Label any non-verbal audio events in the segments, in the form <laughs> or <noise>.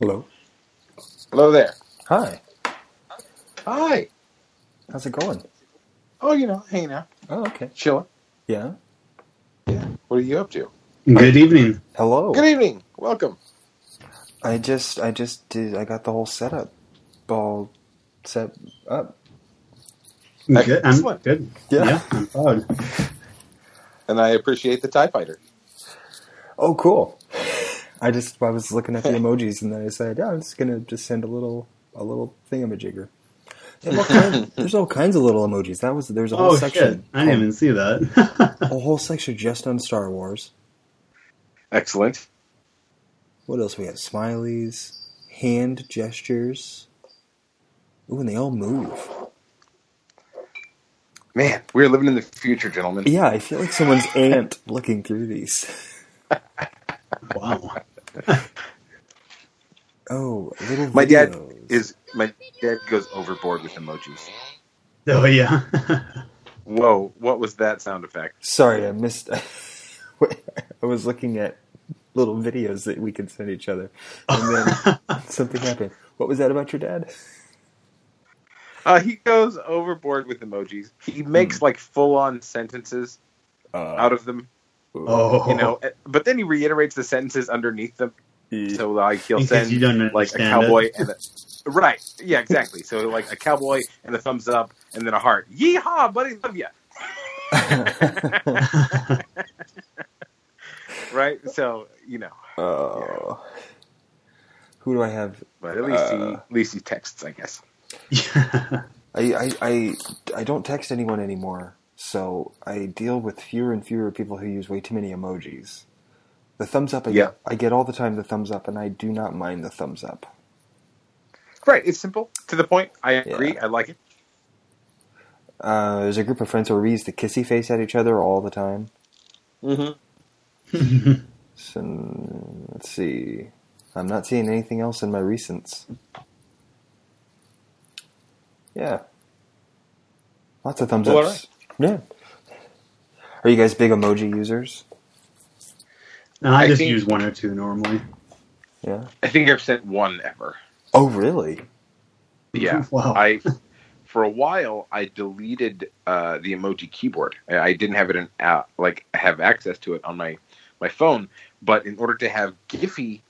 Hello. Hello there. Hi. Hi. How's it going? Oh, you know, hanging out, Oh, okay. chilling. Yeah. Yeah. What are you up to? Good evening. Hello. Good evening. Welcome. I just, I just did. I got the whole setup all set up. Good. I'm Excellent. good. Yeah. Yeah, I'm proud. <laughs> And I appreciate the TIE Fighter. Oh, cool. I just, I was looking at the <laughs> emojis and then I said, yeah, I'm just gonna just send a little, a little thingamajigger. They have all <laughs> kinds- there's all kinds of little emojis. That was there's a whole Oh shit! section. I didn't even see that. A whole section just on Star Wars. Excellent. What else we have? Smileys, hand gestures. Ooh, and they all move. Man, we're living in the future, gentlemen. Yeah, I feel like someone's aunt looking through these. <laughs> wow. <laughs> Oh, little My dad is my dad goes overboard with emojis. Oh yeah. <laughs> Whoa, what was that sound effect? Sorry, I missed. <laughs> I was looking at little videos that we could send each other, and then something happened. What was that about your dad? Uh, he goes overboard with emojis. He makes like full on sentences Uh, out of them, oh. you know, eh, but then he reiterates the sentences underneath them. So like he'll send you don't like a cowboy it. and <laughs> a, right, yeah, exactly. So like a cowboy and a thumbs up and then a heart. Yeehaw, buddy, love ya. <laughs> Right. So you know, oh. Who do I have? but at least he Uh. at least he texts, I guess. <laughs> I, I, I, I don't text anyone anymore, so I deal with fewer and fewer people who use way too many emojis. The thumbs up, I, Yeah. get, I get all the time the thumbs up, and I do not mind the thumbs up. Right. It's simple to the point. I agree. I like it. Uh, there's a group of friends we use the kissy face at each other all the time. Mm-hmm. <laughs> So, let's see. I'm not seeing anything else in my recents. Yeah. Lots of thumbs Well, ups. Yeah. Are you guys big emoji users? no, I, I just think- use one or two normally. Yeah. I think I've sent one ever. Oh, really? Yeah. <laughs> Wow. I for a while I deleted uh, the emoji keyboard. I I didn't have it in uh, like have access to it on my my phone, but in order to have Giphy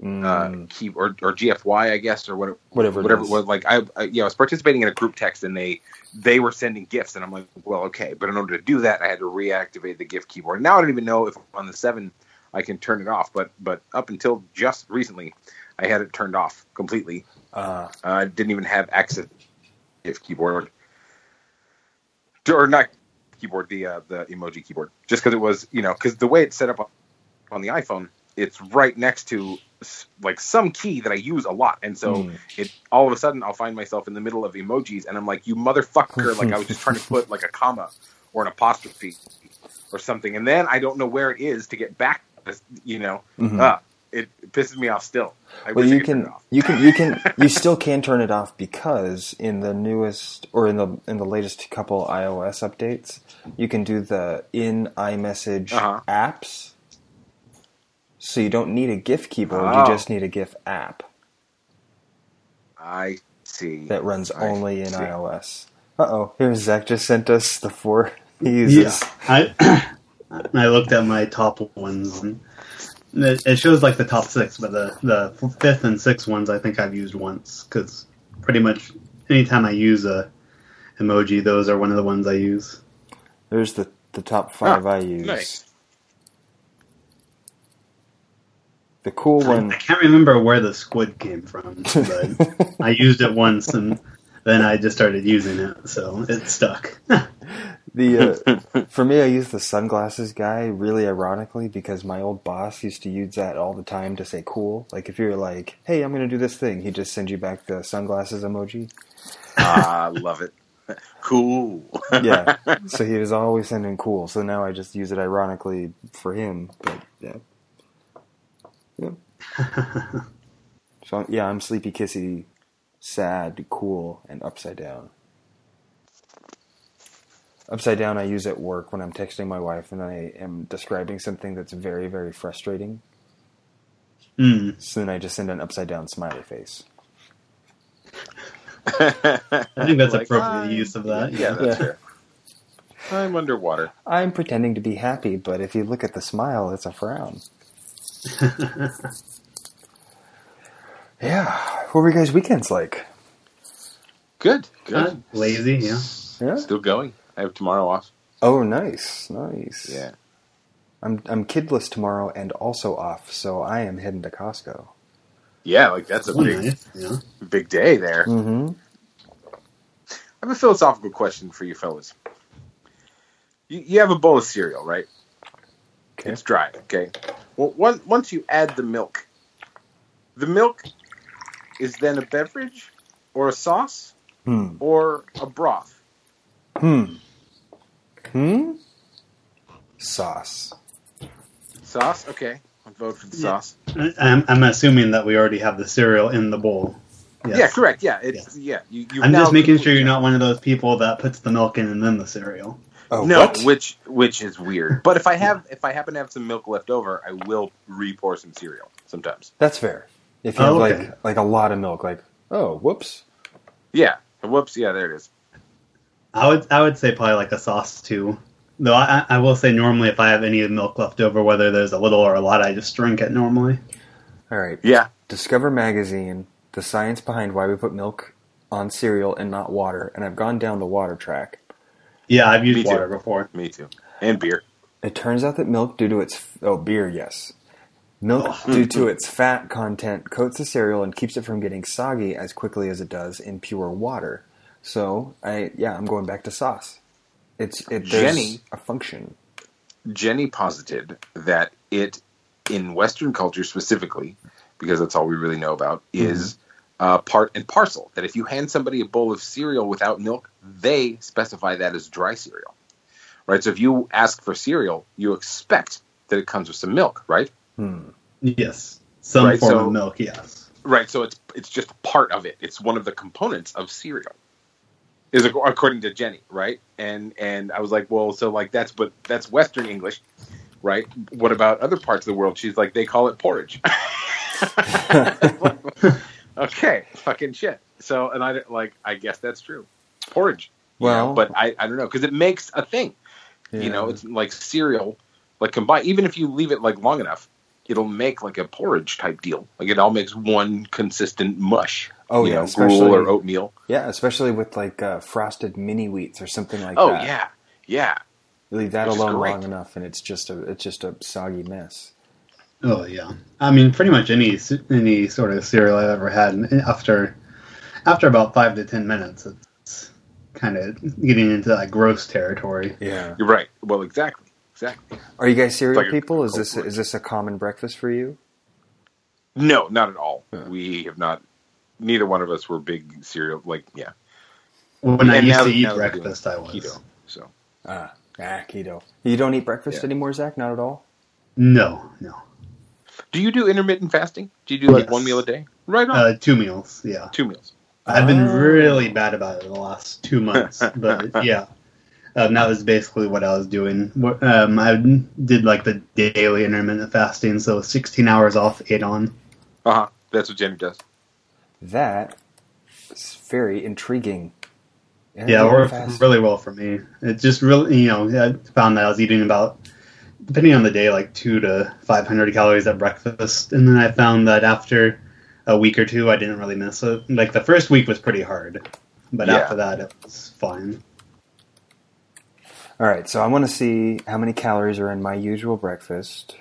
uh, Mm, key or, or GFY, I guess, or what, Whatever whatever it was. Like I, I, yeah, I was participating in a group text, and they they were sending gifts, and I'm like, well, okay, but in order to do that, I had to reactivate the GIF keyboard. Now I don't even know if on the seven I can turn it off, but but up until just recently, I had it turned off completely. uh, I didn't even have access to GIF keyboard, or not keyboard, the uh, the emoji keyboard, just because it was you know because the way it's set up on the iPhone, it's right next to like some key that I use a lot, and so mm. it all of a sudden I'll find myself in the middle of emojis, and I'm like, you motherfucker! like I was just trying to put like a comma or an apostrophe or something, and then I don't know where it is to get back. You know, Mhm. Ah, it, it pisses me off still. I well, you can, you can, you can, you still can turn it off because in the newest or in the in the latest couple iOS updates, you can do the in iMessage Uh-huh. apps. So you don't need a GIF keyboard; Oh. you just need a GIF app I see. that runs I only in iOS. Uh oh! Here's Zach just sent us the four <laughs> he uses. Yeah. I <clears throat> I looked at my top ones and it it shows like the top six, but the the fifth and sixth ones I think I've used once because pretty much anytime I use a emoji, those are one of the ones I use. There's the the top five Ah, I use. nice. The cool one. I can't remember where the squid came from, but <laughs> I used it once and then I just started using it, so it stuck. <laughs> The uh, <laughs> for me, I use the sunglasses guy really ironically because my old boss used to use that all the time to say cool. Like if you're like, "Hey, I'm going to do this thing," he just send you back the sunglasses emoji. Ah, love it. Cool. Yeah, so he was always sending cool. So now I just use it ironically for him. But yeah, yeah. <laughs> So yeah, I'm sleepy, kissy, sad, cool, and upside down. Upside down, I use at work when I'm texting my wife and I am describing something that's very, very frustrating. Mm. So then I just send an upside down smiley face. I think that's Like, appropriate "Hi." use of that. Yeah, that's Yeah. fair. I'm underwater. I'm pretending to be happy, but if you look at the smile, it's a frown. <laughs> Yeah. What were you guys' weekends like? Good, good. Uh, lazy, yeah. Yeah. Still going. I have tomorrow off. Oh, nice, nice. Yeah. I'm I'm kidless tomorrow and also off, so I am heading to Costco. Yeah, like that's a Oh, big, nice. Yeah. big day there. Mm-hmm. I have a philosophical question for you fellas. You, you have a bowl of cereal, right? Okay. It's dry, okay? Well, one, once you add the milk, the milk is then a beverage or a sauce Hmm. or a broth. Hmm. Hmm. Sauce. Sauce? Okay. I'll vote for the Yeah. sauce. I'm, I'm assuming that we already have the cereal in the bowl. Yes. Yeah, correct. Yeah, it's yeah. You, you I'm just making sure you're not one of those people that puts the milk in and then the cereal. Oh, no, what? which which is weird. But if I have if I happen to have some milk left over, I will re-pour some cereal sometimes. That's fair. If you Oh, have okay. like like a lot of milk, like oh, whoops. Yeah. Whoops. Yeah, there it is. I would I would say probably like a sauce too. Though I, I will say normally if I have any milk left over, whether there's a little or a lot, I just drink it normally. All right. Yeah. Discover magazine, the science behind why we put milk on cereal and not water, and I've gone down the water track. Yeah, I've Me used too. water before. Me too. And beer. It turns out that milk, due to its oh beer, yes, milk Oh. due <laughs> to its fat content coats the cereal and keeps it from getting soggy as quickly as it does in pure water. So I yeah, I'm going back to sauce. It's it there's Jenny- a function. Jenny posited that it, in Western culture specifically, because that's all we really know about, is mm-hmm. Uh, part and parcel. That if you hand somebody a bowl of cereal without milk, they specify that as dry cereal. Right? So if you ask for cereal, you expect that it comes with some milk, right? Hmm. Yes, some Right, form so- of milk. Yes. Right. So it's it's just part of it. It's one of the components of cereal. Is according to Jenny, right? And and I was like, well, so like that's but that's Western English, right? What about other parts of the world? She's like, they call it porridge. <laughs> <laughs> <laughs> okay, fucking shit. So and I like I guess that's true, porridge. you know, but I I don't know because it makes a thing. You know, it's like cereal, like combined. Even if you leave it like long enough, it'll make like a porridge type deal. Like it all makes one consistent mush. Oh, you yeah, know, especially- gruel or oatmeal. yeah, especially with like uh, frosted mini wheats or something like oh that. Oh yeah, yeah. You leave that Which alone long enough, and it's just a it's just a soggy mess. Oh yeah. I mean, pretty much any any sort of cereal I've ever had, and after after about five to ten minutes, it's kind of getting into that gross territory. Yeah. You're right. Well, exactly, exactly. Are you guys cereal like people? Is this cold is this a common breakfast for you? No, not at all. Yeah. We have not. Neither one of us were big cereal. Like, yeah, When I used now- to eat now they're doing breakfast, I was. keto. So Ah, ah, keto. You don't eat breakfast Yeah. anymore, Zach? Not at all. No, no. Do you do intermittent fasting? Do you do like Yes. one meal a day? Right on. Uh, two meals, yeah. Two meals. I've been Oh. really bad about it in the last two months, <laughs> but yeah. Um, that was basically what I was doing. Um, I did like the daily intermittent fasting, so 16 hours off, eight on. Uh huh. That's what Jenny does. That is very intriguing. Yeah, it worked fast- really well for me. It just really, you know, I found that I was eating about, depending on the day, like two to 500 calories at breakfast. And then I found that after a week or two, I didn't really miss it. Like the first week was pretty hard, but Yeah. after that, it was fine. All right, so I want to see how many calories are in my usual breakfast.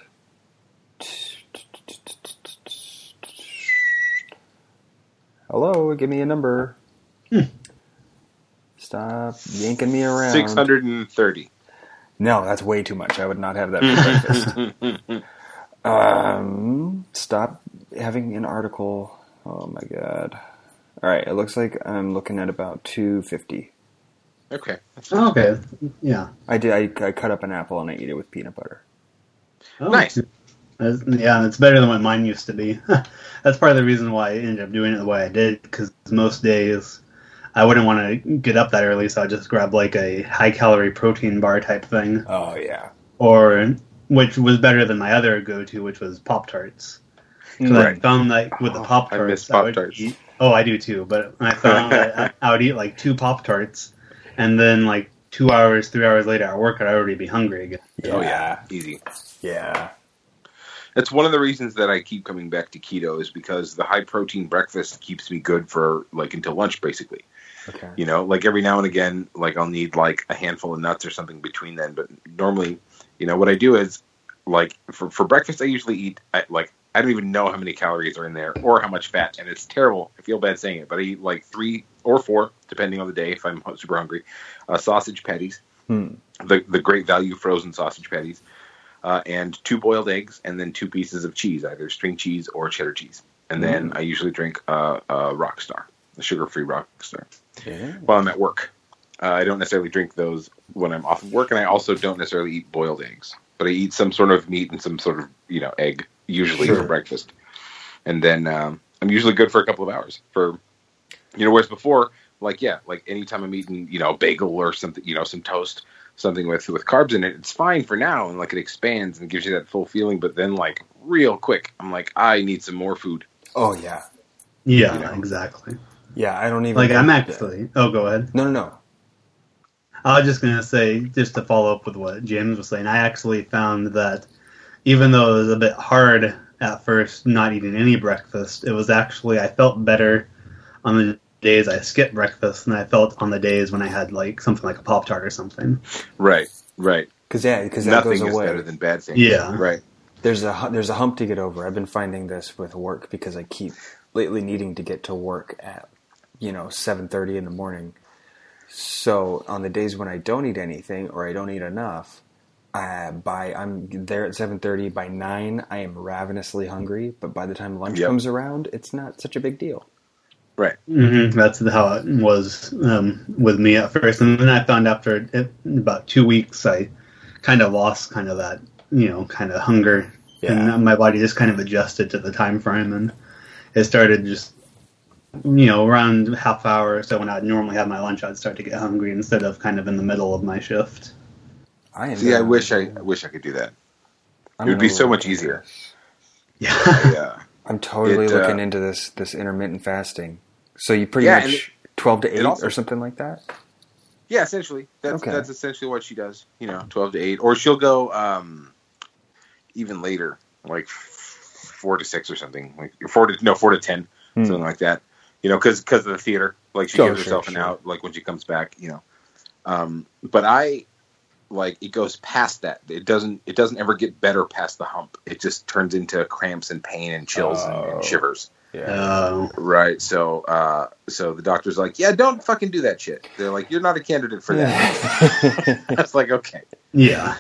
Hello, give me a number. Hmm. Stop yanking me around. Six hundred and thirty. No, that's way too much. I would not have that for breakfast. <laughs> Um, stop having an article. Oh my god. All right, it looks like I'm looking at about 250. okay. Oh, okay. Yeah. I did. I, I cut up an apple and I eat it with peanut butter. Oh, Nice. That's- Yeah, it's better than what mine used to be. <laughs> That's part of the reason why I ended up doing it the way I did, because most days I wouldn't want to get up that early, so I just grab like a high calorie protein bar type thing, Oh yeah. or which was better than my other go to, which was Pop Tarts. 'Cause I Right. found that with the Oh, Pop I miss Tarts, Pop-Tarts. Oh, I do too. But I found that I would eat like two Pop Tarts, and then like two hours, three hours later at work, I'd already be hungry again. Oh yeah, easy. yeah. That's one of the reasons that I keep coming back to keto is because the high protein breakfast keeps me good for like until lunch basically. Okay. You know, like every now and again, like I'll need like a handful of nuts or something between then. But normally, you know, what I do is like for, for breakfast, I usually eat I, like I don't even know how many calories are in there or how much fat, and it's terrible. I feel bad saying it, but I eat like three or four, depending on the day if I'm <laughs> super hungry. Uh, sausage patties, Hmm. the the great value frozen sausage patties, uh, and two boiled eggs, and then two pieces of cheese, either string cheese or cheddar cheese. And then I usually drink uh, a Rockstar, a sugar-free Rockstar Yeah. while I'm at work. Uh, I don't necessarily drink those when I'm off of work, and I also don't necessarily eat boiled eggs. But I eat some sort of meat and some sort of you know egg usually Sure. for breakfast, and then um, I'm usually good for a couple of hours. For you know, whereas before, like yeah, like anytime I'm eating you know a bagel or something, you know, some toast, something with with carbs in it, it's fine for now, and like it expands and gives you that full feeling. But then like real quick, I'm like I need some more food. Oh yeah. Yeah, You know. exactly. Yeah. I don't even Like I'm think- actually. Oh, go ahead. No, no, no. I was just gonna say, just to follow up with what James was saying, I actually found that even though it was a bit hard at first not eating any breakfast, it was actually I felt better on the days I skipped breakfast than I felt on the days when I had like something like a Pop Tart or something. Right, right. Because yeah, because that Nothing goes is away. better than bad things. Yeah. right. there's a there's a hump to get over. I've been finding this with work because I keep lately needing to get to work at you know seven thirty in the morning. So on the days when I don't eat anything or I don't eat enough, uh, by I'm there at seven thirty. By nine, I am ravenously hungry. But by the time lunch Yep. comes around, it's not such a big deal. Right. hmm That's how it was um, with me at first, and then I found after it, about two weeks, I kind of lost kind of that you know kind of hunger, Yeah. and my body just kind of adjusted to the time frame, and it started just you know around half hour or so when I'd normally have my lunch, I'd start to get hungry instead of kind of in the middle of my shift. I am. See, I gonna- wish I, I wish I could do that. I'm it would be so much into easier. Yeah, Yeah. <laughs> I'm totally It, uh, looking into this this intermittent fasting. So you pretty Yeah, and much twelve to eight also- or something like that. Yeah, essentially. That's Okay. that's essentially what she does. You know, twelve to eight, or she'll go um, even later, like four to six or something, like four to no four to ten, Hmm. something like that. You know, because because of the theater, like she Sure, gives sure, herself an out, like when she comes back. You know, um, but I like it goes past that. It doesn't. It doesn't ever get better past the hump. It just turns into cramps and pain and chills and, Oh. and shivers. Yeah. uh, Right. So, uh, so the doctor's like, yeah, don't fucking do that shit. They're like, you're not a candidate for that. That's <laughs> like, okay. yeah,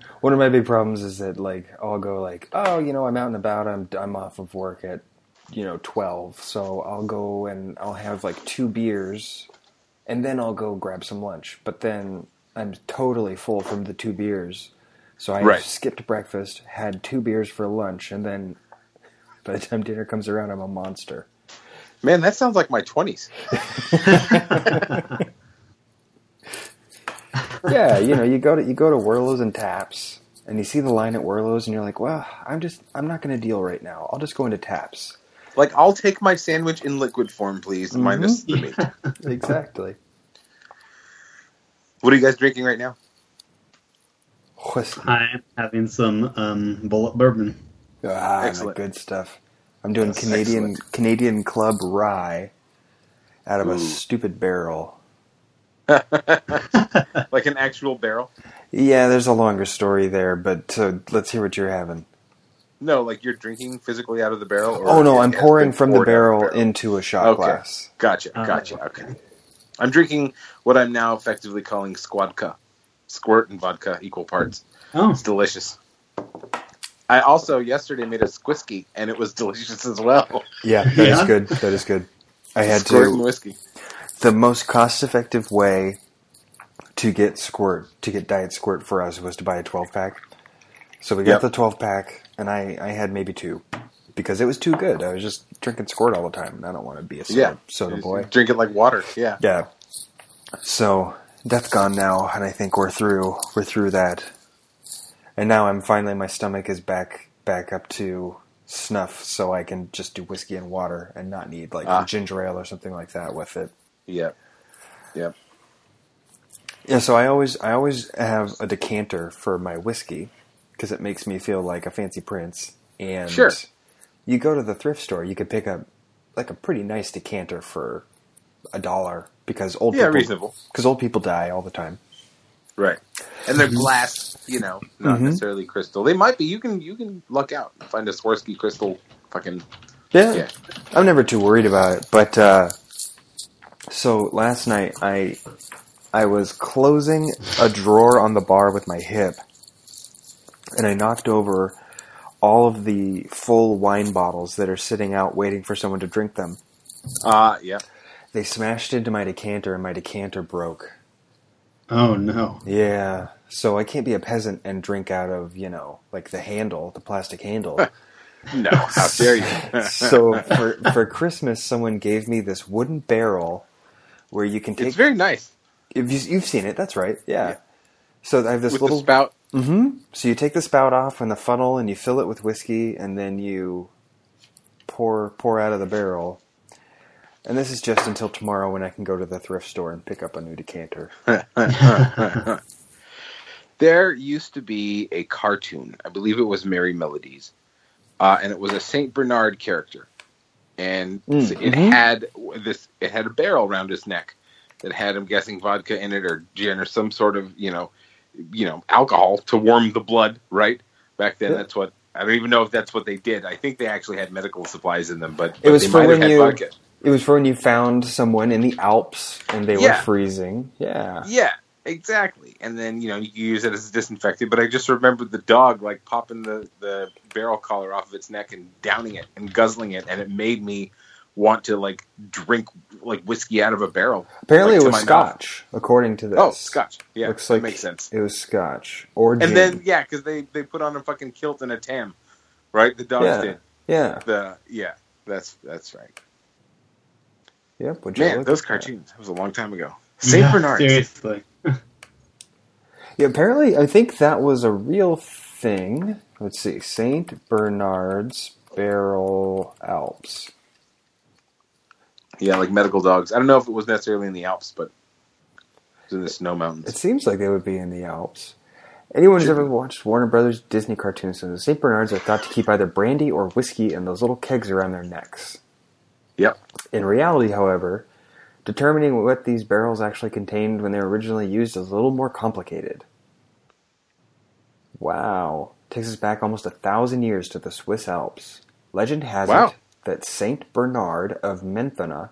<laughs> One of my big problems is that like I'll go like, oh, you know, I'm out and about. I'm I'm off of work at you know twelve, so I'll go and I'll have like two beers, and then I'll go grab some lunch. But then I'm totally full from the two beers, so I Right. skipped breakfast, had two beers for lunch, and then by the time dinner comes around, I'm a monster. Man, that sounds like my 20s. <laughs> yeah, you know, you go to you go to Werlo's and Taps, and you see the line at Werlo's, and you're like, well, I'm just I'm not going to deal right now. I'll just go into Taps. Like, I'll take my sandwich in liquid form, please, Mhm. minus the meat. Exactly. What are you guys drinking right now? Whiskey. I'm having some um, Bulleit bourbon. Ah, Excellent. good stuff. I'm doing That's Canadian excellent. Canadian Club Rye out of Ooh. a stupid barrel. <laughs> like an actual barrel? Yeah, there's a longer story there, but uh, let's hear what you're having. No, like you're drinking physically out of the barrel? Or Oh no, I'm pouring from the poured out of barrel into a shot Okay. glass. Gotcha, Oh. gotcha, okay. I'm drinking what I'm now effectively calling squadka. Squirt and vodka equal parts. Oh, It's delicious. I also yesterday made a squisky, and it was <laughs> delicious as well. Yeah, that is Yeah. good. That is good. I had Squirt and to. whiskey. The most cost-effective way to get squirt to get diet squirt for us was to buy a 12 pack. So we got Yep. the 12 pack, and I I had maybe two because it was too good. I was just drinking squirt all the time, and I don't want to be a soda, Yeah, soda boy. Drink it like water. Yeah. Yeah. So that's gone now, and I think we're through. We're through that, and now I'm finally my stomach is back back up to snuff so I can just do whiskey and water and not need like Ah. ginger ale or something like that with it. Yep. Yep. Yeah, so I always I always have a decanter for my whiskey because it makes me feel like a fancy prince. And Sure. you go to the thrift store, you could pick up like a pretty nice decanter for a dollar because old Yeah, people reasonable. because old people die all the time. Right. And they're glass, you know, <laughs> not Mhm. necessarily crystal. They might be. You can you can luck out and find a Swarovski crystal fucking Yeah. Yeah. I'm never too worried about it. But uh, so last night I I was closing a drawer on the bar with my hip, and I knocked over all of the full wine bottles that are sitting out waiting for someone to drink them. uh yeah. They smashed into my decanter, and my decanter broke. Oh no. Yeah. So I can't be a peasant and drink out of you know like the handle, the plastic handle. <laughs> No, how dare you? <laughs> so for for Christmas, someone gave me this wooden barrel where you can take. it's very nice. if you, you've seen it, that's right. Yeah. Yeah. So I have this With little. the spout. Hmm So you take the spout off and the funnel, and you fill it with whiskey, and then you pour pour out of the barrel. And this is just until tomorrow when I can go to the thrift store and pick up a new decanter. <laughs> there used to be a cartoon. I believe it was Merrie Melodies, uh, and it was a Saint Bernard character, and Mm, it mhm. had this. It had a barrel around his neck that had, I'm guessing, vodka in it or gin or some sort of you know, you know, alcohol to warm the blood. Right back then, Yeah. that's what. I don't even know if that's what they did. I think they actually had medical supplies in them, but, It was for when you- vodka. It was for when you found someone in the Alps and they were freezing. Yeah. Yeah, exactly. And then you know you use it as a disinfectant. But I just remembered the dog like popping the the barrel collar off of its neck and downing it and guzzling it, and it made me want to like drink like whiskey out of a barrel. Apparently, like, it was my Scotch, according to oh, this. Oh, Scotch. Yeah, Looks that like makes sense. It was Scotch or gin. And then yeah, because they they put on a fucking kilt and a tam, right? The dogs Yeah. did. yeah, The yeah, that's that's right. yep. would you Man, those at cartoons. That was a long time ago. Saint Yeah, Bernard. Seriously. <laughs> Yeah, apparently, I think that was a real thing. Let's see, Saint Bernard's Barrel Alps. Yeah, like medical dogs. I don't know if it was necessarily in the Alps, but it was in the snow mountains. It seems like they would be in the Alps. Anyone who's ever watched Warner Brothers Disney cartoons knows the Saint Bernards are thought to keep either brandy or whiskey in those little kegs around their necks. Yep. In reality, however, determining what these barrels actually contained when they were originally used is a little more complicated. Wow. Takes us back almost a thousand years to the Swiss Alps. Legend has Wow. it that Saint Bernard of Menthona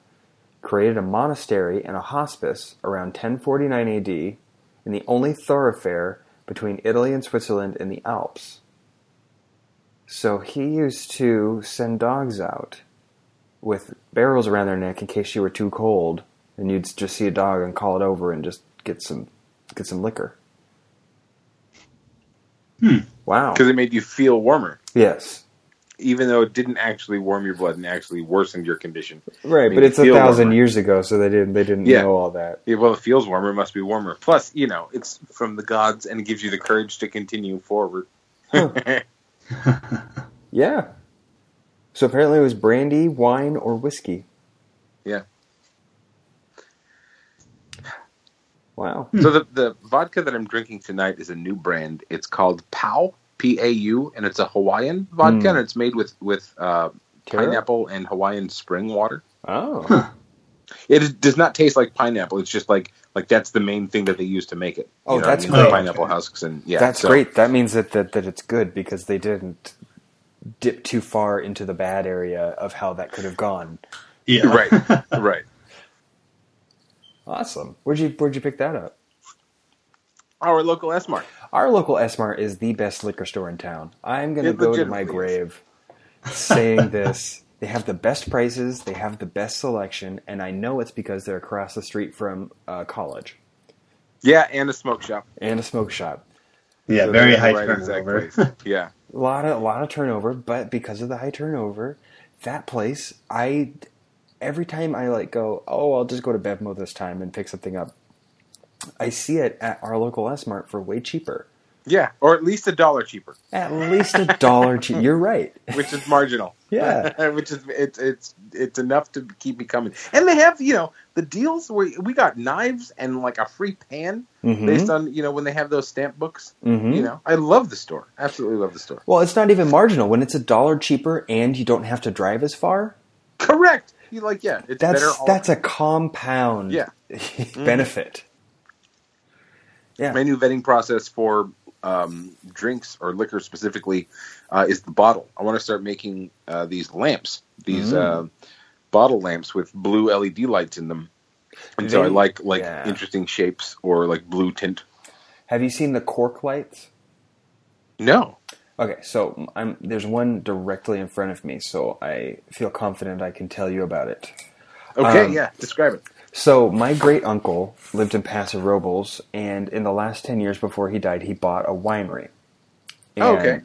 created a monastery and a hospice around 1049 AD in the only thoroughfare between Italy and Switzerland in the Alps. So he used to send dogs out with barrels around their neck in case you were too cold, and you'd just see a dog and call it over and just get some get some liquor. Hmm. Wow. Because it made you feel warmer. Yes. Even though it didn't actually warm your blood and actually worsened your condition. Right, Made but it's a thousand warmer. years ago, so they didn't they didn't Yeah. know all that. Yeah, well, it feels warmer, it must be warmer. Plus, you know, it's from the gods and it gives you the courage to continue forward. <laughs> <laughs> Yeah. So apparently it was brandy, wine, or whiskey. Yeah. Wow. so the the vodka that I'm drinking tonight is a new brand. It's called Pau P A U, and it's a Hawaiian vodka, Hmm. and it's made with with uh, pineapple and Hawaiian spring water. Oh. Huh. It is, does not taste like pineapple. It's just like like that's the main thing that they use to make it. Oh, You know that's I mean? great. Pineapple husks and yeah, That's so- great. That means that, that that it's good because they didn't dip too far into the bad area of how that could have gone. yeah. Right, <laughs> right. Awesome. Where'd you where'd you pick that up? Our local S Mart. Our local S Mart is the best liquor store in town. I'm going to go to my grave saying this. <laughs> They have the best prices, they have the best selection, and I know it's because they're across the street from uh, college Yeah, and a smoke shop. and a smoke shop. Yeah, So very high right turnover. <laughs> Yeah. A lot of a lot of turnover, but because of the high turnover, that place, I every time I like go, oh, I'll just go to Bevmo this time and pick something up. I see it at our local S Mart for way cheaper. Yeah, or at least a dollar cheaper, At least a dollar cheaper. You're right. <laughs> which is marginal. Yeah. <laughs> which is it's it's it's enough to keep me coming. And they have you know the deals where we got knives and like a free pan Mhm. based on you know when they have those stamp books. Mhm. You know, I love the store. Absolutely love the store. Well, it's not even marginal when it's a dollar cheaper and you don't have to drive as far. Correct. You like yeah, it's That's that's a compound Yeah. <laughs> benefit. Yeah. my new vetting process for um, drinks or liquor specifically uh, is the bottle. I want to start making uh, these lamps, these Mm. uh, bottle lamps with blue LED lights in them. And so I like like yeah. interesting shapes or like blue tint. Have you seen the cork lights? No, Okay, so I'm, there's one directly in front of me, so I feel confident I can tell you about it. okay, Um, yeah, describe it. So my great uncle lived in Paso Robles, and in the last ten years before he died, he bought a winery. And Oh, okay.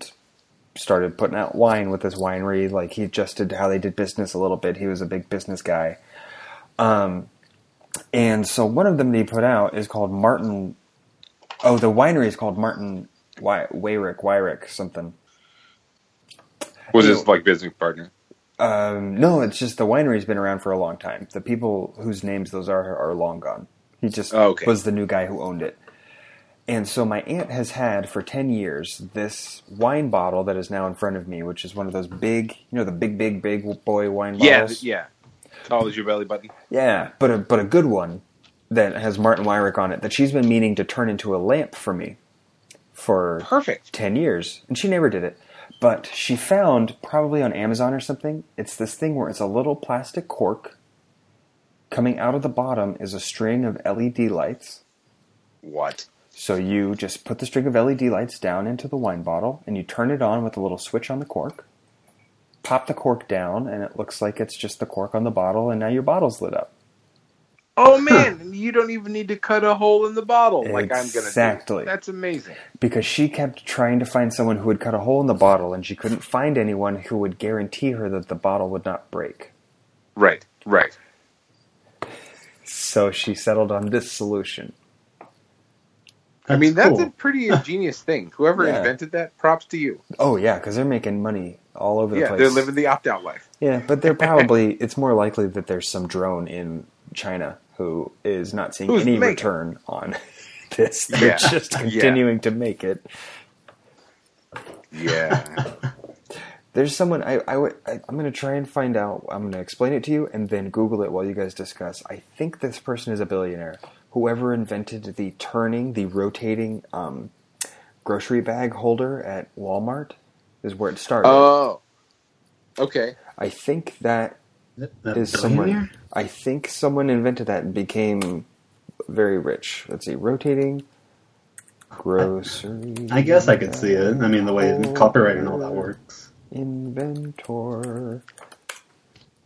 Started putting out wine with his winery. Like he adjusted how they did business a little bit. He was a big business guy. Um, and so one of them that he put out is called Martin. Oh, the winery is called Martin Wy- Wayrick, Weyrich, something. Was his like business partner? Um, no, it's just the winery's been around for a long time. The people whose names those are are long gone. He just Oh, okay. was the new guy who owned it. And so my aunt has had for 10 years this wine bottle that is now in front of me, which is one of those big, you know, the big, big, big boy wine Yeah, bottles. yeah. Tall as your belly button. Yeah, but a, but a good one that has Martin Weyrich on it that she's been meaning to turn into a lamp for me for Perfect. 10 years and she never did it but she found probably on amazon or something it's this thing where it's a little plastic cork. Coming out of the bottom is a string of led lights. What? so you just put the string of led lights down into the wine bottle and you turn it on with a little switch on the cork. Pop the cork down and it looks like it's just the cork on the bottle and now your bottle's lit up Oh <laughs> man, you don't even need to cut a hole in the bottle like I'm gonna Exactly. That's amazing. because she kept trying to find someone who would cut a hole in the bottle and she couldn't find anyone who would guarantee her that the bottle would not break Right, right. So she settled on this solution. I mean, that's cool. a pretty <laughs> ingenious thing. Whoever Yeah. invented that, props to you. Oh yeah, because they're making money all over the Yeah, place. they're living the opt-out life. Yeah, but they're probably. it's more likely that there's some drone in China who is not seeing Who's any making- return on <laughs> this. They're Yeah. just Yeah. continuing to make it. Yeah. <laughs> There's someone I, I, I I'm going to try and find out. I'm going to explain it to you and then Google it while you guys discuss. I think this person is a billionaire. Whoever invented the turning, the rotating um, grocery bag holder at Walmart is where it started. oh. Okay. I think that That is billionaire? someone. I think someone invented that and became very rich. Let's see, rotating grocery. I guess I could see it. I mean, the way copyright and all that works. Inventor.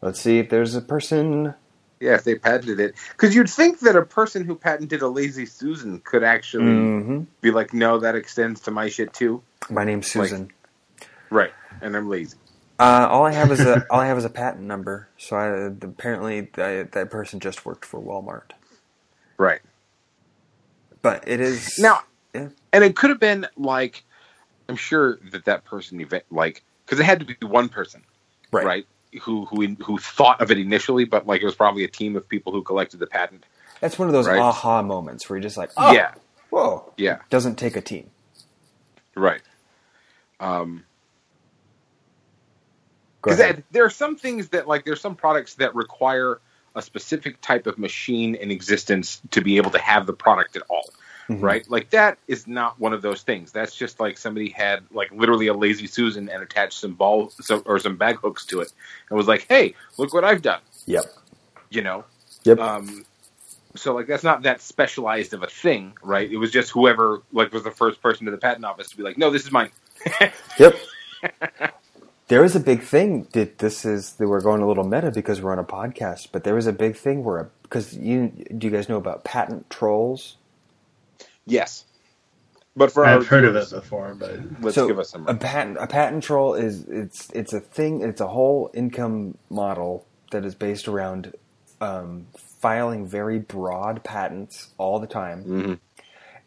Let's see if there's a person. Yeah, if they patented it, because you'd think that a person who patented a lazy Susan could actually Mhm. be like, "No, that extends to my shit too." My name's Susan. Right. And I'm lazy. Uh, all I have is a all I have is a patent number. So I, apparently that, that person just worked for Walmart. Right. But it is Now, Yeah. and it could have been like, I'm sure that that person, event like, because it had to be one person, right. right? Who who who thought of it initially, but like it was probably a team of people who collected the patent. That's one of those Right. aha moments where you're just like, oh, Yeah. whoa. Yeah. Doesn't take a team. Right. Um, Because there are some things that like there's some products that require a specific type of machine in existence to be able to have the product at all, Mhm. right? Like that is not one of those things. That's just like somebody had like literally a lazy Susan and attached some ball some, or some bag hooks to it and was like, "Hey, look what I've done," Yep. you know. Yep. Um, so like that's not that specialized of a thing, right? It was just whoever like was the first person to the patent office to be like, "No, this is mine." <laughs> Yep. <laughs> there was a big thing that this is that we're going a little meta because we're on a podcast, but there was a big thing where because you do you guys know about patent trolls? Yes. But for I've heard of it before, but let's so give us some. a patent a patent troll is it's it's a thing it's a whole income model that is based around um, filing very broad patents all the time Mhm.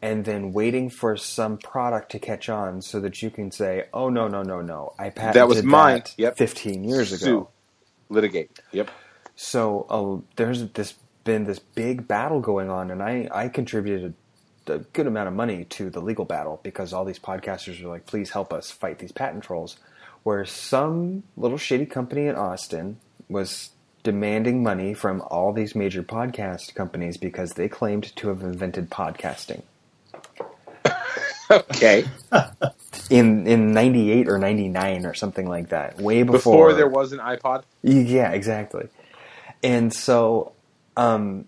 And then waiting for some product to catch on so that you can say, "Oh no, no, no, no! I patented That was mine. that Yep. 15 years ago." Sue. Litigate. Yep. So uh, there's this been this big battle going on, and I I contributed a, a good amount of money to the legal battle because all these podcasters are like, please help us fight these patent trolls. Where some little shady company in Austin was demanding money from all these major podcast companies because they claimed to have invented podcasting Okay. <laughs> in in 98 or 99 or something like that way before, Before there was an iPod. Yeah, exactly. And so, um,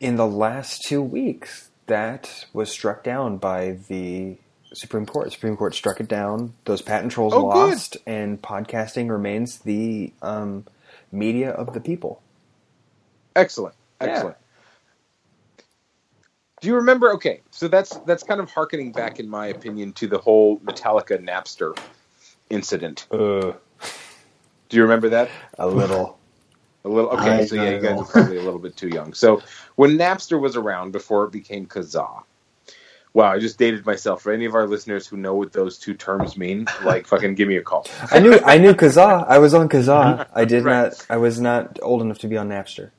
in the last two weeks, that was struck down by the Supreme Court. Supreme Court struck it down. Those patent trolls Oh, good. lost, and podcasting remains the um, media of the people. Excellent. Yeah. Do you remember? Okay, so that's that's kind of harkening back, in my opinion, to the whole Metallica Napster incident. Uh, Do you remember that? a little. <laughs> A little. Okay, I so yeah, you guys are probably a little bit too young. So when Napster was around before it became Kazaa. Wow, I just dated myself. For any of our listeners who know what those two terms mean, like fucking give me a call. I knew. I knew Kazaa. I was on Kazaa. <laughs> I did Right. not. I was not old enough to be on Napster.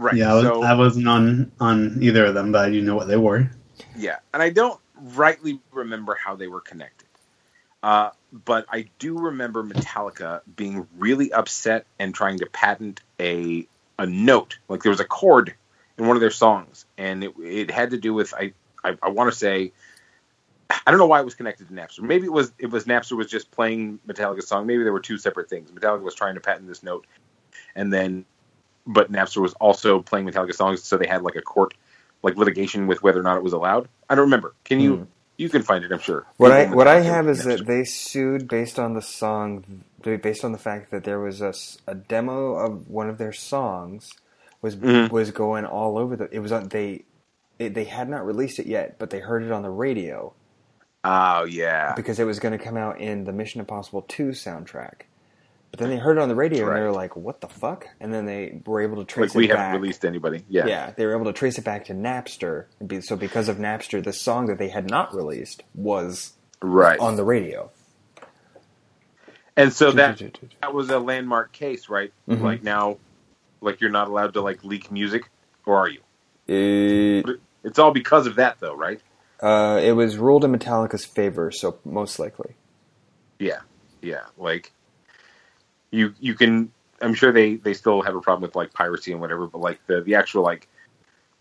Right. Yeah, I, was, so, I wasn't on on either of them, but I do know what they were. Yeah, and I don't rightly remember how they were connected. Uh, but I do remember Metallica being really upset and trying to patent a a note. Like there was a chord in one of their songs, and it, it had to do with I I, I want to say I don't know why it was connected to Napster. Maybe it was it was Napster was just playing Metallica's song. Maybe there were two separate things. Metallica was trying to patent this note, and then but Napster was also playing Metallica songs, so they had like a court like litigation with whether or not it was allowed. I don't remember. Can you Hmm. you can find it? I'm sure. What I what I have is that they sued based on the song, based on the fact that there was a, a demo of one of their songs was Mhm. was going all over the. It was on they. It, they had not released it yet, but they heard it on the radio oh yeah, because it was going to come out in the Mission Impossible 2 soundtrack. But then they heard it on the radio and they Right. were like, "What the fuck?" And then they were able to trace like we it haven't back. released anybody. Yeah. Yeah, they were able to trace it back to Napster. So because of Napster, the song that they had not released was right. on the radio. and so that that was a landmark case, right? Mhm. Like now, like you're not allowed to like leak music, or are you? It, It's all because of that, though, right? uh, it was ruled in Metallica's favor, so most likely. Yeah, yeah. Like you, you can. I'm sure they they still have a problem with like piracy and whatever, but like the the actual like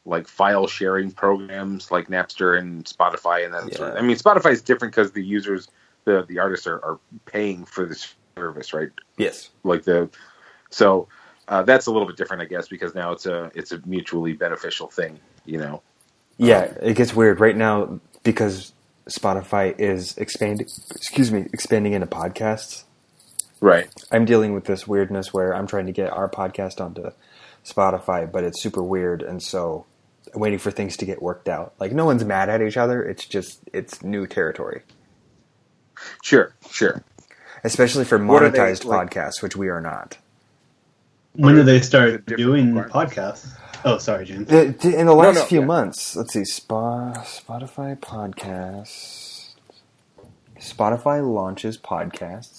like file sharing programs like Napster and Spotify and that sort of. I mean, Spotify is different because the users, the the artists are, are paying for this service, right? Yes. Like the so. Uh, that's a little bit different, I guess, because now it's a it's a mutually beneficial thing, you know. Yeah, it gets weird right now because Spotify is expanding. Excuse me, expanding into podcasts. Right. I'm dealing with this weirdness where I'm trying to get our podcast onto Spotify, but it's super weird, and so I'm waiting for things to get worked out. Like no one's mad at each other. It's just it's new territory, Sure. Sure. especially for What are they, monetized like- podcasts, which we are not. When do they start doing requirements. podcasts? Oh, sorry, James. The- the- In the last no, few yeah. months, let's see, Spa, Spotify podcasts. Spotify launches podcasts.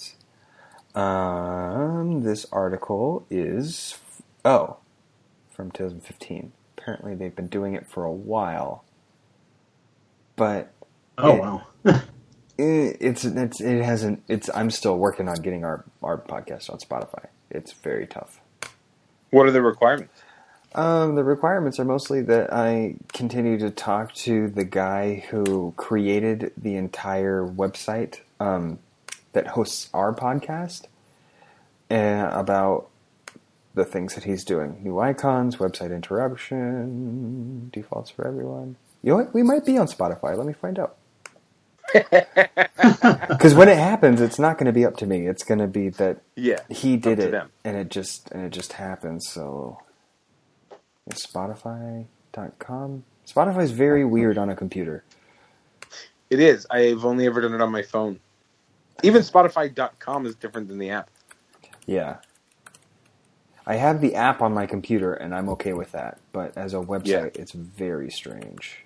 Um, this article is oh from 2015. Apparently, they've been doing it for a while, but Oh Yeah. wow. <laughs> it, it's it's it hasn't. It's I'm still working on getting our our podcast on Spotify. It's very tough. What are the requirements? Um, the requirements are mostly that I continue to talk to the guy who created the entire website um, that hosts our podcast uh, about the things that he's doing. New icons, website interruption, defaults for everyone. You know what? We might be on Spotify. Let me find out. <laughs> Because when it happens, it's not going to be up to me. It's going to be that Yeah. he did it them. and it just and it just happens so yeah, spotify.com spotify is very weird on a computer It is. I've only ever done it on my phone. Even Spotify.com is different than the app. yeah i have the app on my computer and i'm okay with that but as a website Yeah. it's very strange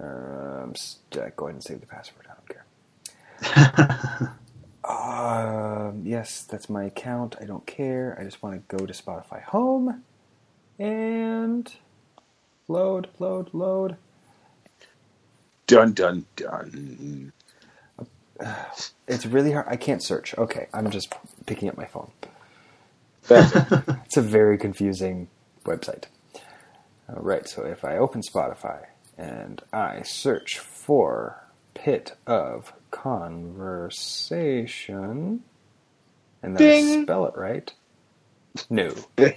Um, go ahead and save the password. I don't care. <laughs> Um, yes, that's my account. I don't care. I just want to go to Spotify Home and load, load, load. Dun dun dun. <sighs> It's really hard. I can't search. Okay, I'm just picking up my phone. <laughs> It's a very confusing website. All right, so if I open Spotify and I search for Pit of Conversation, and then I spell it right, no. <laughs> there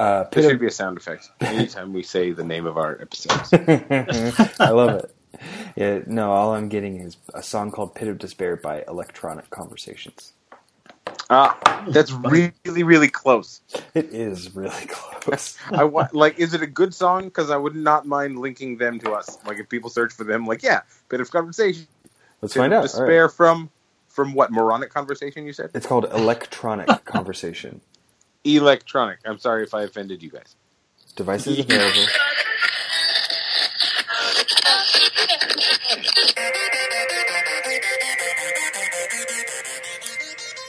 Uh, Pit should of be a sound effect <laughs> anytime we say the name of our episodes. I love it. <laughs> Yeah, no, all I'm getting is a song called Pit of Despair by Electronic Conversations. Ah, that's really really close. It is really <laughs> close. I want like, is it a good song? Because I would not mind linking them to us. Like, if people search for them, like, yeah, bit of conversation, Let's bit find out. Despair right. from from what moronic conversation you said? It's called Electronic <laughs> Conversation. Electronic. I'm sorry if I offended you guys. Devices available.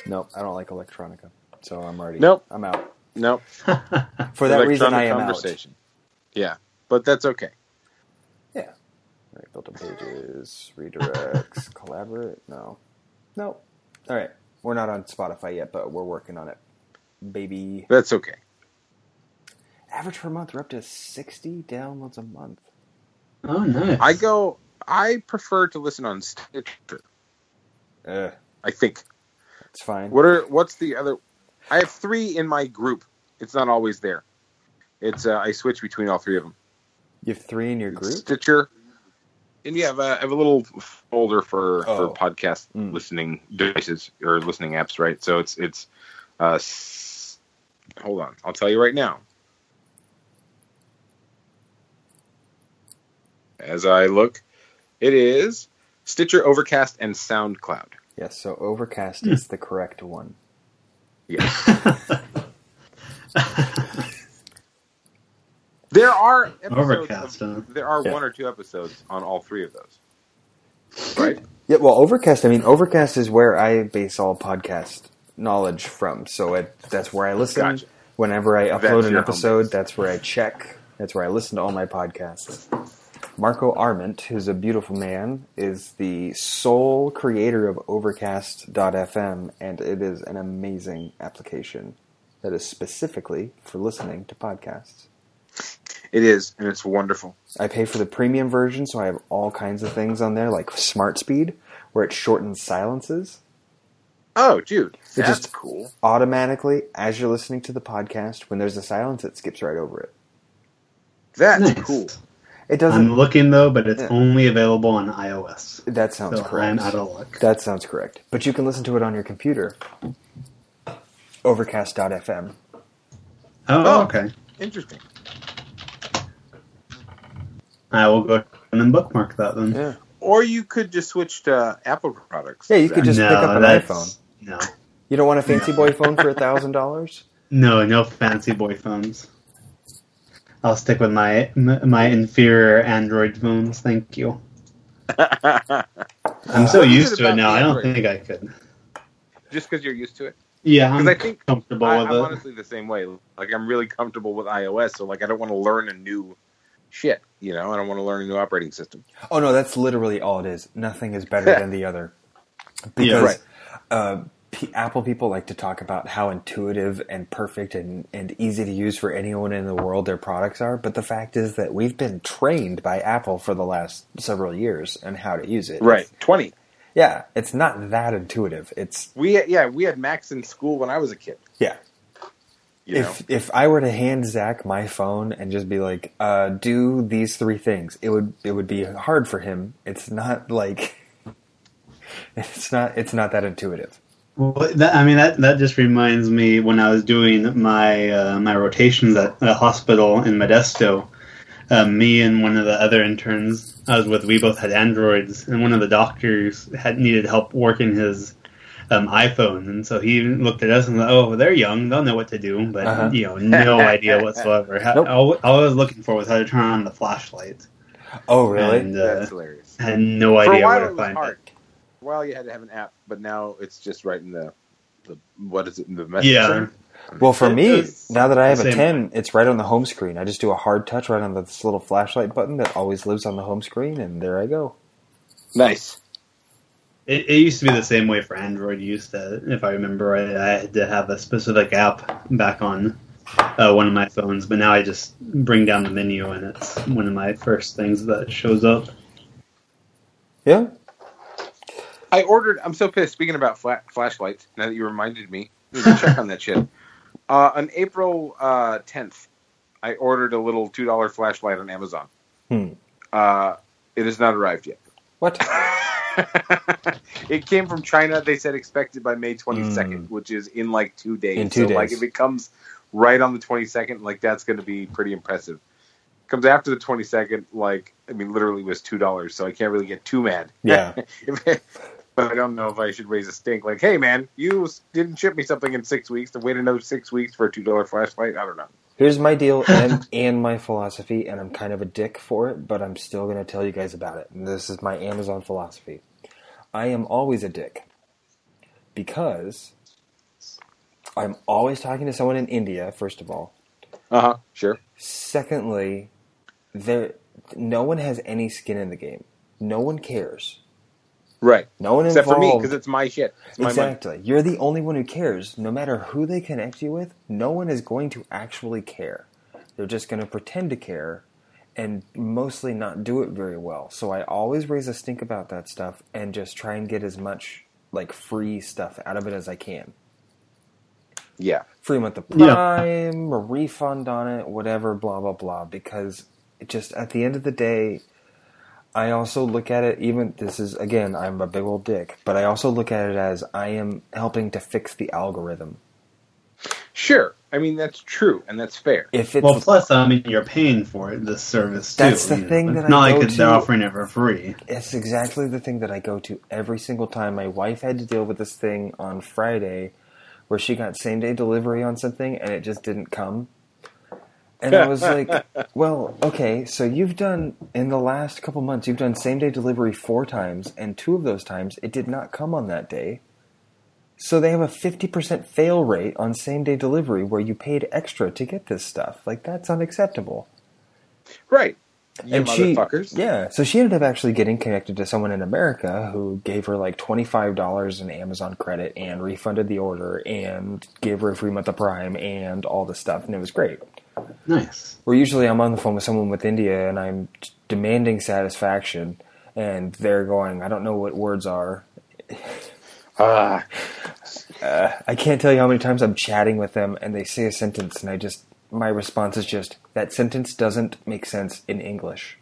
Nope, I don't like electronica, so I'm already. Nope. I'm out. Nope. <laughs> For that reason, I am out. conversation. Yeah, but that's okay. Yeah. All right, built-up pages, redirects, <laughs> collaborate. No, no. All right, we're not on Spotify yet, but we're working on it, baby. That's okay. Average per month, we're up to sixty downloads a month. oh, nice. I go. I prefer to listen on Stitcher. Ugh, I think. It's fine. What are what's the other? I have three in my group. It's not always there. It's uh, I switch between all three of them. You have three in your group. Stitcher, and you have a, I have a little folder for Oh. for podcast Mm. listening devices or listening apps, right? So it's it's. Uh, s- hold on, I'll tell you right now. As I look, it is Stitcher, Overcast, and SoundCloud. Yes, so Overcast Hmm. is the correct one. Yes. <laughs> There are episodes Overcast, of- huh? there are Yeah. one or two episodes on all three of those. Right? Yeah, well, Overcast. I mean, Overcast is where I base all podcast knowledge from. So it, that's where I listen. Gotcha. Whenever I That's upload an your home episode, that's where I check. That's where I listen to all my podcasts. Marco Arment, who's a beautiful man, is the sole creator of Overcast.fm, and it is an amazing application that is specifically for listening to podcasts. It is, and it's wonderful. I pay for the premium version, so I have all kinds of things on there, like Smart Speed, where it shortens silences Oh, dude, It that's just- cool. automatically as you're listening to the podcast. When there's a silence, it skips right over it. That's Nice. cool. It doesn't. I'm looking though, but it's Yeah. only available on iOS. that sounds So correct. I'm out of luck. That sounds correct. But you can listen to it on your computer. Overcast.fm. Oh, Oh. okay. Interesting. I will go and then bookmark that then. Yeah. Or you could just switch to Apple products. Yeah, you could just no, pick up an iPhone. No, You don't want a fancy boy phone for a thousand dollars? <laughs> no, no fancy boy phones. I'll stick with my my inferior Android phones. Thank you. <laughs> I'm so What is used to it now. I don't think I could. just because you're used to it. Yeah, I'm Because I think comfortable I, with I'm it. honestly the same way. Like I'm really comfortable with iOS, so like I don't want to learn a new shit. You know, I don't want to learn a new operating system. Oh no, that's literally all it is. Nothing is better <laughs> than the other. Because Yeah. Right. uh, P- Apple people like to talk about how intuitive and perfect and, and easy to use for anyone in the world their products are, but the fact is that we've been trained by Apple for the last several years on how to use it. Right. Twenty. Yeah, it's not that intuitive. It's We yeah we had Macs in school when I was a kid. yeah. You know. If if I were to hand Zach my phone and just be like, uh, "Do these three things," it would it would be hard for him. It's not like <laughs> it's not it's not that intuitive. Well, that, I mean, that that just reminds me when I was doing my uh, my rotations at a hospital in Modesto. Uh, me and one of the other interns I was with, we both had Androids, and one of the doctors had needed help working his um, iPhone, and so he looked at us and said, "Oh, they're young; they'll know what to do." But Uh-huh. you know, no <laughs> idea whatsoever. How, Nope. all, all I was looking for was how to turn on the flashlight. Oh, really? And, uh, That's hilarious. I had no idea while where to find hard. it. Well, you had to have an app, but now it's just right in the, the what is it in the message? Yeah. center? Well, for It me, now that I have a same 10, it's right on the home screen. I just do a hard touch right on this little flashlight button that always lives on the home screen, and there I go. Nice. It, it used to be the same way for Android. You used to, if I remember right, I had to have a specific app back on uh, one of my phones, but now I just bring down the menu and it's one of my first things that shows up. Yeah? I ordered. I'm so pissed. Speaking about fla- flashlights, now that you reminded me, I need to check on that shit. <laughs> Uh, on April uh, 10th, I ordered a little two dollar flashlight on Amazon. Hmm. Uh, it has not arrived yet. What? <laughs> <laughs> it came from China. They said expected by May 22nd, which is in like two days. In two so, like, days. if it comes right on the 22nd, like that's going to be pretty impressive. Comes after the 22nd, like I mean, literally was two dollars, so I can't really get too mad. Yeah. But I don't know if I should raise a stink. Like, hey man, you didn't ship me something in six weeks. To wait another six weeks for a two dollar flashlight, I don't know. Here's my deal <laughs> and, and my philosophy, and I'm kind of a dick for it, but I'm still going to tell you guys about it. And this is my Amazon philosophy. I am always a dick because I'm always talking to someone in India, first of all. Uh huh. Sure. Secondly, there no one has any skin in the game. No one cares. Right. No one Except for me, because it's my shit. It's my money. Exactly. You're the only one who cares. No matter who they connect you with, no one is going to actually care. They're just going to pretend to care and mostly not do it very well. So I always raise a stink about that stuff and just try and get as much like free stuff out of it as I can. Yeah. Free month of Yeah. Prime, a refund on it, whatever, blah blah blah. Because it just at the end of the day, I also look at it. Even this is again, I'm a big old dick, but I also look at it as I am helping to fix the algorithm. Sure. I mean, that's true, and that's fair. If it's Well, plus, I mean, you're paying for it, this service too. That's the you know. thing It's that I not go like they're offering it for free. It's exactly the thing that I go to every single time. My wife had to deal with this thing on Friday where she got same day delivery on something and it just didn't come. And I was like, well, okay, so you've done, in the last couple months, you've done same day delivery four times, and two of those times it did not come on that day. So they have a 50% fail rate on same day delivery where you paid extra to get this stuff. Like, that's unacceptable. Right. You and she, yeah, so she ended up actually getting connected to someone in America who gave her like twenty five dollars in Amazon credit and refunded the order and gave her a free month of Prime and all this stuff, and it was great. Nice. Where usually I'm on the phone with someone with India and I'm demanding satisfaction, and they're going, I don't know what words are. Ah, Uh, I can't tell you how many times I'm chatting with them and they say a sentence, and I just my response is just that sentence doesn't make sense in English.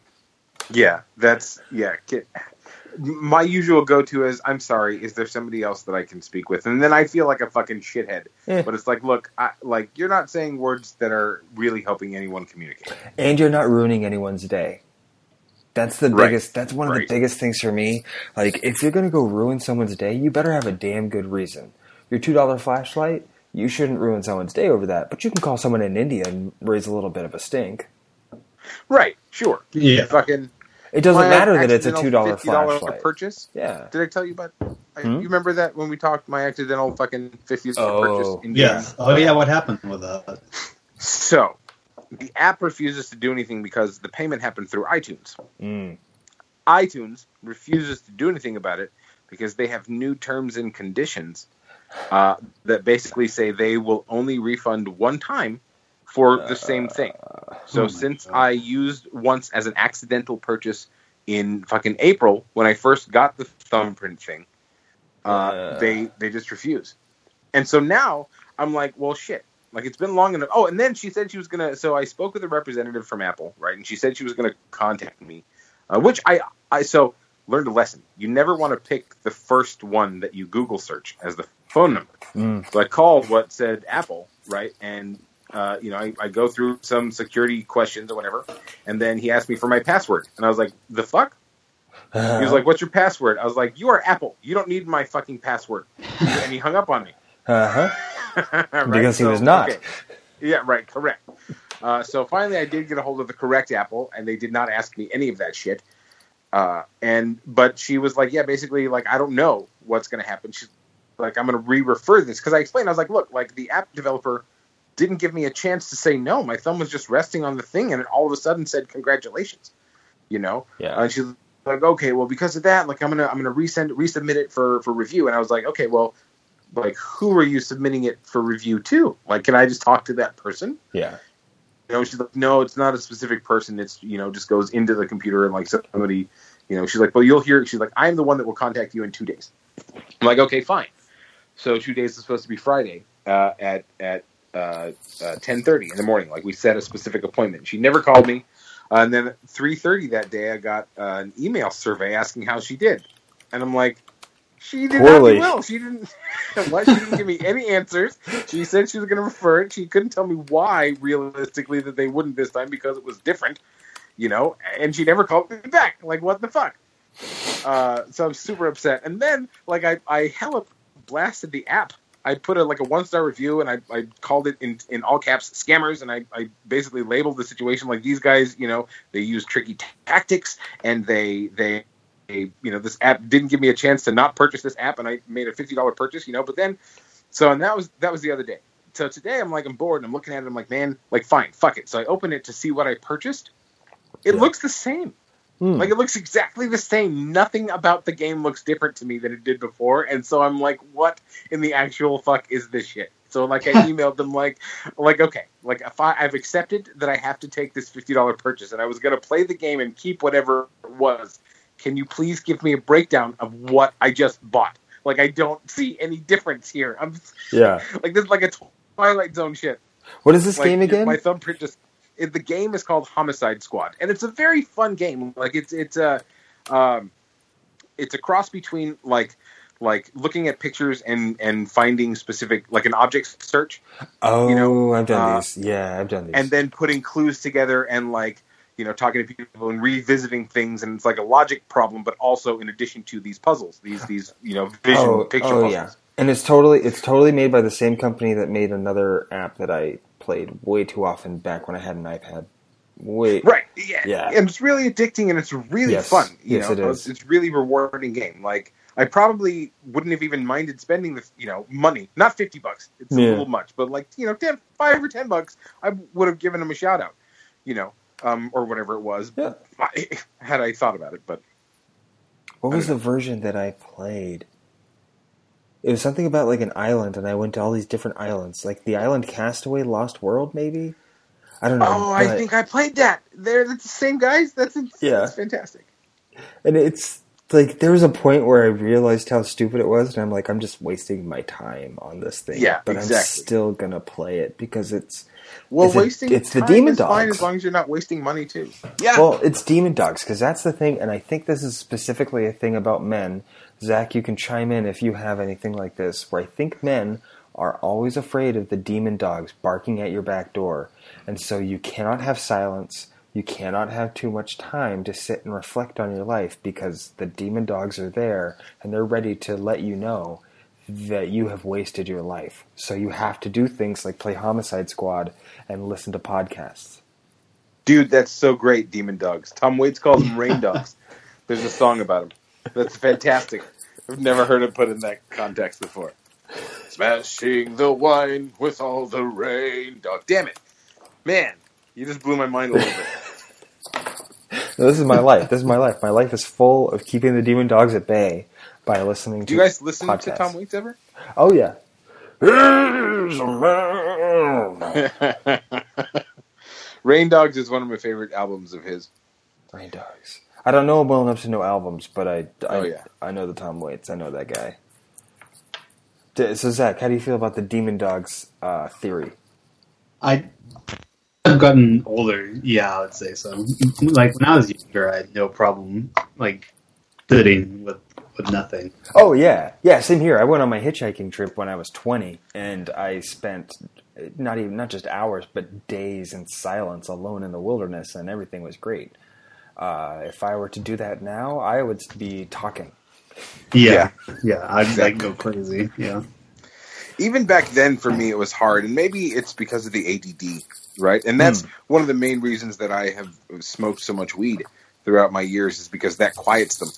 yeah. That's yeah. Get, my usual go-to is, "I'm sorry. Is there somebody else that I can speak with?" And then I feel like a fucking shithead. Eh. But it's like, look, I, like you're not saying words that are really helping anyone communicate. and you're not ruining anyone's day. That's the Right. biggest. That's one of Right. the biggest things for me. Like, if you're gonna go ruin someone's day, you better have a damn good reason. Your two dollar flashlight, you shouldn't ruin someone's day over that. But you can call someone in India and raise a little bit of a stink. Right. Sure. Yeah. Fucking. It doesn't matter that it's a two dollar $50 flashlight. purchase. Yeah. Did I tell you about? I, Hmm? You remember that when we talked? My accidental fucking fifty Oh. purchase. In Yeah. games? Oh, yeah. What happened with that? So, the app refuses to do anything because the payment happened through iTunes. Mm. iTunes refuses to do anything about it because they have new terms and conditions uh, that basically say they will only refund one time for the same thing. So oh since God. I used once as an accidental purchase in fucking April when I first got the thumbprint thing, uh, Uh. they they just refuse. And so now I'm like, well, shit. Like it's been long enough. Oh, and then she said she was gonna. So I spoke with a representative from Apple, right? And she said she was gonna contact me, uh, which I I so learned a lesson. You never want to pick the first one that you Google search as the phone number. Mm. So I called what said Apple, right? And uh, you know, I, I go through some security questions or whatever, and then he asked me for my password, and I was like, "The fuck?" He was <laughs> like, "What's your password?" I was like, "You are Apple. You don't need my fucking password." <laughs> and he hung up on me. uh huh. <laughs> Right? Because he So, was not. okay. Yeah, right, correct. Uh, so finally, I did get a hold of the correct Apple, and they did not ask me any of that shit. Uh, and but she was like, yeah, basically, like I don't know what's going to happen. She's like, I'm going to re-refer this because I explained. I was like, look, like the app developer didn't give me a chance to say no. My thumb was just resting on the thing, and it all of a sudden said congratulations. You know, Yeah. and she's like, okay, well, because of that, like I'm gonna I'm gonna resend resubmit it for for review. And I was like, okay, well, like who are you submitting it for review to? Like, can I just talk to that person? Yeah. You know, she's like, no, it's not a specific person. It's you know, just goes into the computer and like somebody, you know, she's like, well, you'll hear. She's like, I'm the one that will contact you in two days. I'm like, okay, fine. So two days is supposed to be Friday uh, at at uh, uh, ten thirty in the morning. Like we set a specific appointment. She never called me. Uh, and then at three thirty that day, I got uh, an email survey asking how she did, and I'm like, she did not Poorly. do well. She didn't. <laughs> what? She didn't give me any answers. She said she was going to refer it. She couldn't tell me why, realistically, that they wouldn't this time because it was different, you know. And she never called me back. Like, what the fuck? Uh, so I'm super upset. And then, like, I I hella blasted the app. I put a like a one star review and I, I called it in in all caps scammers. And I, I basically labeled the situation like these guys you know they use tricky tactics and they they they, you know this app didn't give me a chance to not purchase this app and I made a fifty dollar purchase you know but then so and that was that was the other day. So today I'm like I'm bored and I'm looking at it. I'm like man like fine fuck it. So I open it to see what I purchased. It Yeah. looks the same Hmm. like it looks exactly the same. Nothing about the game looks different to me than it did before, and so I'm like, what in the actual fuck is this shit? So like I <laughs> emailed them like, like okay, like if I, I've accepted that I have to take this fifty dollar purchase, and I was gonna play the game and keep whatever it was. Can you please give me a breakdown of what I just bought? Like I don't see any difference here. I'm Yeah. <laughs> like this is like a Twilight Zone shit. What is this Like, game again? My thumbprint just. It, the game is called Homicide Squad, and it's a very fun game. Like it's it's a, um, it's a cross between like like looking at pictures and and finding specific like an object search, oh, you know, I've done uh, these. Yeah, I've done these. and then putting clues together and like you know talking to people and revisiting things, and it's like a logic problem, but also in addition to these puzzles, these these you know vision oh, picture oh puzzles. yeah, and it's totally it's totally made by the same company that made another app that I played way too often back when I had an iPad. Way Right. Yeah. Yeah. And it's really addicting and it's really Yes. fun. You Yes, know, it is. It's, really rewarding game. Like I probably wouldn't have even minded spending the you know money, not fifty bucks. It's a little much, but like you know, 10, five or ten bucks, I would have given them a shout out. You know, um, or whatever it was. Yeah. <laughs> Had I thought about it, but What was the version that I played? It was something about like an island, and I went to all these different islands, like the island Castaway, Lost World, maybe. I don't know. oh, I think I played that. They're the same guys. That's Yeah. that's fantastic. and it's like there was a point where I realized how stupid it was, and I'm like, I'm just wasting my time on this thing. Yeah, but I'm still gonna play it because it's Well, It's a- wasting it's the time Demon is fine as long as you're not wasting money too. Yeah. well, it's demon dogs because that's the thing, and I think this is specifically a thing about men. Zach, you can chime in if you have anything like this, where I think men are always afraid of the demon dogs barking at your back door, and so you cannot have silence. You cannot have too much time to sit and reflect on your life because the demon dogs are there and they're ready to let you know that you have wasted your life. So you have to do things like play Homicide Squad and listen to podcasts. Dude, that's so great, Demon Dogs. Tom Waits calls them rain <laughs> dogs. There's a song about them. That's fantastic. I've never heard it put in that context before. Smashing the wine with all the rain dog. Damn it. Man, you just blew my mind a little bit. No, <laughs> this is my life. This is my life. My life is full of keeping the demon dogs at bay by listening Do to you guys listen to. Tom Waits ever? Oh yeah. <laughs> Rain Dogs is one of my favorite albums of his. Rain dogs. I don't know him well enough to know albums, but I, I, Oh, yeah. I know the Tom Waits. I know that guy. So Zach, how do you feel about the demon dogs uh, theory? I I've gotten older, yeah, I would say so. Like when I was younger, I had no problem like sitting with with nothing. Oh yeah, yeah. Same here. I went on my hitchhiking trip when I was twenty, and I spent uh, not even not just hours, but days in silence, alone in the wilderness, and everything was great. Uh, if I were to do that now, I would be talking. Yeah, yeah, I'd like go crazy. Yeah, Even back then, for me, it was hard, and maybe it's because of the ADD. right? And that's one of the main reasons that I have smoked so much weed throughout my years is because that quiets them.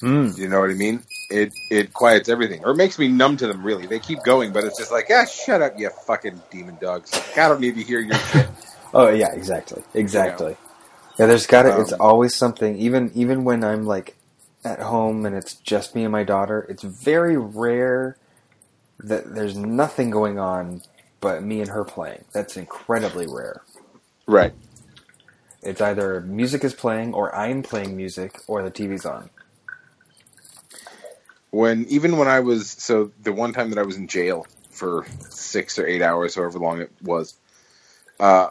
Mm. You know what I mean? It it quiets everything, or it makes me numb to them. Really, they keep going, but it's just like, ah, shut up, you fucking demon dogs. I don't need to hear your shit. <laughs> Oh yeah, exactly, exactly. Yeah, there's got to. it's Um, always something. Even even when I'm like at home and it's just me and my daughter, it's very rare that there's nothing going on but me and her playing. That's incredibly rare. Right. It's either music is playing or I'm playing music or the TV's on. When even when I was so the one time that I was in jail for six or eight hours, however long it was, uh,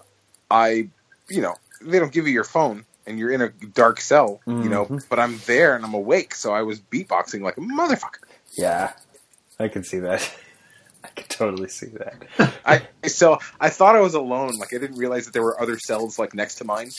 I you know they don't give you your phone and you're in a dark cell, you know, Mhm. but I'm there and I'm awake, so I was beatboxing like a motherfucker. Yeah, I can see that. <laughs> I can totally see that. <laughs> I so I thought I was alone. Like I didn't realize that there were other cells like next to mine,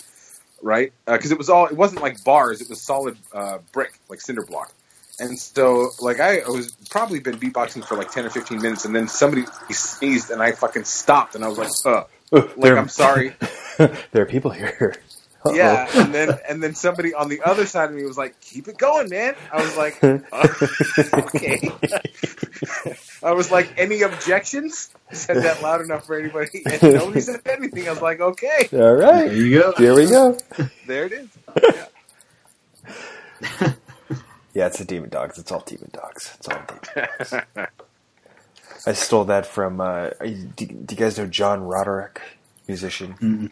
right? Because it was all it wasn't like bars. It was solid uh, brick, like cinder block. And so like I, I was probably been beatboxing for like ten or fifteen minutes, and then somebody sneezed, and I fucking stopped, and I was like, uh, like There- I'm sorry. <laughs> there are people here. Uh-oh. Yeah, and then and then somebody on the other side of me was like, "Keep it going, man." I was like, oh, <laughs> "Okay." I was like, "Any objections?" Said that loud enough for anybody, and nobody said anything. I was like, "Okay, All right, There you go. here we go. there it is." <laughs> Yeah, it's the demon dogs. It's all demon dogs. It's all demon dogs. I stole that from. Uh, do, do you guys know John Roderick, musician? Mm.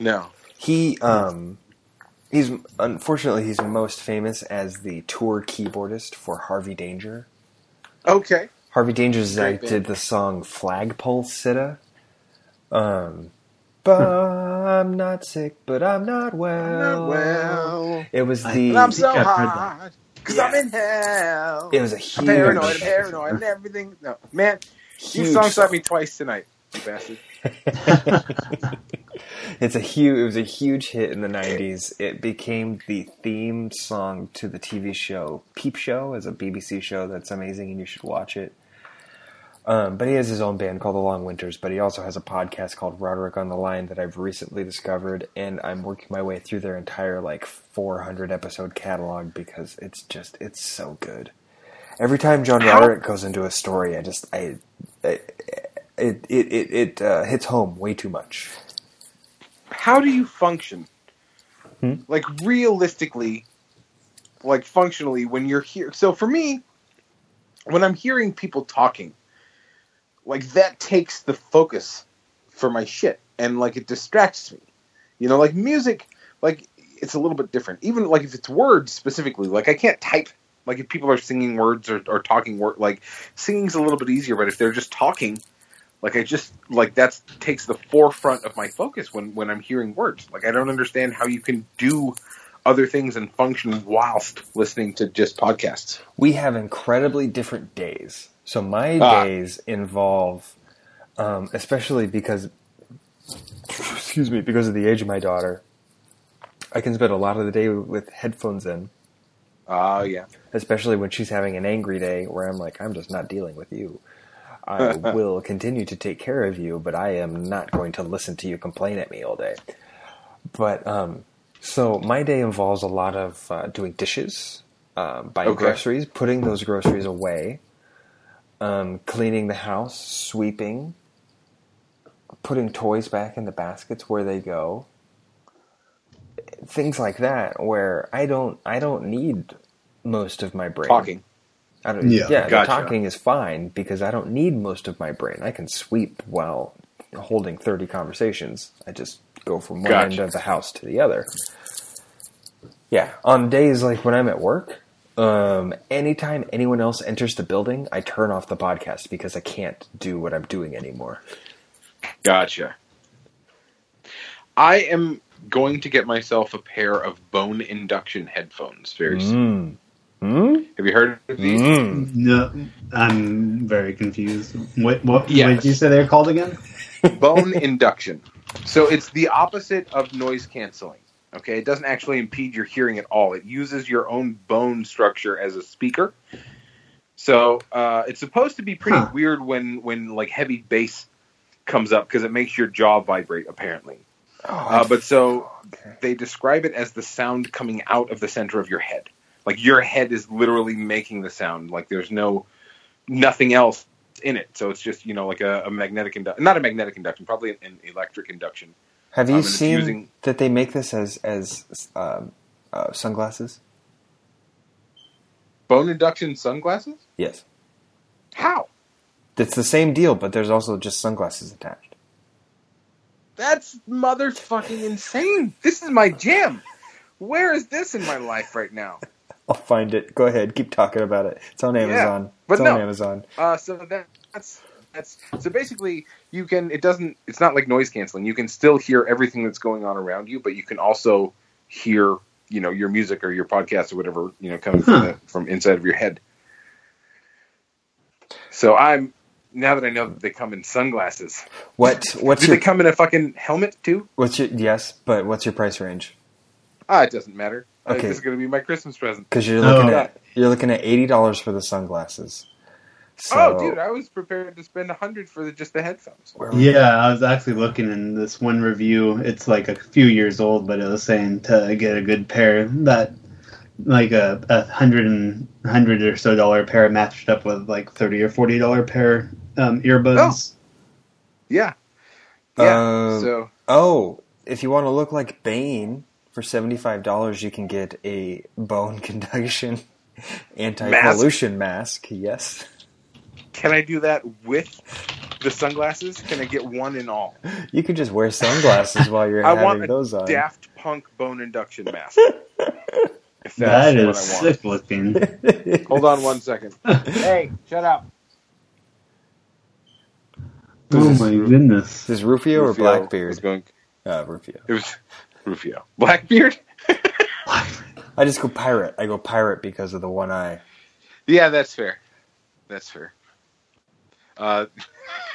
No, He um, he's unfortunately he's most famous as the tour keyboardist for Harvey Danger. okay, Harvey Danger's Great like band. did the song Flagpole Sitta. Um, but I'm not sick, but I'm not well. well, It was the. but I'm so I've heard that. hot because I'm in hell. it was a I'm paranoid, I'm paranoid, and everything. No, man, you huge song slapped me twice tonight, you bastard. <laughs> it's a huge. It was a huge hit in the '90s. It became the theme song to the TV show Peep Show, as a BBC show that's amazing, and you should watch it. Um, but he has his own band called The Long Winters. But he also has a podcast called Roderick on the Line that I've recently discovered, and I'm working my way through their entire like 400 episode catalog because it's just it's so good. Every time John Roderick goes into a story, I just I, I it it it, it uh, hits home way too much. how do you function Hmm? like realistically like functionally when you're here so for me when i'm hearing people talking like that takes the focus for my shit and like it distracts me you know like music like it's a little bit different even like if it's words specifically like i can't type like if people are singing words or, or talking word like singing's a little bit easier but if they're just talking like I just like that takes the forefront of my focus when when I'm hearing words. Like I don't understand how you can do other things and function whilst listening to just podcasts. we have incredibly different days. So my Ah. days involve, um, especially because, <laughs> excuse me, because of the age of my daughter, I can spend a lot of the day with headphones in, Oh yeah. especially when she's having an angry day where I'm like, I'm just not dealing with you. I <laughs> will continue to take care of you, but I am not going to listen to you complain at me all day. But um, so my day involves a lot of uh, doing dishes, uh, buying Okay. groceries, putting those groceries away, um, cleaning the house, sweeping, putting toys back in the baskets where they go. Things like that, where I don't, I don't need most of my brain. Talking. I don't, Yeah. yeah, the Gotcha. talking is fine because I don't need most of my brain. I can sweep while holding 30 conversations. I just go from one Gotcha. end of the house to the other. Yeah, on days like when I'm at work, um, anytime anyone else enters the building, I turn off the podcast because I can't do what I'm doing anymore. Gotcha. I am going to get myself a pair of bone induction headphones very soon. Mm. Mm? Have you heard of these? Mm. No, I'm very confused. What what, Yes. what did you say they're called again? bone induction. So it's the opposite of noise canceling. Okay, it doesn't actually impede your hearing at all. It uses your own bone structure as a speaker. So uh, it's supposed to be pretty Huh. weird when when like heavy bass comes up because it makes your jaw vibrate apparently. Oh, Uh, but so okay. they describe it as the sound coming out of the center of your head. Like your head is literally making the sound. Like there's no nothing else in it. So it's just you know like a, a magnetic induction, not a magnetic induction, probably an, an electric induction. Have you um, seen using- that they make this as as um, uh, sunglasses? Bone reduction sunglasses? Yes, How? it's the same deal, but there's also just sunglasses attached. That's motherfucking insane. This is my jam. Where is this in my life right now? <laughs> I'll find it. Go ahead, keep talking about it. It's on Amazon. Yeah, but it's no. on Amazon. Uh, so that, that's that's so basically you can. It doesn't. It's not like noise canceling. You can still hear everything that's going on around you, but you can also hear you know your music or your podcast or whatever you know coming from the, from inside of your head. So I'm now that I know that they come in sunglasses. What <laughs> what's Do your they come in a fucking helmet too? what's your yes? But what's your price range? Ah, it doesn't matter. Uh, Okay. this is going to be my Christmas present. Because you're looking Oh. at you're looking at eighty dollars for the sunglasses. So, oh, dude, I was prepared to spend a hundred for the, just the headphones. where are we? Yeah, I was actually looking in this one review. It's like a few years old, but it was saying to get a good pair that like a, a hundred and hundred or so dollar pair matched up with like thirty or forty dollar pair um, earbuds. Yeah, yeah. Um, so Oh, if you want to look like Bane for seventy five dollars, you can get a bone <laughs> conduction anti pollution mask. Yes, Can I do that with the sunglasses? Can I get one in all? you could just wear sunglasses while you're <laughs> I having want a those on. Daft Punk bone induction mask. <laughs> If that's That what is I want. sick looking. <laughs> Hold on one second. hey, shut up. oh my goodness. Is this Rufio, or Blackbeard? was going. Uh, Rufio. It was Rufio. Blackbeard. I just go pirate. I go pirate because of the one eye. yeah, that's fair. That's fair. Uh,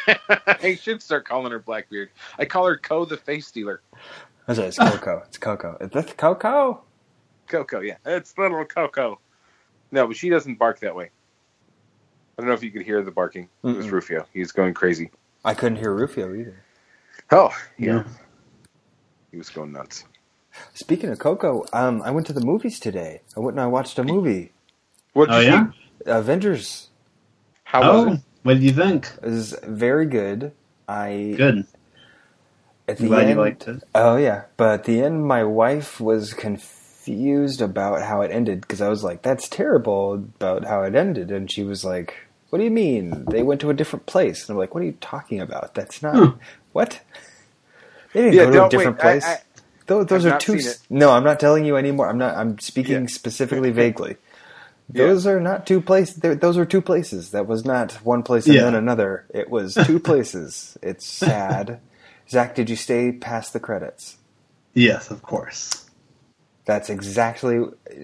<laughs> I should start calling her Blackbeard. I call her Co the Face Stealer. I'm sorry, it's Coco. It's Coco. Is that Coco? Coco, yeah. It's little Coco. No, but she doesn't bark that way. I don't know if you could hear the barking. It was Rufio. He's going crazy. I couldn't hear Rufio either. Oh, yeah. Yeah. He was going nuts. Speaking of Coco, um, I went to the movies today. I went and I watched a movie, What Oh you yeah. Avengers. How oh, was it? What did you think? It was very good. I Good. at I'm the glad end. you liked it. Oh yeah, but at the end, my wife was confused about how it ended because I was like, "That's terrible" about how it ended, and she was like, "What do you mean? They went to a different place?" And I'm like, "What are you talking about? That's not Hmm. what." They didn't Yeah, go to a different wait, place. I- Tho- those I've are two. s- No, I'm not telling you anymore. I'm not. I'm speaking Yeah. specifically vaguely. Yeah. Those are not two places. Those are two places. That was not one place and Yeah. then another. It was two <laughs> places. It's sad. Zach, did you stay past the credits? Yes, of course. That's exactly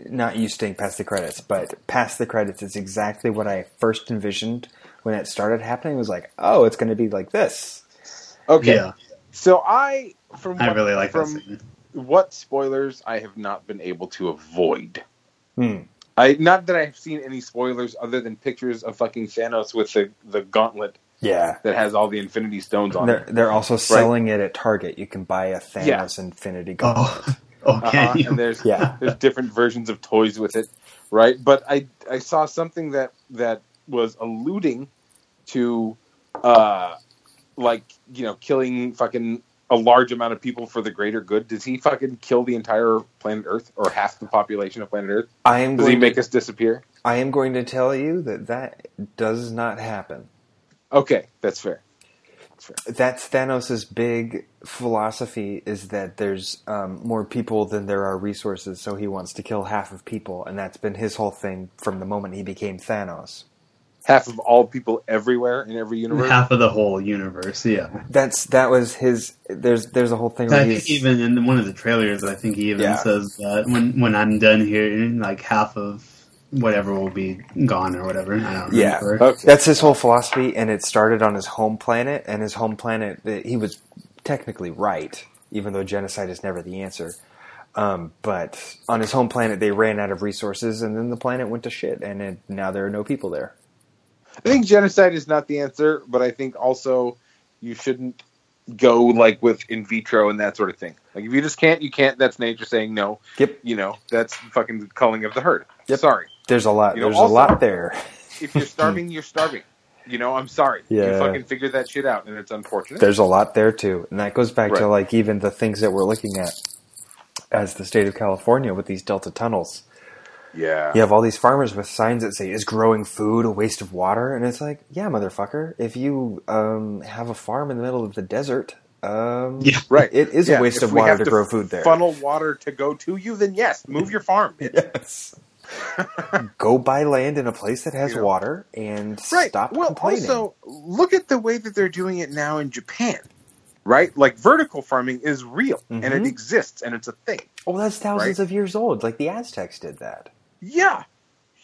not you staying past the credits, but past the credits is exactly what I first envisioned when it started happening. It was like, oh, it's going to be like this. Okay. Yeah, So I, from I what, really like that from scene. what spoilers I have not been able to avoid. Hmm. I not that I've seen any spoilers other than pictures of fucking Thanos with the the gauntlet Yeah. that has all the Infinity Stones on They're, it. they're also selling it at Target. You can buy a Thanos Yeah. Infinity Gauntlet. Oh, <laughs> can Uh-huh. And there's Yeah. <laughs> there's different versions of toys with it, right? But I I saw something that that was alluding to, uh, like you know, killing fucking a large amount of people for the greater good. Does he fucking kill the entire planet Earth or half the population of planet Earth? I am Does he make to, us disappear? I am going to tell you that that does not happen. Okay, that's fair. That's fair. That's Thanos' big philosophy is that there's um, more people than there are resources, so he wants to kill half of people, and that's been his whole thing from the moment he became Thanos. Half of all people everywhere in every universe. Half of the whole universe, yeah. That's that was his. There's there's a whole thing where I he's think even in one of the trailers, I think he even Yeah. says that when when I'm done here, like half of whatever will be gone or whatever. I don't Yeah. Okay. That's his whole philosophy, and it started on his home planet. And his home planet, he was technically right, even though genocide is never the answer. Um, but on his home planet, they ran out of resources, and then the planet went to shit, and it, now there are no people there. I think genocide is not the answer, but I think also you shouldn't go like with in vitro and that sort of thing. Like if you just can't, you can't. That's nature saying no. Yep. You know, that's fucking culling of the herd. Yep. Sorry. There's a lot. You know, there's also- a lot there. If you're starving, you're starving. You know, I'm sorry. Yeah. You fucking figured that shit out, and it's unfortunate. There's a lot there too, and that goes back to like even the things that we're looking at as the state of California with these delta tunnels. Yeah. You have all these farmers with signs that say, "Is growing food a waste of water?" And it's like, yeah, motherfucker. If you um, have a farm in the middle of the desert, um, <laughs> Yeah. Right. it is Yeah, a waste if of water have to grow food there. Funnel water to go to you, then yes, move your farm. <laughs> Yes. <laughs> Go buy land in a place that has Yeah. water and right. stop well, complaining. also look at the way that they're doing it now in Japan. Right, like vertical farming is real and it Mhm. exists and it's a thing. oh, that's thousands Right. of years old. Like the Aztecs did that. Yeah,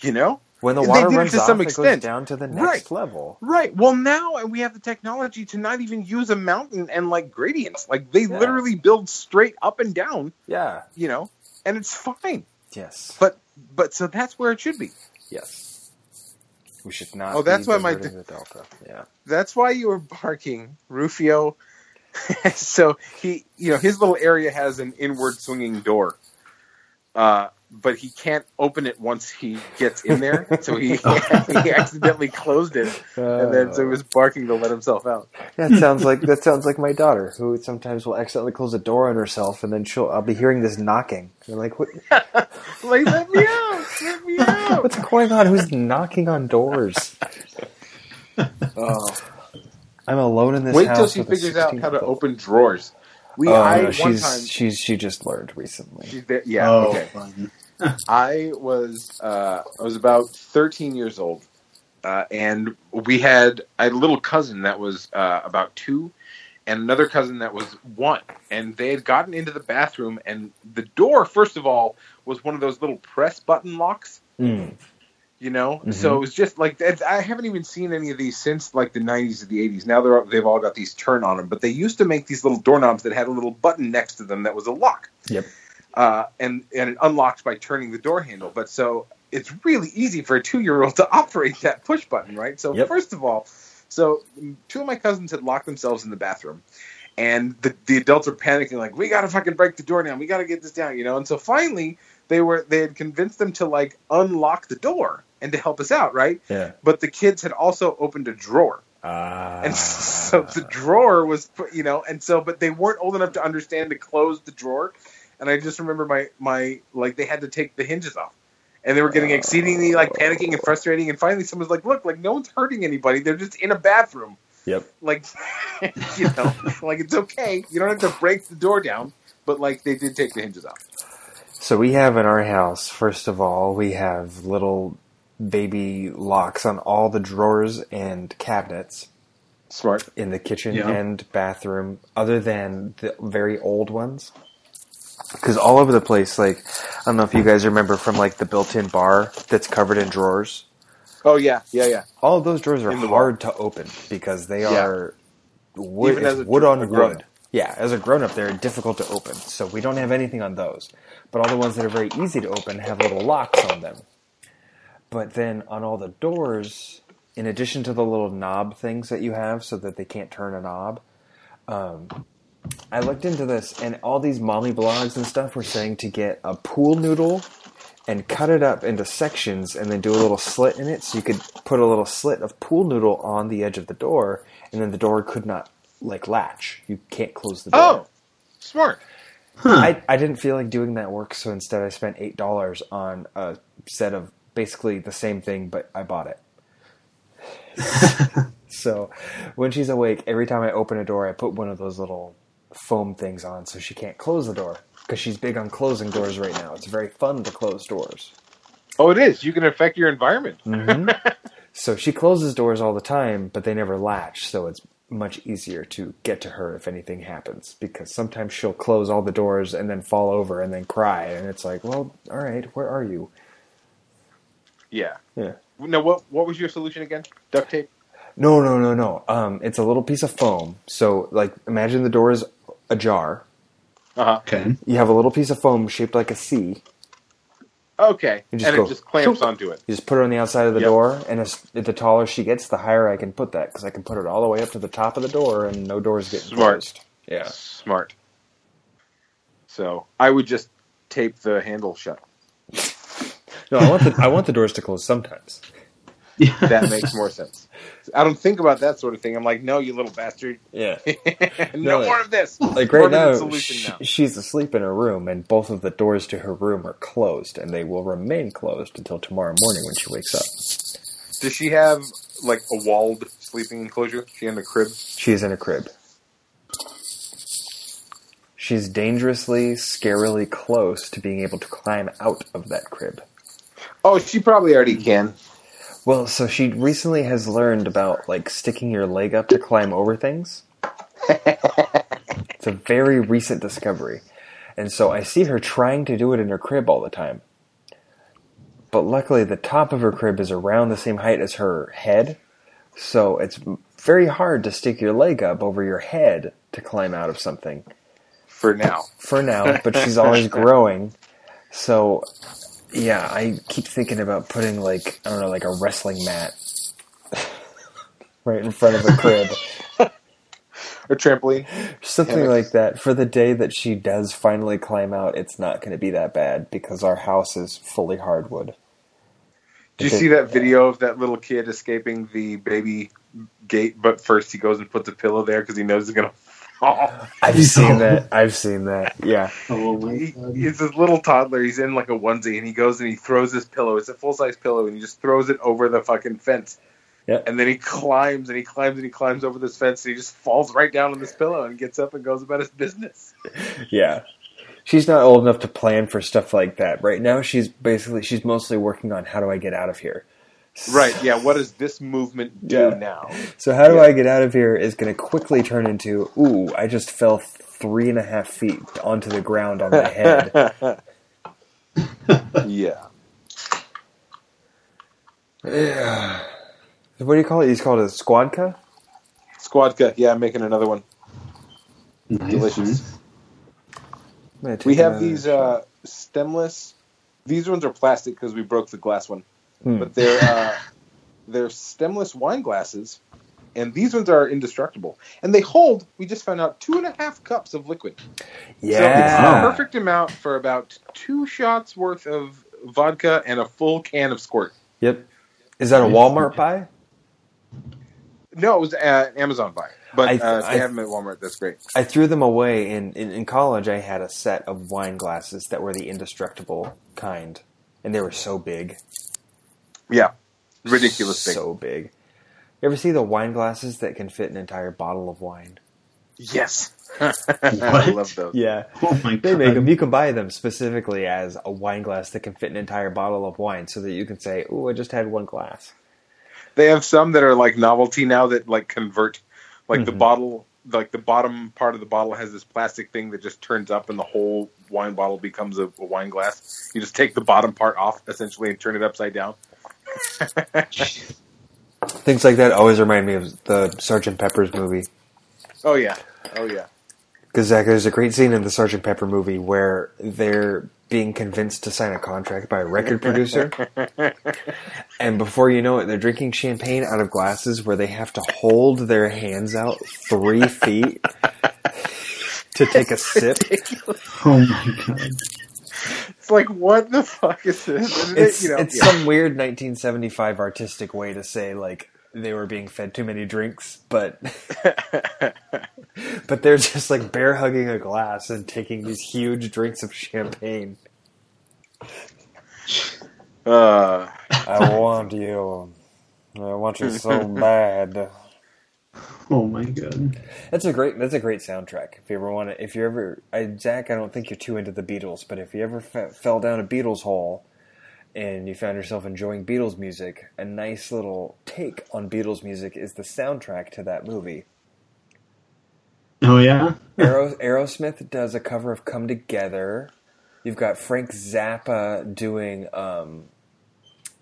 you know. When the water runs to off, some extent. down to the next Right. level. Right. Well, now we have the technology to not even use a mountain and like gradients. Like they Yeah. literally build straight up and down, Yeah. you know, and it's fine. Yes. But but so that's where it should be. Yes. We should not. Oh, that's why my the Delta. Yeah. That's why you were barking, Rufio. <laughs> so he, you know, his little area has an inward swinging door, uh, but he can't open it once he gets in there. so he <laughs> he accidentally closed it, and then so he was barking to let himself out. that sounds like that sounds like my daughter, who sometimes will accidentally close a door on herself, and then she'll. I'll be hearing this knocking. You're like, what, <laughs> Like, let me out! Let me out! <laughs> what's going on? Who's knocking on doors? Oh. I'm alone in this Wait house. till she figures out how to 16 open drawers. We, Oh, I no, one she's time, she's she just learned recently. she's yeah, oh, okay. I was uh, I was about 13 years old, uh, and we had a little cousin that was uh, about two, and another cousin that was one, and they had gotten into the bathroom, and the door first of all was one of those little press button locks, Mm. you know. Mhm. So it was just like I haven't even seen any of these since like the 90s or the 80s. Now they're they've all got these turn on them, but they used to make these little doorknobs that had a little button next to them that was a lock Yep. Uh, and and it unlocks by turning the door handle. But so it's really easy for a two year old <laughs> to operate that push button, right? So Yep. first of all, so two of my cousins had locked themselves in the bathroom, and the the adults are panicking like, "We got to fucking break the door down. We got to get this down," you know. And so finally, they were they had convinced them to like unlock the door and to help us out, right? Yeah. But the kids had also opened a drawer. Ah. And <laughs> so the drawer was, put- you know, and so, but they weren't old enough to understand to close the drawer. And I just remember my, my, like, they had to take the hinges off. And they were getting exceedingly, like, panicking and frustrating. And finally, someone's like, look, like, no one's hurting anybody. They're just in a bathroom. Yep. Like, <laughs> you know, like, it's okay. You don't have to break the door down. But, like, they did take the hinges off. So we have in our house, first of all, we have little baby locks on all the drawers and cabinets Smart. in the kitchen Yeah. and bathroom, other than the very old ones. Because all over the place, like I don't know if you guys remember from like the built-in bar that's covered in drawers. Oh, yeah. Yeah, yeah. All of those drawers are hard to open because they Yeah. are wood, Even as a wood on wood. Yeah, as a grown-up, they're difficult to open. So we don't have anything on those. But all the ones that are very easy to open have little locks on them. But then on all the doors, in addition to the little knob things that you have so that they can't turn a knob, um, I looked into this, and all these mommy blogs and stuff were saying to get a pool noodle and cut it up into sections and then do a little slit in it so you could put a little slit of pool noodle on the edge of the door and then the door could not like latch. You can't close the door. Oh, smart. Huh. I, I didn't feel like doing that work, so instead I spent eight dollars on a set of basically the same thing, but I bought it. <laughs> so when she's awake, every time I open a door, I put one of those little foam things on so she can't close the door because she's big on closing doors right now. It's very fun to close doors. Oh, it is. You can affect your environment. <laughs> So she closes doors all the time, but they never latch, so it's much easier to get to her if anything happens because sometimes she'll close all the doors and then fall over and then cry and it's like, "Well, all right, where are you?" Yeah. Yeah. No, what what was your solution again? Duct tape. No, no, no, no. Um, it's a little piece of foam. So, like, imagine the door is ajar. Uh huh. Okay. You have a little piece of foam shaped like a C, Okay, You just and go, it just clamps shoop. onto it. You just put it on the outside of the Yep. door, and as, the taller she gets, the higher I can put that because I can put it all the way up to the top of the door, and no doors get Smart. closed. Yeah. Smart. So I would just tape the handle shut. No, I want the I want the doors to close sometimes. Yeah. <laughs> That makes more sense. I don't think about that sort of thing. I'm like, no, you little bastard. Yeah. <laughs> no No, more of this. Like right now, solution sh- now. she's asleep in her room, and both of the doors to her room are closed, and they will remain closed until tomorrow morning when she wakes up. Does she have like a walled sleeping enclosure? She in a crib? She's in a crib. She's dangerously, scarily close to being able to climb out of that crib. Oh, she probably already can. Well, so she recently has learned about like sticking your leg up to climb over things. it's a very recent discovery. And so I see her trying to do it in her crib all the time. But luckily the top of her crib is around the same height as her head. So it's very hard to stick your leg up over your head to climb out of something For now. for now, but she's always growing. So, yeah, I keep thinking about putting like I don't know, like a wrestling mat <laughs> right in front of a crib, <laughs> A trampoline. something like that. For the day that she does finally climb out, it's not going to be that bad because our house is fully hardwood. Do you see that video of that little kid escaping the baby gate? But first he goes and puts a pillow there because he knows he's gonna fall. <laughs> I've seen that. I've seen that. Yeah, Oh He, god. it's this little toddler. He's in like a onesie, and he goes and he throws his pillow. It's a full size pillow, and he just throws it over the fucking fence. Yeah. And then he climbs and he climbs and he climbs over this fence, and he just falls right down on this pillow and gets up and goes about his business. <laughs> yeah. She's not old enough to plan for stuff like that right now. She's basically she's mostly working on how do I get out of here. Right? Yeah. What does this movement do Yeah. now? So how do Yeah. I get out of here is going to quickly turn into, ooh, I just fell three and a half feet onto the ground on my head. <laughs> yeah. yeah. What do you call it? He's called a squadka? Squadka. Yeah, I'm making another one. Nice. Delicious. I'm gonna take We have these uh, stemless. These ones are plastic because we broke the glass one, Hmm. but they're uh, they're stemless wine glasses, and these ones are indestructible. And they hold. We just found out two and a half cups of liquid. So it's yeah. the perfect amount for about two shots worth of vodka and a full can of squirt. Yep. Is that a Walmart buy? No, it was an Amazon buy, but I- uh, I- they have them at Walmart. That's great. I threw them away in, in, in college. I had a set of wine glasses that were the indestructible kind, and they were so big, Yeah, ridiculous big. so big. You ever see the wine glasses that can fit an entire bottle of wine? Yes, <laughs> I love those. Yeah, Oh my god. They make them. You can buy them specifically as a wine glass that can fit an entire bottle of wine, so that you can say, "Oh, I just had one glass." They have some that are like novelty now that like convert, like the Mhm. bottle, like the bottom part of the bottle has this plastic thing that just turns up, and the whole wine bottle becomes a, a wine glass. You just take the bottom part off essentially and turn it upside down. <laughs> Things like that always remind me of the Sergeant Pepper's movie. Oh yeah, oh yeah. Because Zach, there's a great scene in the Sergeant Pepper movie where they're being convinced to sign a contract by a record producer, <laughs> and before you know it, they're drinking champagne out of glasses where they have to hold their hands out three feet <laughs> to take a sip. Oh my god. It's like what the fuck is this? And it- It's you know, it's yeah. some weird 1975 artistic way to say like they were being fed too many drinks, but <laughs> <laughs> but they're just like bear hugging a glass and taking these huge drinks of champagne. uh, I want you. I want you so <laughs> bad. <laughs> Oh my god. That's a great. That's a great soundtrack. If you ever want to, if you ever, I, Zach, I don't think you're too into the Beatles, but if you ever f- fell down a Beatles hole and you found yourself enjoying Beatles music, a nice little take on Beatles music is the soundtrack to that movie. Oh yeah. <laughs> Aero, Aerosmith does a cover of "Come Together." You've got Frank Zappa doing um,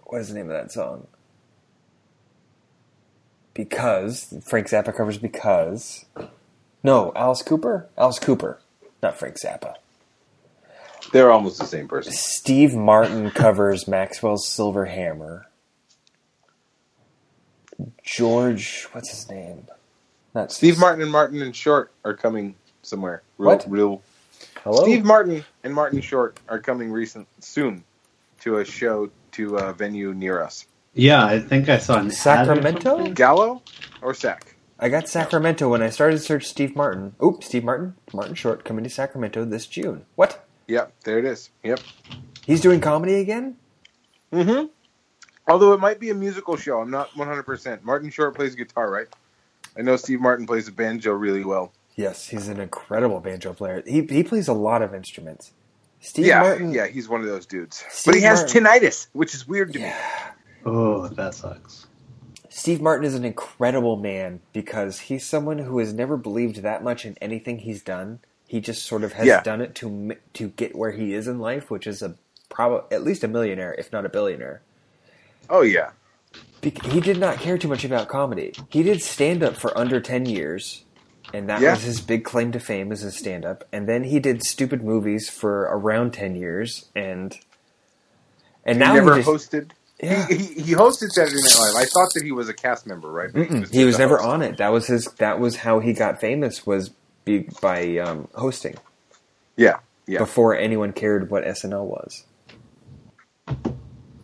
what is the name of that song? Because Frank Zappa covers "Because." No, Alice Cooper. Alice Cooper, not Frank Zappa. They're almost the same person. Steve Martin covers Maxwell's Silver Hammer. George, what's his name? Not Steve Martin and Martin and Short are coming somewhere. Real, What? real. Hello. Steve Martin and Martin Short are coming recent soon to a show to a venue near us. Yeah, I think I saw an ad or Sacramento? something. Gallo or Sac? I got Sacramento when I started to search Steve Martin. Oop, Steve Martin, Martin Short coming to Sacramento this June. What? Yep, there it is. Yep. He's doing comedy again? Mm-hmm. Although it might be a musical show, I'm not 100%. Martin Short plays guitar, right? I know Steve Martin plays the banjo really well. Yes, he's an incredible banjo player. He he plays a lot of instruments. Steve yeah, Martin. yeah, he's one of those dudes. Steve but he has Martin- tinnitus, which is weird to me. Yeah. Oh, that sucks. Steve Martin is an incredible man because he's someone who has never believed that much in anything he's done. He just sort of has Yeah. done it to to get where he is in life, which is a prob- at least a millionaire, if not a billionaire. Oh yeah, Bec- he did not care too much about comedy. He did stand up for under 10 years, and that Yeah. was his big claim to fame as a stand up. And then he did stupid movies for around 10 years, and and he now never he, just, hosted. Yeah. He, he, he hosted Saturday Night Live. I thought that he was a cast member, right? Mm-mm, just he was never host. on it. That was his. That was how he got famous was be, by um, hosting Yeah, yeah. before anyone cared what SNL was.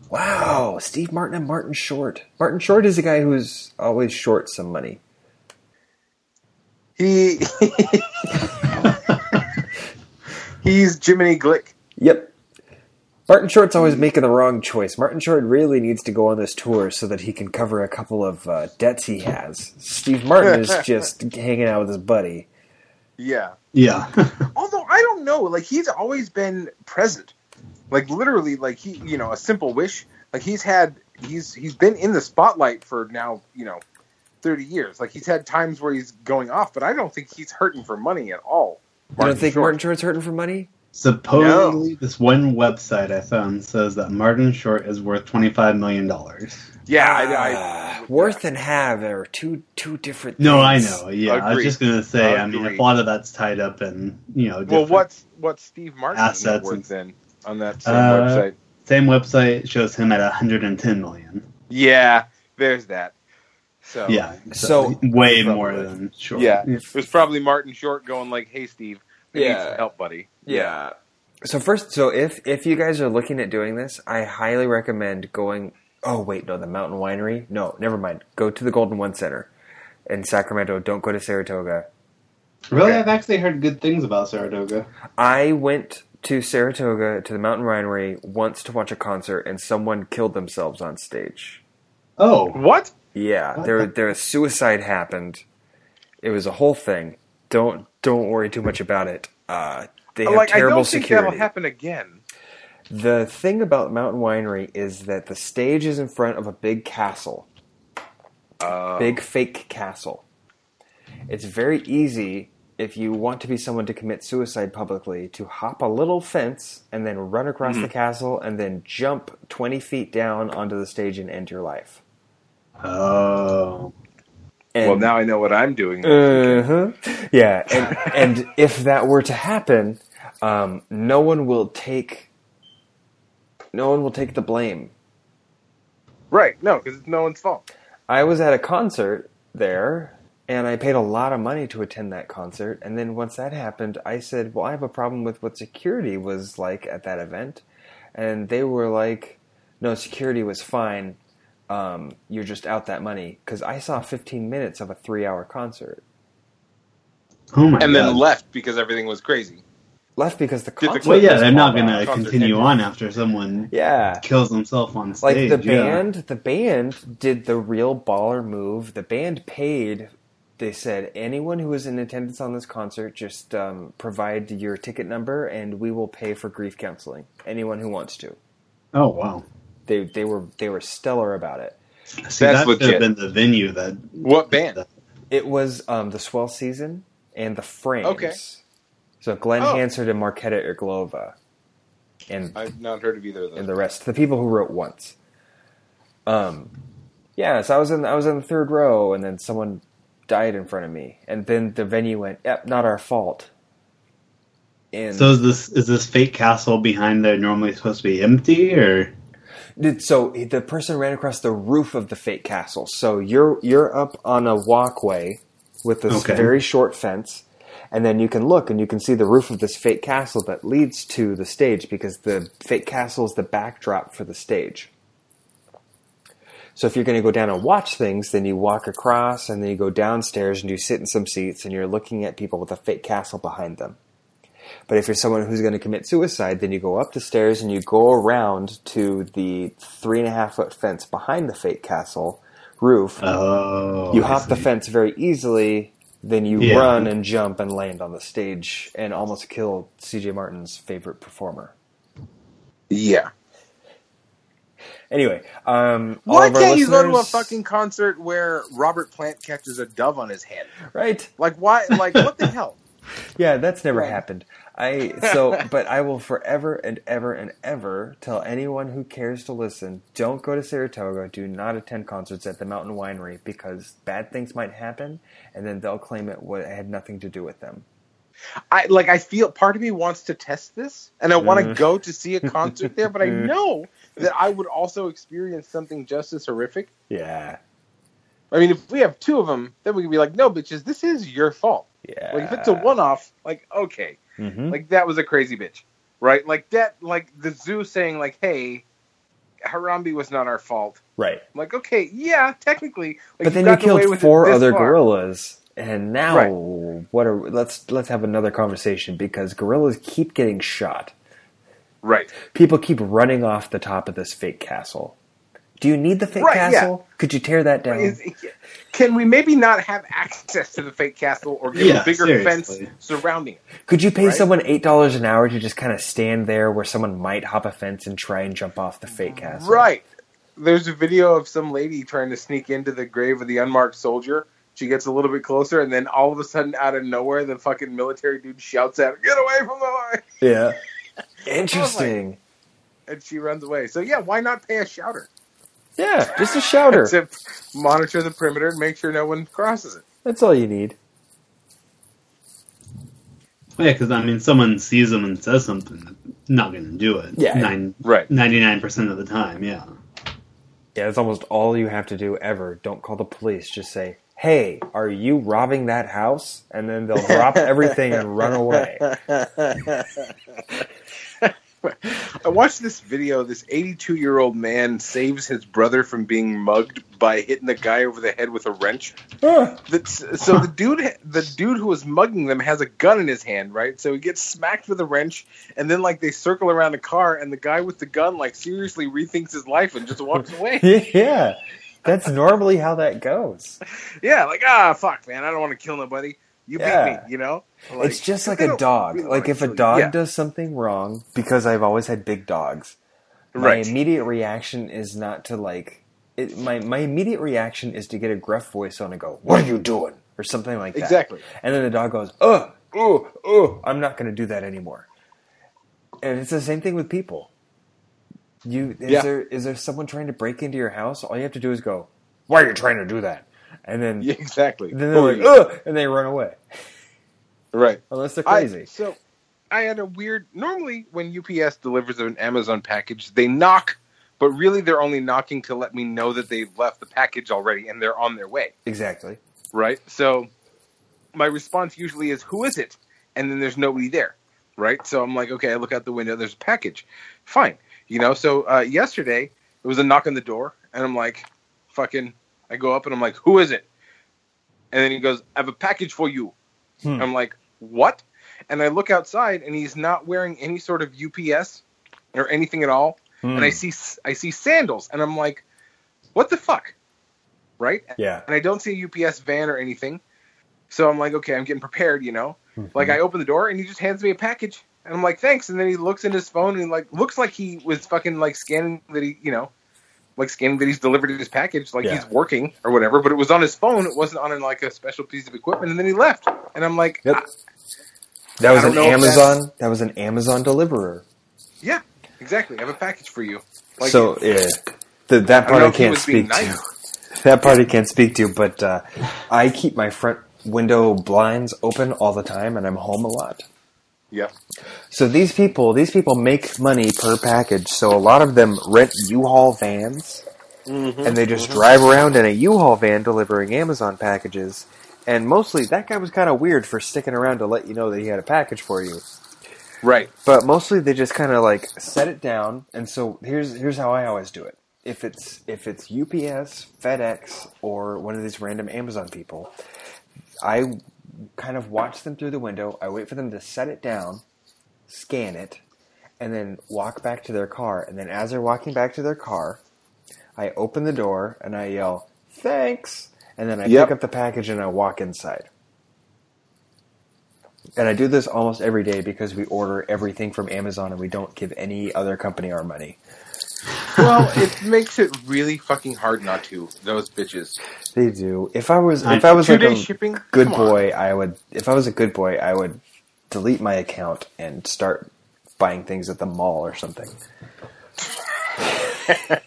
Wow, Steve Martin and Martin Short. Martin Short is a guy who's always short some money. He <laughs> <laughs> he's Jiminy Glick. Yep. Martin Short's always making the wrong choice. Martin Short really needs to go on this tour so that he can cover a couple of uh, debts he has. Steve Martin is <laughs> just hanging out with his buddy. Yeah. Yeah. <laughs> Although I don't know, like he's always been present. Like literally, like he, you know, a simple wish. Like he's had, he's he's been in the spotlight for now, you know, thirty years. Like he's had times where he's going off, but I don't think he's hurting for money at all. You don't think Short. Martin Short's hurting for money? Supposedly, this one website I found says that Martin Short is worth twenty-five million dollars. Yeah, I, I, Ah, worth and have are two two different. No, I know. Yeah, I was just gonna say. I mean, Agreed. a lot of that's tied up in you know. well, what's what's Steve Martin's net Assets worth and- then on that same Uh, website? Same website shows him at 110 million. Yeah, there's that. So Yeah, So- way Probably. more than Short. yeah, it was probably Martin Short going like, "Hey, Steve, I need Yeah. some help, buddy." Yeah. So first, so if if you guys are looking at doing this, I highly recommend going. Oh wait, no, the Mountain Winery. No, never mind. Go to the Golden One Center in Sacramento. Don't go to Saratoga. Really, Okay. I've actually heard good things about Saratoga. I went to Saratoga to the Mountain Winery once to watch a concert, and someone killed themselves on stage. Oh, What? Yeah, What there the- there a suicide happened. It was a whole thing. Don't don't worry too much about it. Uh, they have like, I terrible don't think security. that'll happen again. The thing about Mountain Winery is that the stage is in front of a big castle, Uh, big fake castle. It's very easy if you want to be someone to commit suicide publicly to hop a little fence and then run across the castle and then jump 20 feet down onto the stage and end your life. oh, And, well, now I know what I'm doing. Uh-huh. Yeah, and <laughs> and if that were to happen, um, no one will take no one will take the blame. Right? No, because it's no one's fault. I was at a concert there, and I paid a lot of money to attend that concert. And then once that happened, I said, "Well, I have a problem with what security was like at that event," and they were like, "No, security was fine. Um, you're just out that money." Because I saw 15 minutes of a three-hour concert. oh my And god! then left because everything was crazy. Left because the Did the- concert. well, yeah, was they're not going to continue on after someone Yeah. kills himself on Like stage. Like the yeah. band, the band did the real baller move. The band paid. They said anyone who is in attendance on this concert, just um, provide your ticket number, and we will pay for grief counseling. Anyone who wants to. Oh wow! They they were they were stellar about it. See, That's that should have been the venue that. What band? It was um, the Swell Season and the Frames. Okay. So Glenn Oh. Hansard and Marketa Irglova, and I've not heard of either of those. and the rest, the people who wrote once. Um, yeah, so I was in I was in the third row, and then someone died in front of me, and then the venue went, "Yep, not our fault." And So is this is this fake castle behind there normally supposed to be empty or? Did- So the person ran across the roof of the fake castle. So you're you're up on a walkway with this Okay. very short fence, and then you can look and you can see the roof of this fake castle that leads to the stage because the fake castle is the backdrop for the stage. So if you're going to go down and watch things, then you walk across and then you go downstairs and you sit in some seats and you're looking at people with a fake castle behind them. But if you're someone who's going to commit suicide, then you go up the stairs and you go around to the three and a half foot fence behind the fake castle roof. Oh, you hop the fence very easily, then you Yeah. run and jump and land on the stage and almost kill CJ Martin's favorite performer. Yeah. Anyway, um, all Why of our can't you go to a fucking concert where Robert Plant catches a dove on his head? right? Like why? Like what the <laughs> hell? Yeah, that's never Right. happened. I so, <laughs> but I will forever and ever and ever tell anyone who cares to listen: don't go to Saratoga. Do not attend concerts at the Mountain Winery because bad things might happen, and then they'll claim it had nothing to do with them. I like. I feel part of me wants to test this, and I want to Mhm. go to see a concert there, but I <laughs> know that I would also experience something just as horrific. Yeah, I mean, if we have two of them, then we can be like, no, bitches, this is your fault. yeah. Like if it's a one-off, like okay, Mhm. like that was a crazy bitch, right? Like that, like the zoo saying like, hey, Harambe was not our fault. right, I'm like okay, yeah, technically, like, but then you killed four other far. gorillas, and now Right. what are let's let's have another conversation because gorillas keep getting shot. right? People keep running off the top of this fake castle. Do you need the fake Right, yeah. castle? Could you tear that down? Is- Can we maybe not have access to the fake castle or get Yeah, a bigger seriously. fence surrounding it? Could you pay Right? someone eight dollars an hour to just kind of stand there where someone might hop a fence and try and jump off the fake castle? Right. There's a video of some lady trying to sneak into the grave of the unmarked soldier. She gets a little bit closer, and then all of a sudden, out of nowhere, the fucking military dude shouts at her, "Get away from the line!" Yeah. Interesting. <laughs> And she runs away. So yeah, why not pay a shouter? Yeah, just a shouter. <laughs> To monitor the perimeter and make sure no one crosses it. That's all you need. Yeah, because I mean, someone sees them and says something, not going to do it. Yeah. Nine, Right. 99% of the time, yeah. Yeah, that's almost all you have to do ever. Don't call the police. Just say, "Hey, are you robbing that house?" And then they'll drop <laughs> everything and run away. <laughs> I watched this video. This 82 year old man saves his brother from being mugged by hitting the guy over the head with a wrench. That's, so the <laughs> dude, the dude who was mugging them has a gun in his hand, right? So he gets smacked with a wrench, and then like they circle around the car, and the guy with the gun like seriously rethinks his life and just walks away. <laughs> yeah, that's normally how that goes. <laughs> yeah, like ah, fuck, man, I don't want to kill nobody. You Yeah. beat me, you know. it's just like a dog. really Like if a dog Yeah. does something wrong, because I've always had big dogs. My Right. immediate reaction is not to like. It, my my immediate reaction is to get a gruff voice on and go, "What are you doing?" or something like that. Exactly. And then the dog goes, "Oh, oh, oh! I'm not going to do that anymore." And it's the same thing with people. You is Yeah. there is there someone trying to break into your house? All you have to do is go, "Why are you trying to do that?" And then Yeah, exactly. then they're like, "Ugh!" and they run away Right. unless they're I- crazy. so I had a weird. Normally, when UPS delivers an Amazon package, they knock, but really they're only knocking to let me know that they've left the package already and they're on their way. exactly. Right. So my response usually is, "Who is it?" And then there's nobody there. Right. So I'm like, okay, I look out the window. There's a package. Fine. You know. So uh, yesterday it was a knock on the door, and I'm like, fucking. I go up and I'm like, "Who is it?" And then he goes, "I have a package for you." Hmm. I'm like, what? And I look outside, and he's not wearing any sort of UPS or anything at all. And Hmm. I see I see sandals, and I'm like, what the fuck, right? yeah. And I don't see a UPS van or anything. So I'm like, okay, I'm getting prepared, you know. Mm-hmm. Like I open the door, and he just hands me a package, and I'm like, thanks. And then he looks in his phone, and like looks like he was fucking like scanning that he, you know. Like scanning that he's delivered his package, like Yeah. he's working or whatever, but it was on his phone. It wasn't on like a special piece of equipment, and then he left. And I'm like, Yep. That was I an Amazon. That was an Amazon deliverer. Yeah, exactly. I have a package for you. Like, so yeah, the, that part know I, can't speak nice. to. <laughs> That part I can't speak to, but uh, I keep my front window blinds open all the time, and I'm home a lot. Yeah. So these people, these people make money per package. So a lot of them rent U-Haul vans, Mm-hmm. and they just drive around in a U-Haul van delivering Amazon packages. And mostly, that guy was kind of weird for sticking around to let you know that he had a package for you. Right. But mostly, they just kind of like set it down. And so here's here's how I always do it. If it's if it's UPS, FedEx, or one of these random Amazon people, I kind of watch them through the window. I wait for them to set it down, scan it, and then walk back to their car. And then as they're walking back to their car, I open the door and I yell, "Thanks!" And then I Yep. pick up the package and I walk inside. And I do this almost every day because we order everything from Amazon and we don't give any other company our money. Well, it makes it really fucking hard not to. Those bitches. They do. If I was if I was Two like day a shipping. good Come on. boy, I would if I was a good boy, I would delete my account and start buying things at the mall or something. <laughs>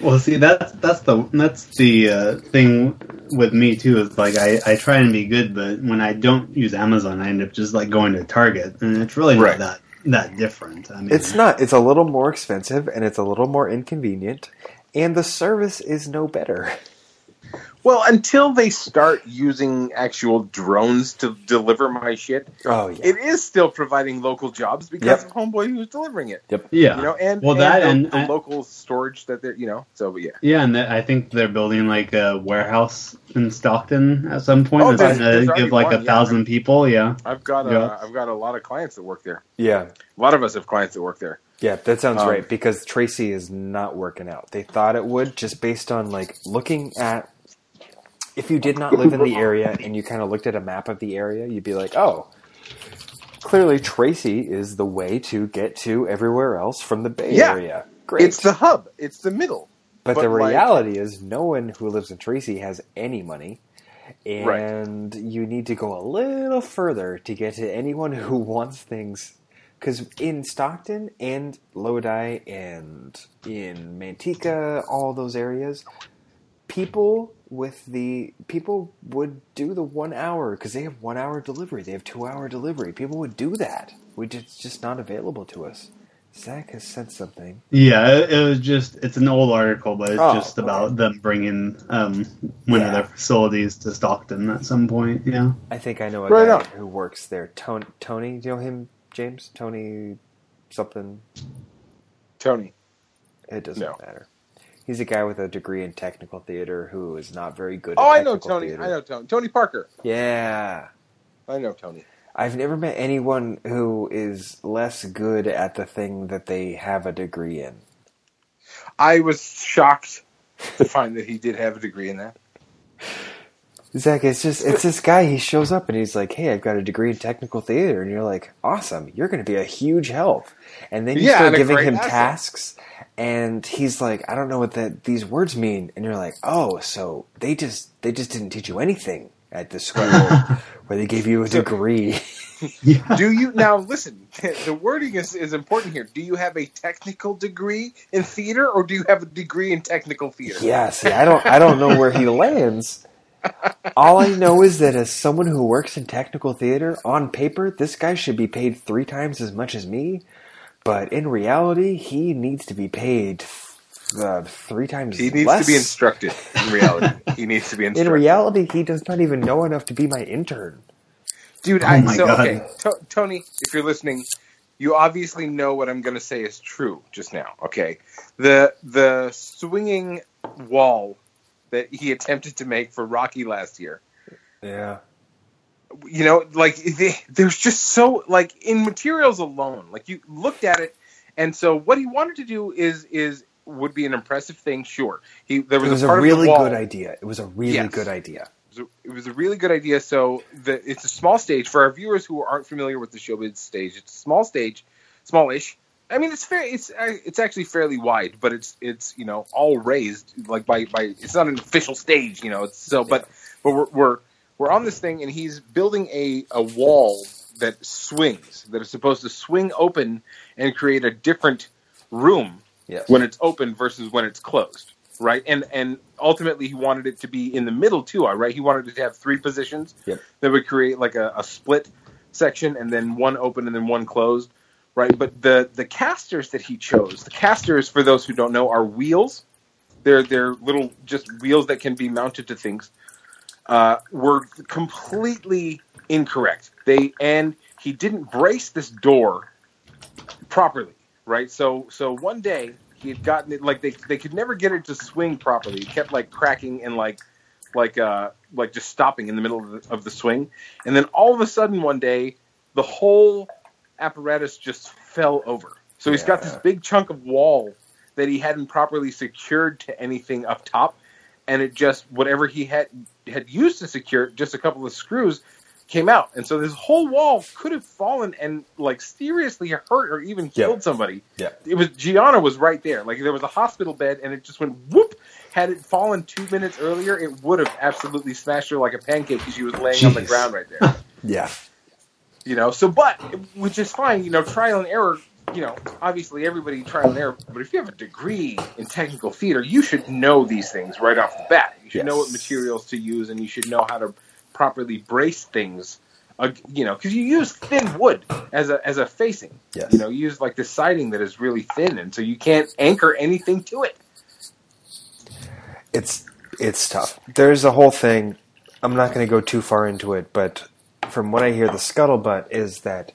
Well, see, that's that's the that's the uh, thing with me too. Is like I, I try and be good, but when I don't use Amazon, I end up just like going to Target, and it's really not Right. that that different. I mean, It's not. It's a little more expensive and it's a little more inconvenient, and the service is no better. <laughs> Well, until they start using actual drones to deliver my shit, Oh yeah. it is still providing local jobs because Yep. of Homeboy who's delivering it. Yep. yeah, You know, and Well, and that the, and the I- local storage that they're, you know. So, but yeah, yeah, and that, I think they're building like a warehouse in Stockton at some point. Oh, that's there's- going to give like one, a yeah. thousand people. Yeah, I've got a, Yeah. have got a lot of clients that work there. yeah. A lot of us have clients that work there. Yeah, that sounds Um, right because Tracy is not working out. They thought it would just based on like looking at if you did not live in the area and you kind of looked at a map of the area, you'd be like, "Oh, clearly Tracy is the way to get to everywhere else from the Bay Yeah. Area." Great. It's the hub. It's the middle. but, but the like- reality is no one who lives in Tracy has any money. Right. And you need to go a little further to get to anyone who <laughs> wants things because in Stockton and Lodi and in Manteca, all those areas, people with the people would do the one hour because they have one hour delivery, they have two hour delivery. People would do that, which is just not available to us. Zach has said something. yeah. It, it was just it's an old article, but it's Oh, just about okay. them bringing um, one Yeah. of their facilities to Stockton at some point. Yeah. I think I know a Right guy on. who works there. Tony, Tony, do you know him, James? Tony something. Tony. It doesn't No. matter. He's a guy with a degree in technical theater who is not very good. Oh, I know Tony. theater. I know Tony. Tony Parker. Yeah, I know Tony. I've never met anyone who is less good at the thing that they have a degree in. I was shocked to find that he did have a degree in that. Zach, it's just it's this guy. He shows up and he's like, "Hey, I've got a degree in technical theater," and you're like, "Awesome! You're going to be a huge help." And then you Yeah, start giving him asset. tasks, and he's like, "I don't know what that these words mean," and you're like, "Oh, so they just they just didn't teach you anything at the school <laughs> where they gave you a degree." <laughs> Yeah. Do you now listen? <laughs> The wording is, is important here. Do you have a technical degree in theater, or do you have a degree in technical theater? yeah, see, I don't I don't know where he lands. All I know is that as someone who works in technical theater, on paper, this guy should be paid three times as much as me. But in reality, he needs to be paid uh, three times He needs less. to be instructed. In reality, he needs to be <laughs> in instructed. reality, he does not even know enough to be my intern. Dude, Oh I, my so God. okay, to- Tony, if you're listening, you obviously know what I'm going to say is true just now. Okay, the the swinging wall that he attempted to make for Rocky last year. Yeah. You know, like they, there's just so like in materials alone, like you looked at it, and so what he wanted to do is is would be an impressive thing. Sure, he there It was, was a a really of the wall, good idea. It was a really Yes. good idea. it was a- it was a really good idea. So the, it's a small stage for our viewers who aren't familiar with the showbiz stage. It's a small stage, smallish. I mean, it's fair. It's uh, it's actually fairly wide, but it's it's you know all raised like by by. It's not an official stage, you know. It's so, but but we're we're we're on this thing, and he's building a a wall that swings that is supposed to swing open and create a different room Yes. when it's open versus when it's closed, right? And and ultimately he wanted it to be in the middle too, right? He wanted it to have three positions Yep. that would create like a, a split section, and then one open and then one closed, right? But the the casters that he chose, the casters, for those who don't know, are wheels. They're they're little just wheels that can be mounted to things. Uh, were completely incorrect. They and he didn't brace this door properly, right? So so one day he had gotten it like they they could never get it to swing properly. It kept like cracking and like like uh like just stopping in the middle of the, of the swing, and then all of a sudden one day the whole apparatus just fell over. So he's got this big chunk of wall that he hadn't properly secured to anything up top, and it just whatever he had had used to secure just a couple of screws came out, and so this whole wall could have fallen and like seriously hurt or even killed somebody. Yeah. It was Gianna was right there. Like there was a hospital bed, and it just went whoop. Had it fallen two minutes earlier, it would have absolutely smashed her like a pancake because she was laying on the ground right there. <laughs> Yeah. You know, so but which is fine. You know, trial and error. You know, obviously everybody trial and error. But if you have a degree in technical theater, you should know these things right off the bat. You should know what materials to use, and you should know how to properly brace things. Uh, you know, because you use thin wood as a as a facing. Yes. You know, you use like the siding that is really thin, and so you can't anchor anything to it. it's it's tough. There's a whole thing. I'm not going to go too far into it, but from what I hear, the scuttlebutt is that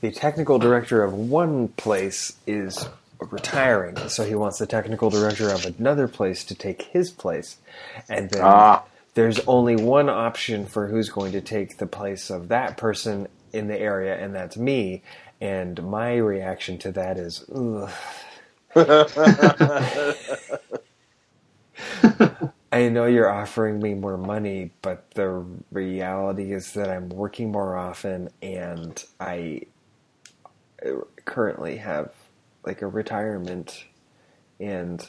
the technical director of one place is retiring, so he wants the technical director of another place to take his place, and then Ah. there's only one option for who's going to take the place of that person in the area, and that's me. And my reaction to that is, ugh. <laughs> <laughs> <laughs> I know you're offering me more money, but the reality is that I'm working more often and I uh, currently have like a retirement and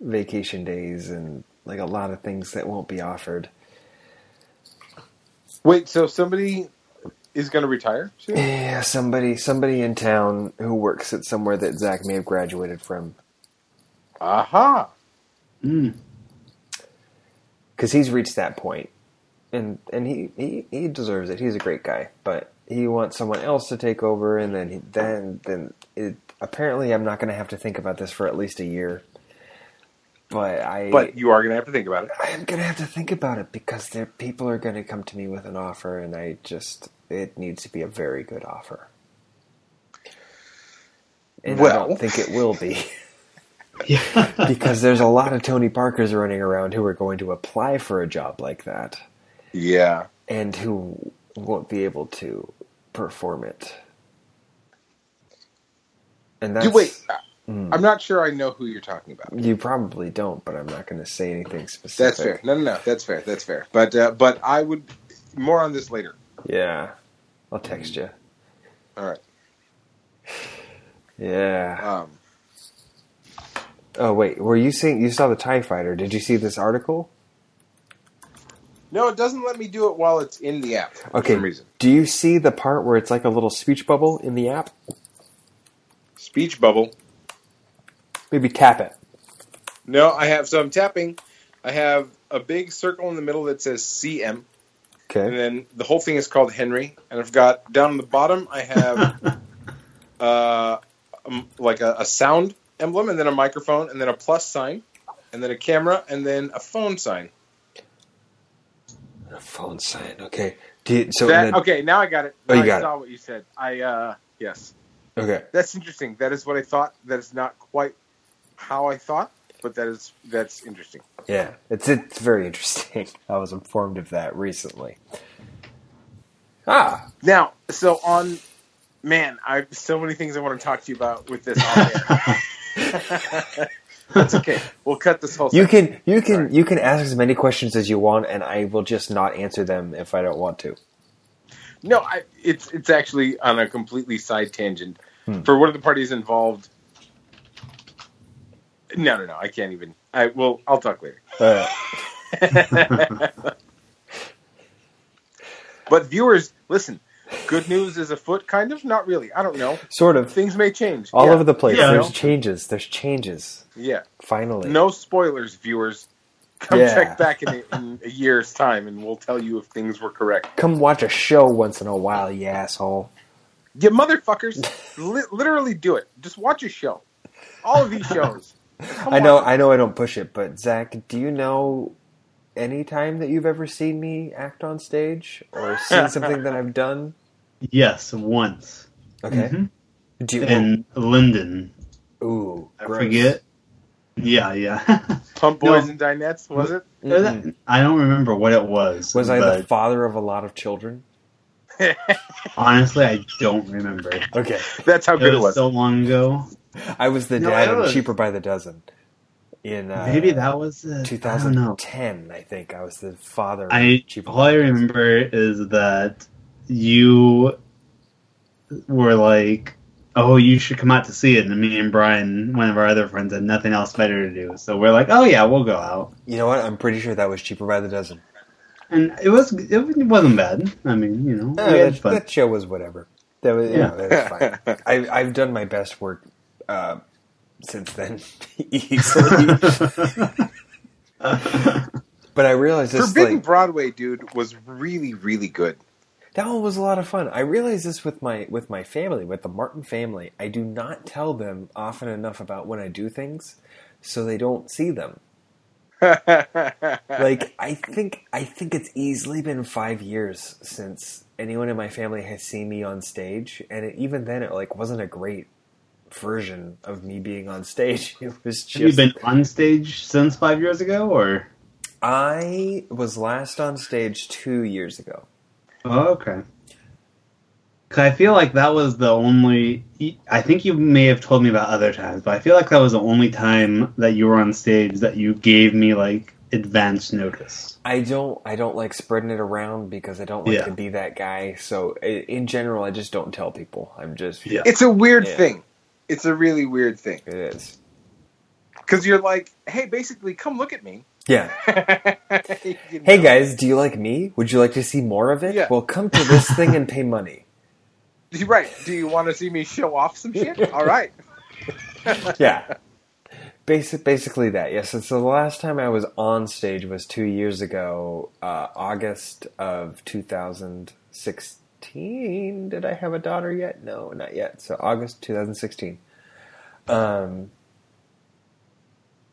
vacation days and like a lot of things that won't be offered. Wait, so somebody is going to retire? soon? Yeah, somebody somebody in town who works at somewhere that Zach may have graduated from Aha. Mm. Because he's reached that point, and and he, he he deserves it. He's a great guy, but he wants someone else to take over, and then he, then then it, apparently I'm not going to have to think about this for at least a year. But I But you are going to have to think about it. I am going to have to think about it because there people are going to come to me with an offer, and I just it needs to be a very good offer. And I don't think it will be. <laughs> Yeah. <laughs> because there's a lot of Tony Parkers running around who are going to apply for a job like that Yeah. and who won't be able to perform it. And that's You wait. Mm. I'm not sure I know who you're talking about. You probably don't, but I'm not going to say anything specific. That's fair. No, no, no. That's fair. That's fair. But uh, but I would more on this later. Yeah, I'll text you. All right. Yeah. Um, Oh wait, were you seeing? You saw the Tie Fighter? Did you see this article? no, it doesn't let me do it while it's in the app. For Okay. some reason. Do you see the part where it's like a little speech bubble in the app? Speech bubble. Maybe tap it. No, I have. So I'm tapping. I have a big circle in the middle that says CM, Okay. and Okay. then the whole thing is called Henry. And I've got down on the bottom. I have <laughs> uh, um, like a, a sound emblem, and then a microphone, and then a plus sign, and then a camera, and then a phone sign. A phone sign. Okay. Do you, so That- the- okay, now I got it. Oh, Now you got I it. saw what you said. I uh, yes, okay. that's interesting. That is what I thought. That is not quite how I thought, but that is that's interesting. Yeah, it's it's very interesting. <laughs> I was informed of that recently. Ah, Now, so on, man, I have so many things I want to talk to you about with this. <laughs> <laughs> That's okay. We'll cut this whole. you can you can Sorry. you can ask as many questions as you want, and I will just not answer them if I don't want to. No, I, it's it's actually on a completely side tangent. Hmm. For one of the parties involved. No, no, no. I can't even. I will. I'll talk later. <laughs> <laughs> But viewers, listen. Good news is afoot, kind of. Not really. I don't know. sort of Things may change. all Yeah. over the place. Yeah. There's changes. There's changes. Yeah. Finally, No spoilers, viewers. Come Yeah. check back in a, in a year's time, and we'll tell you if things were correct. Come watch a show once in a while, you asshole. You motherfuckers, li- literally do it. Just watch a show. All of these shows. <laughs> Come I know, on. I know, I don't push it, but Zach, do you know any time that you've ever seen me act on stage or seen <laughs> something that I've done? Yes, once. Okay. Mhm. Do you? In Linden. ooh, I gross. forget. Yeah, yeah. <laughs> Pump No. Boys and Dinettes, was it? Mm-mm. I don't remember what it was. Was I the father of a lot of children? <laughs> honestly, I don't remember. Okay, That's how It good it was was. so long ago. I was the No, dad it of Cheaper by the Dozen. In uh, Maybe that was it. I don't know. 2010, I, think I was the father. of I Cheaper all by I the Dozen. remember is that you were like, "Oh, you should come out to see it," and me and Brian, one of our other friends, had nothing else better to do, so we're like, "Oh yeah, we'll go out." You know what? I'm pretty sure that was Cheaper by the Dozen. And it was it wasn't bad. I mean, you know, Uh, we had that, fun. that show was whatever. That was, Yeah. know, that was fine. <laughs> I, I've done my best work uh, since then, <laughs> easily. <laughs> but I realized this Forbidden like Broadway, dude, was really, really good. That one was a lot of fun. I realize this with my with my family, with the Martin family. I do not tell them often enough about when I do things, so they don't see them. <laughs> like I think I think it's easily been five years since anyone in my family has seen me on stage, and it, even then, it like wasn't a great version of me being on stage. <laughs> It was Have you just been on stage since five years ago, or? I was last on stage two years ago. Oh, okay. Cause I feel like that was the only. I think you may have told me about other times, but I feel like that was the only time that you were on stage that you gave me like advance notice. I don't I don't like spreading it around because I don't like Yeah. to be that guy. So in general, I just don't tell people. I'm just Yeah. it's a weird Yeah. thing. It's a really weird thing. it is. Because you're like, hey, basically, come look at me. Yeah. <laughs> You Hey guys, do you like me? Would you like to see more of it? Yeah. Well, come to this thing and pay money. <laughs> Right. Do you want to see me show off some shit? All right. <laughs> Yeah. Basic, basically that. Yes. and so the last time I was on stage was two years ago, uh, August of 2016. Did I have a daughter yet? No, not yet. So August 2016. Um,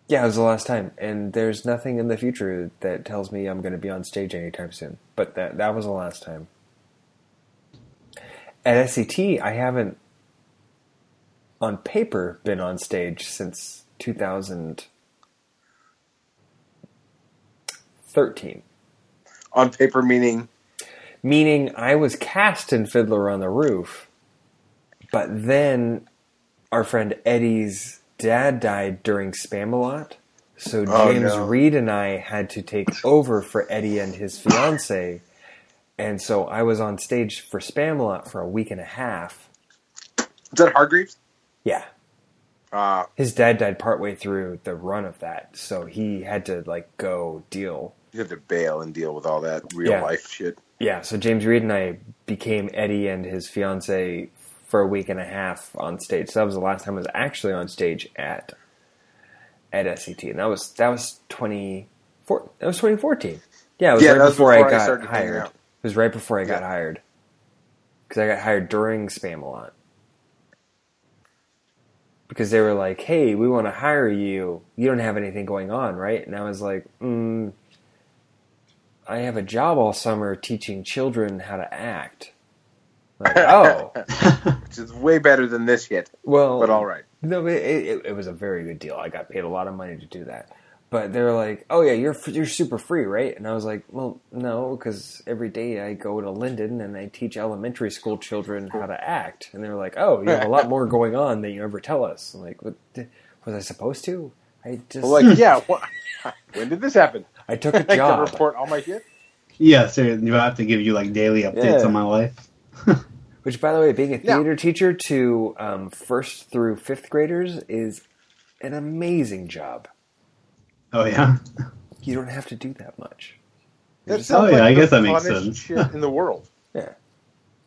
yeah, it was the last time, and there's nothing in the future that tells me I'm going to be on stage anytime soon. But that that was the last time. At SCT, I haven't on paper been on stage since 2013. On paper, meaning. Meaning I was cast in Fiddler on the Roof, but then our friend Eddie's dad died during Spamalot. So Oh, James no. Reed and I had to take over for Eddie and his fiance. And so I was on stage for Spamalot for a week and a half. Is that Hargreaves? Yeah. Uh, his dad died partway through the run of that, so he had to like go deal. you have to bail and deal with all that real Yeah. life shit. Yeah, so James Reed and I became Eddie and his fiance for a week and a half on stage. So that was the last time I was actually on stage at at SCT, and that was that was twenty four. That was twenty fourteen. Yeah, it was Yeah, right before, before I I got hanging hired. It was right before I got hired because I got hired during Spamalot. Because they were like, "Hey, we want to hire you. You don't have anything going on, right?" And I was like, mm, "I have a job all summer teaching children how to act." Like, <laughs> oh, <laughs> Which is way better than this yet. well, But all right. no, it, it, it was a very good deal. I got paid a lot of money to do that. But they were like, "Oh yeah, you're you're super free, right?" And I was like, "Well, no, because every day I go to Linden and I teach elementary school children how to act." And they were like, "Oh, you have a lot more <laughs> going on than you ever tell us." I'm like, what, "Was I supposed to?" I just Well, like, yeah. What, when did this happen? I took a I can job. report all my shit. yeah, so you have to give you like daily updates Yeah. on my life. <laughs> Which, by the way, being a Yeah. theater teacher to um, first through fifth graders is an amazing job. Oh yeah, You don't have to do that much. That just- sounds Oh, yeah, like I the guess that makes funnest sense. Shit in the world. <laughs> yeah.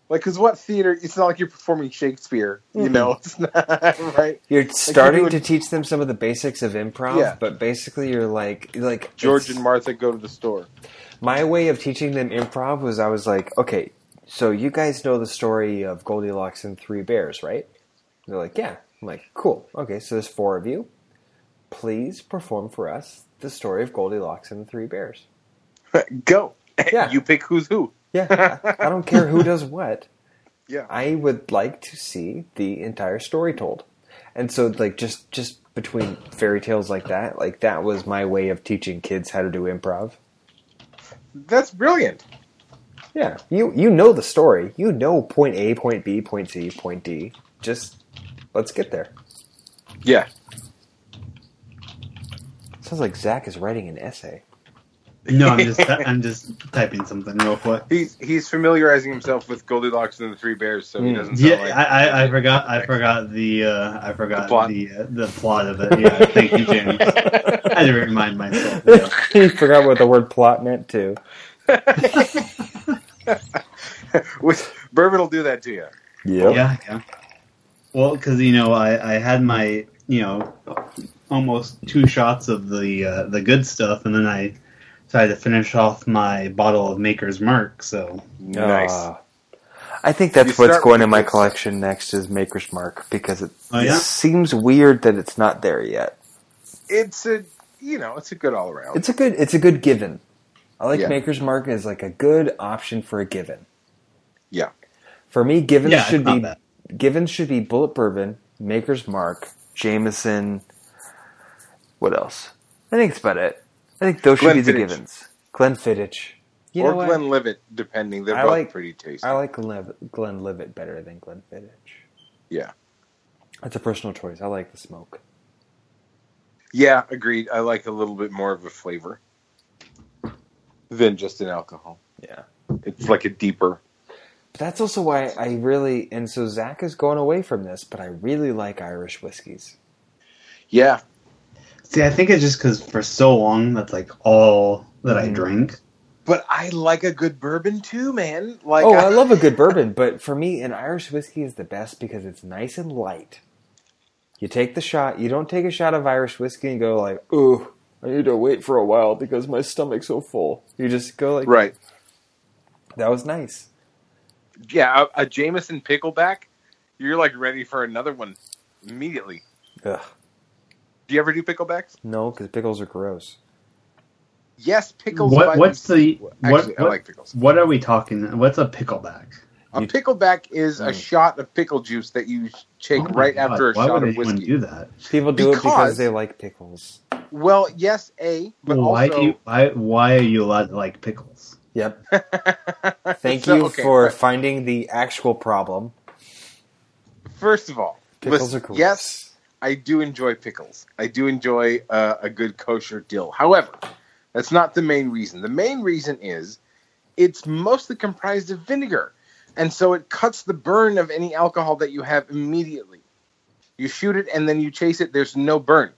Like, because what theater? It's not like you're performing Shakespeare, you Mm-mm. know? <laughs> It's not, right? You're starting doing- to teach them some of the basics of improv, Yeah. but basically you're like like George it's- and Martha go to the store. my way of teaching them improv was I was like, okay, so you guys know the story of Goldilocks and Three Bears, right? They're like, yeah. I'm like, cool. Okay, so there's four of you. Please perform for us the story of Goldilocks and the Three Bears. <laughs> go. <laughs> Yeah. you pick who's who. Yeah, I, I don't care who does what. <laughs> Yeah. I would like to see the entire story told. And so like just just between fairy tales like that, like that was my way of teaching kids how to do improv. That's brilliant. Yeah. You you know the story. You know point A, point B, point C, point D. Just let's get there. Yeah. Sounds like Zach is writing an essay. No, I'm just <laughs> I'm just typing something real quick. He's he's familiarizing himself with Goldilocks and the Three Bears, so he Mm. doesn't. Sound Yeah, like, I, I, I forgot I forgot the uh, I forgot The plot. the uh, the plot of it. Yeah, thank you, James. <laughs> I had to remind myself. Yeah. <laughs> he forgot what the word plot meant too. <laughs> With bourbon will do that to you. Yeah, yeah. Well, because you know, I, I had my you know almost two shots of the uh, the good stuff, and then I decided to finish off my bottle of Maker's Mark. So Nice. Uh, I think that's what's going in my this. collection next is Maker's Mark because it, Oh, it yeah? seems weird that it's not there yet. it's a you know it's a good all around. It's a good it's a good given. I like Yeah. Maker's Mark as like a good option for a given. Yeah. For me, givens yeah, should be bad. givens should be Bulleit Bourbon, Maker's Mark, Jameson. What else? I think that's about it. I think those should be the Glenfiddich. givens. Glenfiddich. You or know what? Glenlivet, depending. They're I both like- pretty tasty. I like Glen Glenlivet better than Glenfiddich. yeah. That's a personal choice. I like the smoke. Yeah, agreed. I like a little bit more of a flavor than just an alcohol. Yeah. It's like a deeper. But that's also why I really and so Zach is going away from this, but I really like Irish whiskeys. Yeah. See, I think it's just because for so long that's like all that I Mhm. drank. But I like a good bourbon too, man. Like oh, I love a good bourbon, but for me, an Irish whiskey is the best because it's nice and light. You take the shot. You don't take a shot of Irish whiskey and go like, "Ooh, I need to wait for a while because my stomach's so full." You just go like, Right. "That was nice." Yeah, a, a Jameson pickleback, you're like ready for another one immediately. Ugh, Do you ever do picklebacks? no, because pickles are gross. Yes, pickles. What by what's the themselves- what Actually, I what, like pickles. what are we talking? What's a pickleback? A You- pickleback is a Mm. shot of pickle juice that you take Oh my right God, after a Why shot would of anyone whiskey. do that? People do it because Because- they like pickles. Well, yes, a, but why also do you, why why are you allowed to like pickles? Yep. <laughs> Thank So, you okay, for right. finding the actual problem. First of all, Pickles listen, are gross. yes, I do enjoy pickles. I do enjoy uh, a good kosher dill. However, that's not the main reason. The main reason is it's mostly comprised of vinegar, and so it cuts the burn of any alcohol that you have immediately. You shoot it and then you chase it. There's no burn,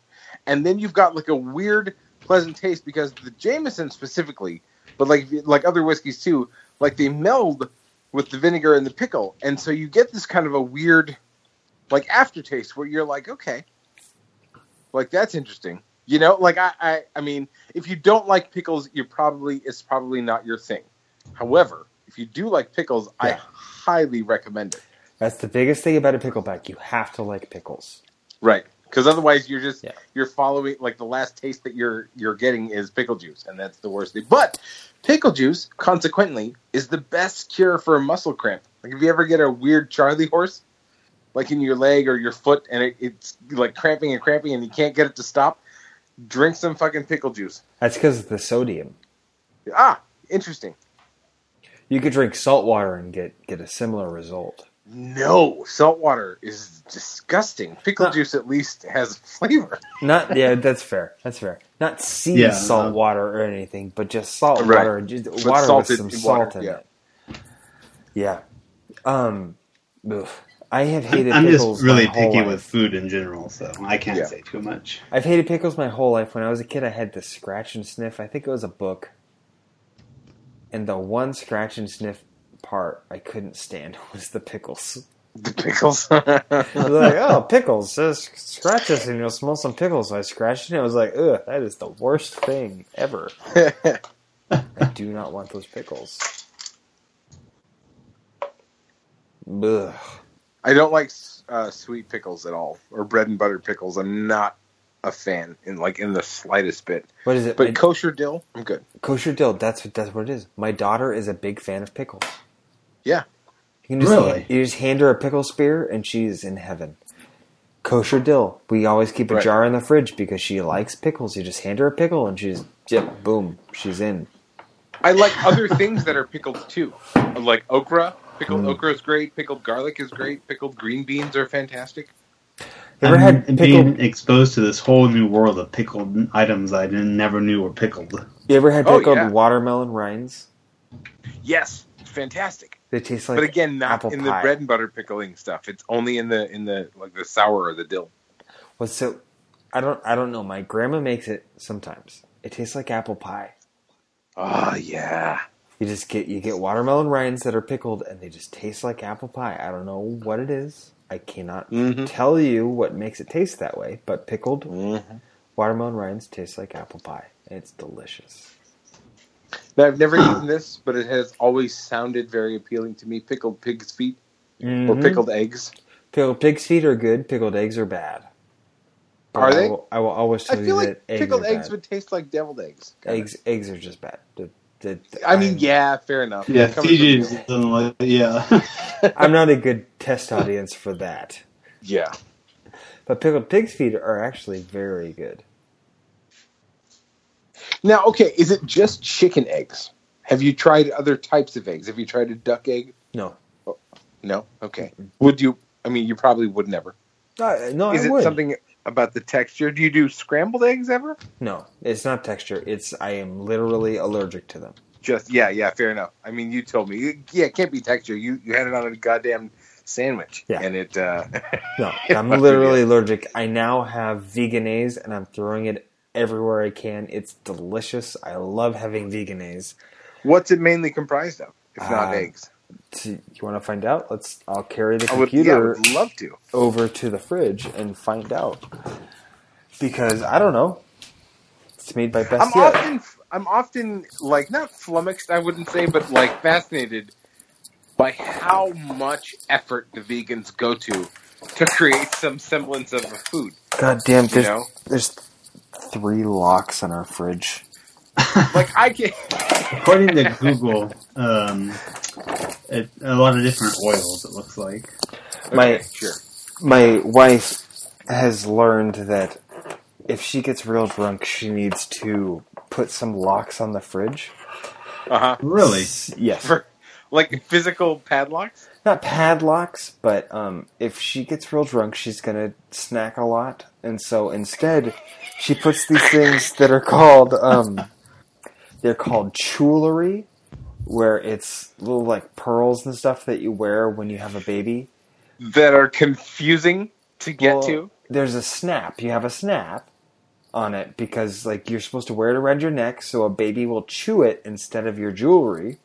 and then you've got like a weird, pleasant taste because the Jameson specifically, but like like other whiskeys too, like they meld with the vinegar and the pickle, and so you get this kind of a weird like aftertaste where you're like, okay, like that's interesting. You know, like I, I, I mean, if you don't like pickles, you're probably it's probably not your thing. However, if you do like pickles, I highly recommend it. That's the biggest thing about a pickleback. You have to like pickles. Right, because otherwise you're just Yeah. you're following like the last taste that you're you're getting is pickle juice, and that's the worst thing. But pickle juice, consequently, is the best cure for a muscle cramp. Like if you ever get a weird Charlie horse, like in your leg or your foot, and it, it's like cramping and cramping, and you can't get it to stop, drink some fucking pickle juice. That's because of the sodium. Ah, interesting. You could drink salt water and get, get a similar result. No, salt water is disgusting. Pickle Huh. juice at least has flavor. Not yeah, that's fair. That's fair. Not sea Yeah, salt no. water or anything, but just salt Right. water, just But water with salted some water, salt in yeah. it. Yeah. Um, ugh. I have hated I'm pickles. just really my whole picky life. with food in general, so I can't Yeah. say too much. I've hated pickles my whole life. When I was a kid, I had to scratch and sniff. I think it was a book, and the one scratch and sniff part I couldn't stand <laughs> was the pickles. The pickles. <laughs> I was like, oh, pickles. Just scratch this and you'll smell some pickles. So I scratched it and I was like, ugh, that is the worst thing ever. I do not want those pickles. Ugh. I don't like uh, sweet pickles at all, or bread and butter pickles. I'm not a fan in like in the slightest bit. What is it? But My- kosher dill, I'm good. kosher dill. That's what that's what it is. My daughter is a big fan of pickles. Yeah. You can just Really? you just hand her a pickle spear and she's in heaven. Kosher dill. We always keep a Right. jar in the fridge because she likes pickles. You just hand her a pickle and she's yep, boom, she's in. I like other things that are pickled too, like okra. Pickled Mm. okra is great. Pickled garlic is great. Pickled green beans are fantastic. Ever I'm had pickled? being exposed to this whole new world of pickled items I didn't, never knew were pickled. You ever had Oh, pickled yeah. watermelon rinds? Yes, it's fantastic. They taste like but again, not in pie. the bread and butter pickling stuff. It's only in the in the like the sour or the dill. Well, so I don't I don't know. My grandma makes it sometimes. It tastes like apple pie. Oh yeah. You just get you get watermelon rinds that are pickled and they just taste like apple pie. I don't know what it is. I cannot Mhm. tell you what makes it taste that way, but pickled Mm-hmm. watermelon rinds taste like apple pie. It's delicious. Now, I've never <sighs> eaten this, but it has always sounded very appealing to me. Pickled pig's feet or Mhm. pickled eggs. Pickled pig's feet are good. Pickled eggs are bad. But Are I they? will, I will always I tell feel you like that pickled are eggs would taste like deviled eggs. kinda. eggs eggs are just bad. The- the- I mean, I'm- yeah, fair enough. Yeah, Coming from CJ doesn't like. Yeah, <laughs> I'm not a good test audience for that. Yeah. But pickled pig's feet are actually very good. Now, okay, is it just chicken eggs? Have you tried other types of eggs? Have you tried a duck egg? No. No. Okay. Would you? I mean, you probably would never. Uh, no, is I it would. something about the texture? Do you do scrambled eggs ever? No, it's not texture. It's I am literally allergic to them. Just yeah, yeah, fair enough. I mean, you told me, yeah, it can't be texture. You you had it on a goddamn sandwich, Yeah. and it. uh <laughs> No, <laughs> I'm literally allergic. I now have veganese, and I'm throwing it everywhere I can. It's delicious. I love having veganese. What's it mainly comprised of, if not Uh, eggs? So you want to find out? Let's. I'll carry the I would, yeah, I computer would love to. over to the fridge and find out. Because I don't know. It's made by Best I'm Yet. often, I'm often like not flummoxed, I wouldn't say, but like fascinated by how much effort the vegans go to to create some semblance of a food. God damn! You know, there's three locks on our fridge. <laughs> like I can. according to Google, um, it, a lot of different oils. It looks like. My- Okay, sure. my wife has learned that if she gets real drunk, she needs to put some locks on the fridge. Uh huh. Really? S- Yes. For like physical padlocks. Not padlocks, but um, if she gets real drunk, she's gonna snack a lot, and so instead, she puts these things that are called um, they're called jewelry, where it's little like pearls and stuff that you wear when you have a baby. that are confusing to get Well, to. There's a snap. You have a snap on it because like you're supposed to wear it around your neck so a baby will chew it instead of your jewelry.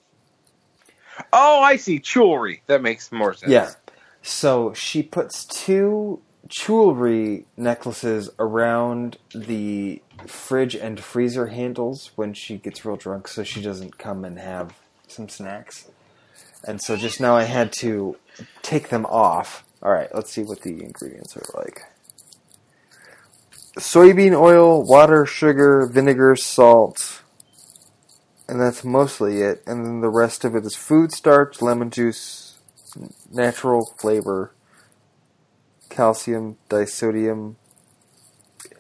Oh, I see. Jewelry. That makes more sense. Yeah. So she puts two jewelry necklaces around the fridge and freezer handles when she gets real drunk so she doesn't come and have some snacks. And so just now I had to take them off. All right, let's see what the ingredients are like. Soybean oil, water, sugar, vinegar, salt. And that's mostly it. And then the rest of it is food starch, lemon juice, natural flavor, calcium, disodium,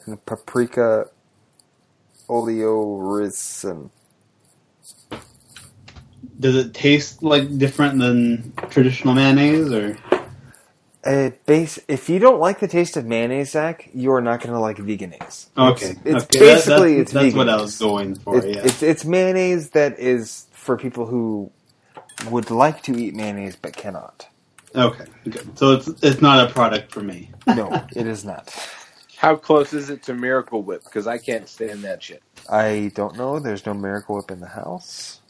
and paprika oleoresin. Does it taste like different than traditional mayonnaise, or Uh, base, if you don't like the taste of mayonnaise, Zach, you are not going to like veganese. okay? It's, it's okay. basically that, it's that's, that's what I veganese. was going for. It- yeah. it's, it's mayonnaise that is for people who would like to eat mayonnaise but cannot. Okay, good. So it's it's not a product for me. No, it is not. How close is it to Miracle Whip? Because I can't stand that shit. I don't know. There's no Miracle Whip in the house.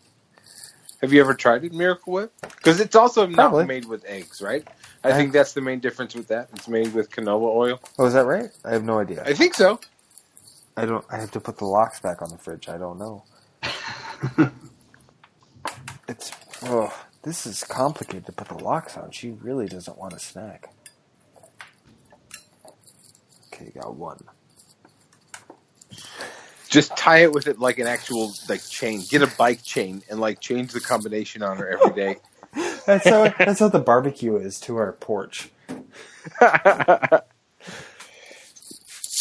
Have you ever tried it, Miracle Whip? Because it's also Probably. not made with eggs, right? I I- think that's the main difference with that. It's made with canola oil. Oh, is that right? I have no idea. I think so. I don't. I have to put the locks back on the fridge. I don't know. <laughs> it's. Oh, this is complicated to put the locks on. She really doesn't want a snack. Okay, got one. Just tie it with it like an actual like chain. Get a bike chain and like change the combination on her every day. <laughs> That's how. that's how the barbecue is to our porch. <laughs> All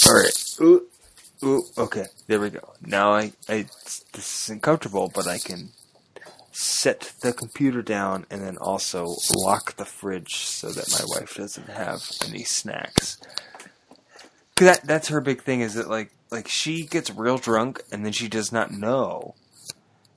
right. Ooh, ooh. Okay, there we go. Now I, I, this isn't comfortable, but I can set the computer down and then also lock the fridge so that my wife doesn't have any snacks. 'Cause that that's her big thing is that like like she gets real drunk and then she does not know.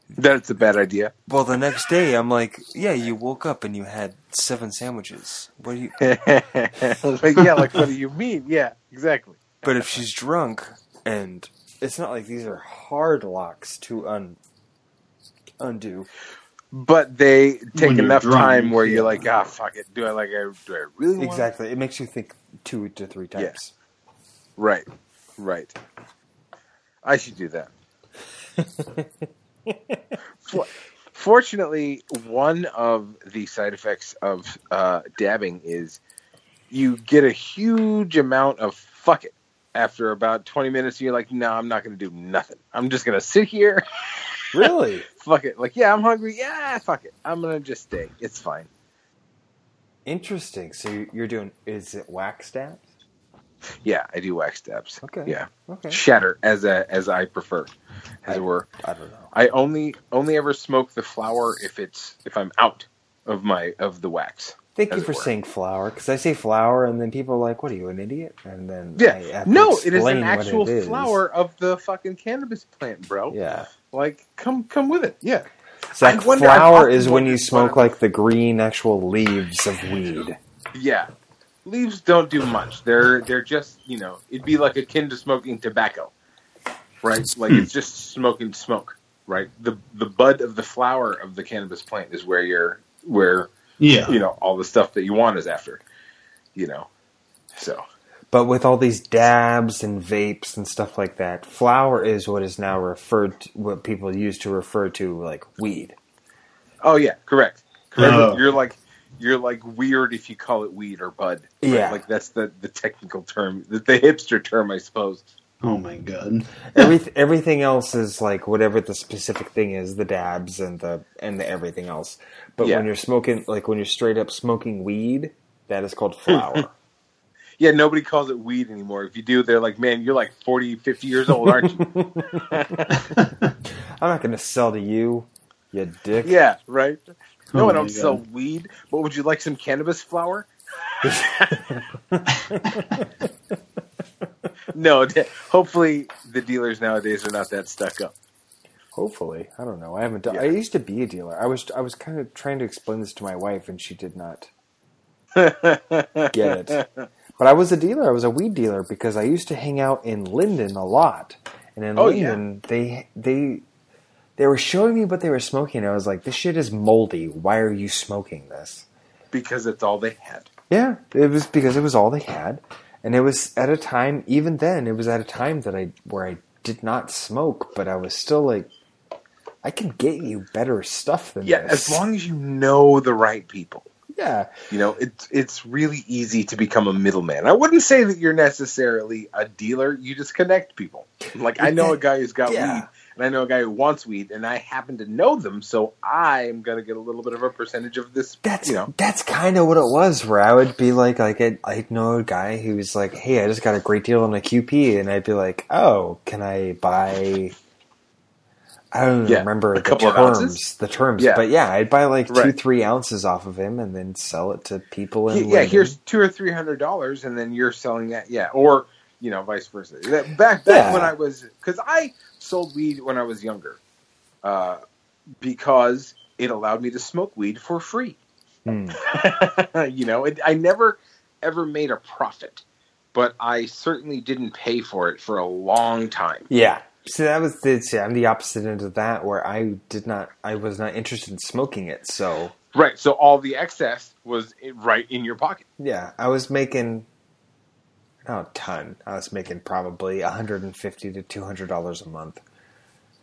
That's a bad idea. Well, the next day I'm like, yeah, you woke up and you had seven sandwiches. What do you? <laughs> like, yeah, like what do you mean? Yeah, exactly. But if she's drunk, and it's not like these are hard locks to un undo. But they take When enough drunk, time where yeah. you're like, ah, fuck it. Do I like? I do I really want Exactly, it makes you think two to three times. Right, right. I should do that. <laughs> For- Fortunately, one of the side effects of uh, dabbing is you get a huge amount of fuck it. After about 20 minutes, you're like, no, I'm not going to do nothing. I'm just going to sit here. <laughs> really fuck it. Like, yeah, I'm hungry. Yeah, fuck it. I'm going to just stay. It's fine. interesting. So you're doing is it wax dabs? Yeah, I do wax dabs. Okay. Yeah. Okay, Shatter, as a, as I prefer, as I- it were. I don't know. I only only ever smoke the flower if it's if I'm out of my of the wax. Thank you for were. saying flower because I say flower and then people are like, "What are you, an idiot?" And then I Yeah, have to no, it is an actual it is. flower of the fucking cannabis plant, bro. Yeah, Like, come come with it. Yeah, Zach, I wonder- flower is when you smoke why- like the green actual leaves of weed. yeah. Leaves don't do much. They're they're just you know it'd be like akin to smoking tobacco, right? Hmm. Like it's just smoking smoke, right? The the bud of the flower of the cannabis plant is where you're where Yeah. you know all the stuff that you want is after, you know. So But with all these dabs and vapes and stuff like that, flower is what is now referred to, what people use to refer to like weed. Oh yeah, correct. Correct. Oh. You're like you're like weird if you call it weed or bud. right? Yeah. Like that's the the technical term, the, the hipster term, I suppose. Oh my god. Every, everything else is like whatever the specific thing is, the dabs and the and the everything else. But Yeah. when you're smoking, like when you're straight up smoking weed, that is called flower. <laughs> Yeah, nobody calls it weed anymore. If you do, they're like, "Man, you're like 40, 50 years old, aren't you?" <laughs> <laughs> I'm not going to sell to you, you dick. yeah, right. No, Oh I don't my sell weed. But would you like some cannabis flower? No, hopefully the dealers nowadays are not that stuck up. Hopefully, I don't know. I haven't. Done, Yeah. I used to be a dealer. I was. I was kind of trying to explain this to my wife, and she did not <laughs> Get it. But I was a dealer. I was a weed dealer because I used to hang out in Linden a lot. And in Oh, yeah. Linden, they they they were showing me what they were smoking. And I was like, "This shit is moldy. Why are you smoking this?" because it's all they had. Yeah, it was because it was all they had, and it was at a time. Even then, it was at a time that I where I did not smoke, but I was still like, I can get you better stuff than Yeah, this. as long as you know the right people. yeah, You know, it's it's really easy to become a middleman. I wouldn't say that you're necessarily a dealer. You just connect people. Like I know a guy who's got Yeah. weed, and I know a guy who wants weed, and I happen to know them, so I'm gonna get a little bit of a percentage of this. That's you know, that's kind of what it was. Where I would be like, like I'd, I'd know a guy who's like, "Hey, I just got a great deal on a QP," and I'd be like, "Oh, can I buy?" I don't even Yeah, remember a the terms. The terms, Yeah. but yeah, I'd buy like two, Right. three ounces off of him, and then sell it to people. In yeah, here's two or three hundred dollars, and then you're selling that. Yeah, or you know, vice versa. Back back Yeah. when I was, because I sold weed when I was younger, uh, because it allowed me to smoke weed for free. Hmm. <laughs> you know, it, I never ever made a profit, but I certainly didn't pay for it for a long time. Yeah, See, that was the, see, I'm the opposite end of that, where I did not, I was not interested in smoking it. So Right. So all the excess was right in your pocket. yeah, I was making not a ton. I was making probably 150 to 200 dollars a month.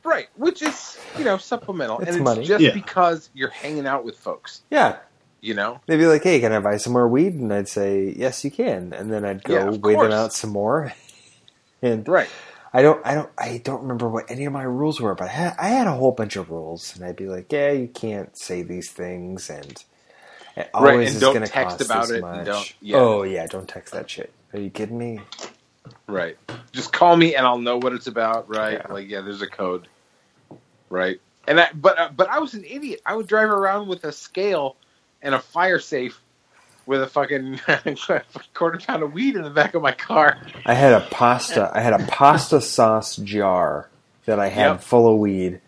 Right. Which is you know supplemental, It's and it's money. just Yeah. because you're hanging out with folks. Yeah, You know. they'd be like, "Hey, can I buy some more weed?" And I'd say, "Yes, you can." And then I'd go Yeah, of weigh them out some more. <laughs> And Right. I don't, I don't, I don't remember what any of my rules were, but I had, I had a whole bunch of rules, and I'd be like, "Yeah, you can't say these things," and it Right, always and is going to text cost about this it, much. and don't- yeah. Oh yeah, don't text that shit. Are you kidding me? Right. Just call me and I'll know what it's about. Right. Yeah. Like yeah, there's a code. Right. And I, but uh, but I was an idiot. I would drive around with a scale and a fire safe with a fucking <laughs> quarter pound of weed in the back of my car. I had a pasta. I had a pasta sauce jar that I had Yep. full of weed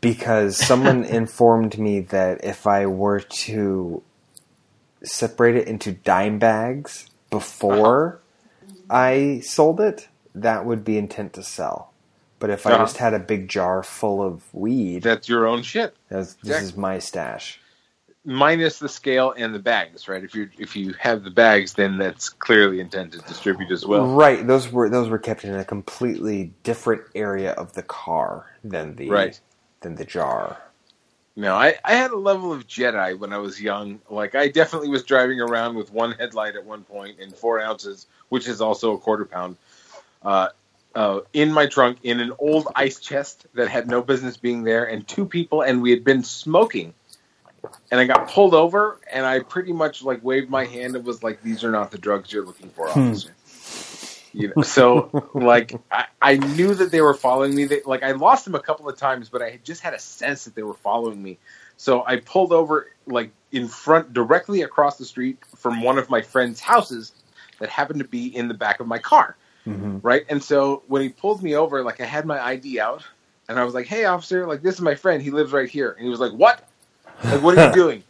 because someone <laughs> informed me that if I were to separate it into dime bags before I sold it, that would be intent to sell. But if I Uh-huh. just had a big jar full of weed, That's your own shit. that's, this is my stash. Minus the scale and the bags, right? If you if you have the bags, then that's clearly intended to distribute as well. right, those were those were kept in a completely different area of the car than the Right. than the jar. No, I, I had a level of Jedi when I was young. Like I definitely was driving around with one headlight at one point and four ounces, which is also a quarter pound, uh, uh, in my trunk in an old ice chest that had no business being there, and two people, and we had been smoking. And I got pulled over, and I pretty much like waved my hand and was like, "These are not the drugs you're looking for, Hmm. Officer." You know, so like I, I knew that they were following me. They, like I lost them a couple of times, but I had just had a sense that they were following me. So I pulled over like in front, directly across the street from one of my friend's houses that happened to be in the back of my car. Mm-hmm. Right, and so when he pulled me over, like I had my ID out, and I was like, "Hey, officer, like this is my friend. He lives right here." And he was like, "What? Like what are you doing?"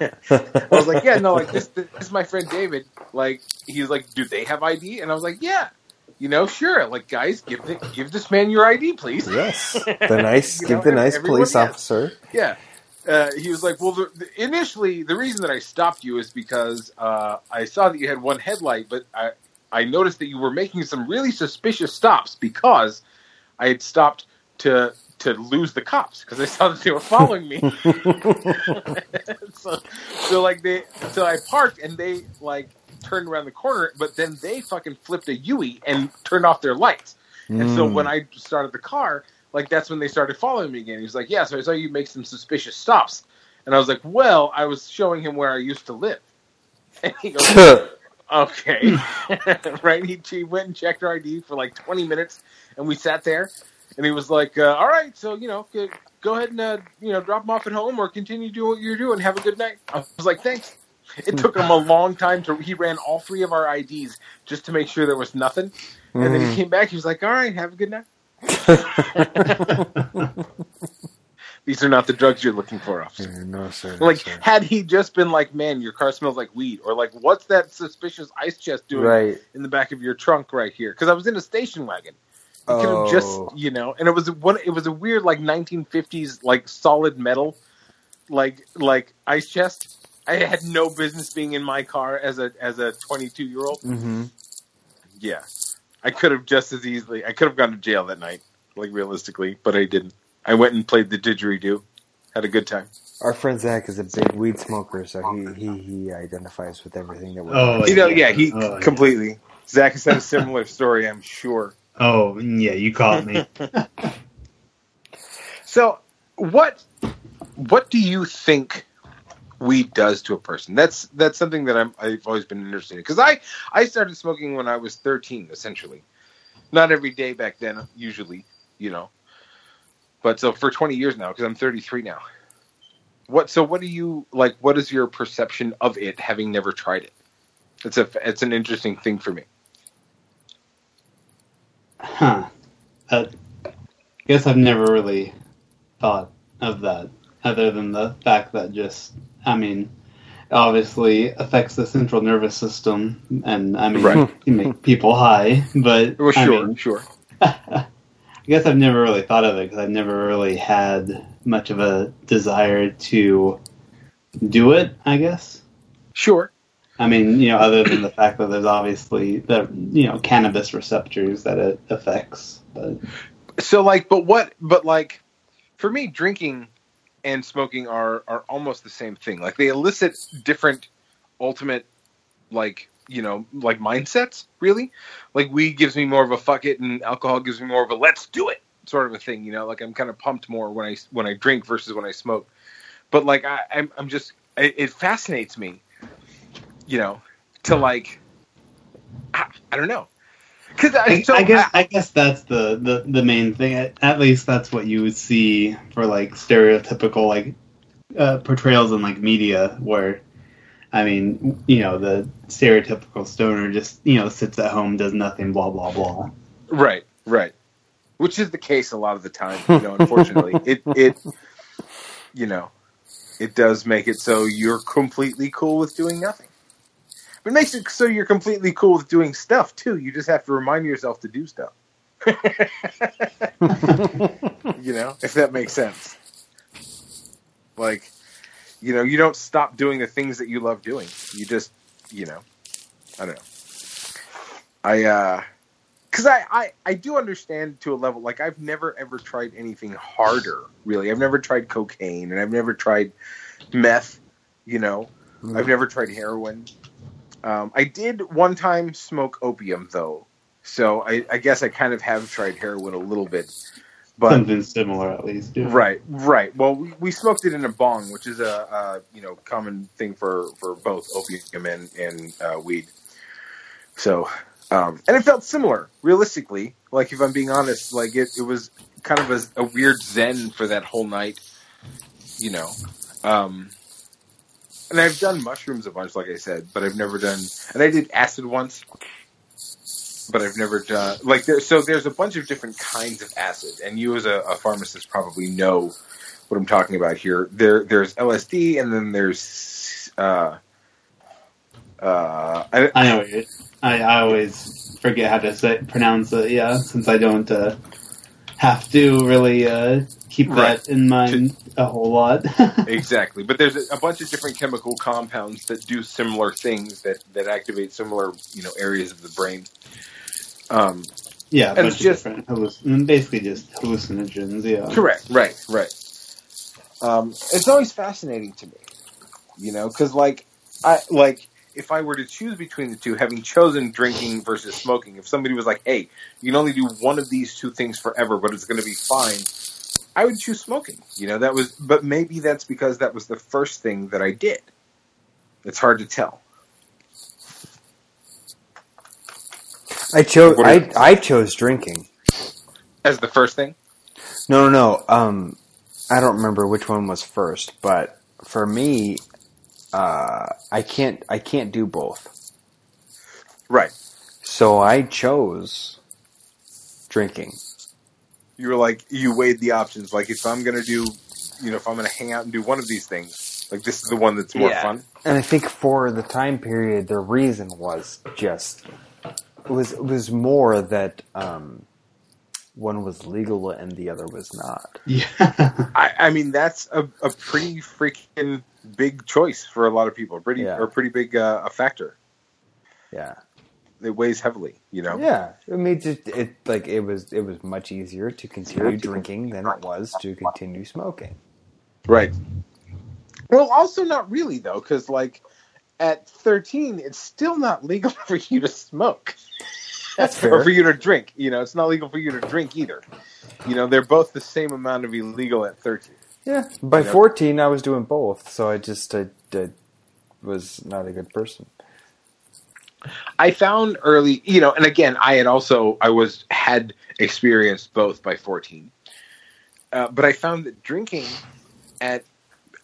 <laughs> I was like, "Yeah, no, like this, this is my friend David. Like he's like, do they have ID?" And I was like, "Yeah." You know, sure. Like, guys, give the, give this man your ID, please. Yes, <laughs> the nice, give know, the nice police gets- officer. Yeah. Uh, he was like, well, the, the, initially, the reason that I stopped you is because uh, I saw that you had one headlight, but I, I noticed that you were making some really suspicious stops because I had stopped to to lose the cops because I saw that they were following me. <laughs> <laughs> so, so like they, so I parked and they like turned around the corner, but then they fucking flipped a Yui and turned off their lights. And so Mm. when I started the car, like that's when they started following me again. He's like, "Yeah, so I saw you make some suspicious stops," and I was like, "Well, I was showing him where I used to live." <laughs> And he goes, "Okay, right." He, he went and checked our ID for like twenty minutes, and we sat there, and he was like, uh, "All right, so you know, go, ahead and uh, you know, drop him off at home, or continue doing what you're doing. Have a good night." I was like, "Thanks." It took him a <laughs> long time to. He ran all three of our IDs just to make sure there was nothing, and then he Mm. came back. He was like, "All right, have a good night." <laughs> These are not the drugs you're looking for, officer. no, sir. no, Like, sir. had he just been like, "Man, your car smells like weed," or like, "What's that suspicious ice chest doing right. in the back of your trunk right here?" Because I was in a station wagon. He could have just, Oh. you know, and it was one. It was a weird, like 1950s, like solid metal, like like ice chest. I had no business being in my car as a as a 22 year old. Mm-hmm. Yeah, I could have just as easily. I could have gone to jail that night, like realistically, but I didn't. I went and played the didgeridoo, had a good time. Our friend Zach is a big weed smoker, so he he, he identifies with everything that we're. Oh, You know, yeah, he Oh, yeah. completely. Zach has had a similar story, I'm sure. Oh, yeah, you caught me. <laughs> So, what what do you think weed does to a person? That's that's something that I'm, I've always been interested in because I I started smoking when I was 13, essentially. Not every day back then, usually, you know. But so for 20 years now, because I'm 33 now. What so what do you like? What is your perception of it, having never tried it? It's a it's an interesting thing for me. Huh. I guess I've never really thought of that, other than the fact that just, I mean, obviously affects the central nervous system, and I mean, Right. <laughs> you make people high, but <laughs> Well, I sure, mean, sure. <laughs> I guess I've never really thought of it because I've never really had much of a desire to do it. I guess. Sure. I mean, you know, other than the fact that there's obviously the you know cannabis receptors that it affects, but So like, but what? But like, for me, drinking and smoking are are almost the same thing. Like they elicit different ultimate, like you know, like mindsets. Really, like weed gives me more of a fuck it, and alcohol gives me more of a let's do it sort of a thing. You know, like I'm kind of pumped more when I when I drink versus when I smoke. But like I, I'm I'm just it, it fascinates me, you know, to like I, I don't know. Because I, so I guess I- I, guess that's the, the the main thing. At, at least that's what you would see for like stereotypical like uh, portrayals in like media, where I mean, you know, the stereotypical stoner just you know sits at home, does nothing, blah blah blah. Right, right. Which is the case a lot of the time, you know, <laughs> unfortunately. it it you know, it does make it so you're completely cool with doing nothing. But it makes it so you're completely cool with doing stuff too. You just have to remind yourself to do stuff. <laughs> you know, if that makes sense. Like, you know, you don't stop doing the things that you love doing. You just, you know, I don't know. I uh because I, I I do understand to a level like I've never ever tried anything harder really I've never tried cocaine and I've never tried meth you know I've never tried heroin um, I did one time smoke opium though so I, I guess I kind of have tried heroin a little bit but Something similar, at least. Yeah. Right, right. Well, we, we smoked it in a bong, which is a, a you know common thing for, for both opium and and uh, weed. So, um, and it felt similar, realistically. Like if I'm being honest, like it, it was kind of a, a weird zen for that whole night, you know. Um, and I've done mushrooms a bunch, like I said, but I've never done. And I did acid once, but I've never done like there. So there's a bunch of different kinds of acid, and you as a, a pharmacist probably know what I'm talking about here. There, there's LSD, and then there's uh, uh, I, I know. What I I always forget how to say pronounce it. Yeah, since I don't uh, have to really uh, keep Right. that in mind a whole lot. <laughs> exactly. But there's a, a bunch of different chemical compounds that do similar things that that activate similar you know areas of the brain. Um, yeah, And it's just- different halluc- basically just hallucinogens. Yeah, Correct. Right. Right. Um, it's always fascinating to me, you know, because like I like if I were to choose between the two, having chosen drinking versus smoking, if somebody was like, "Hey, you can only do one of these two things forever, but it's going to be fine," I would choose smoking. You know, that was, but maybe that's because that was the first thing that I did. It's hard to tell. I chose. I I chose drinking. As the first thing, No, no, no. Um, I don't remember which one was first, but for me, uh, I can't. I can't do both. right? So I chose drinking. You were like, you weighed the options. Like, if I'm going to do, you know, if I'm going to hang out and do one of these things, like this is the one that's more Yeah. fun. And I think for the time period, the reason was just it was it was more that um, one was legal and the other was not. <laughs> yeah. I, I mean, that's a, a pretty freaking big choice for a lot of people. Pretty Yeah. or pretty big uh, a factor. Yeah, It weighs heavily, you know. yeah. I mean, just it like it was it was much easier to continue drinking than it was to continue smoking. Right. Well, also not really though, because like at 13, it's still not legal <laughs> for you to smoke. That's <laughs> fair. or for you to drink. You know, it's not legal for you to drink either. You know, they're both the same amount of illegal at 13. Yeah, by Yeah. fourteen, I was doing both, so I just I, I was not a good person. I found early, you know, and again, I had also I was had experienced both by 14. Uh, but I found that drinking at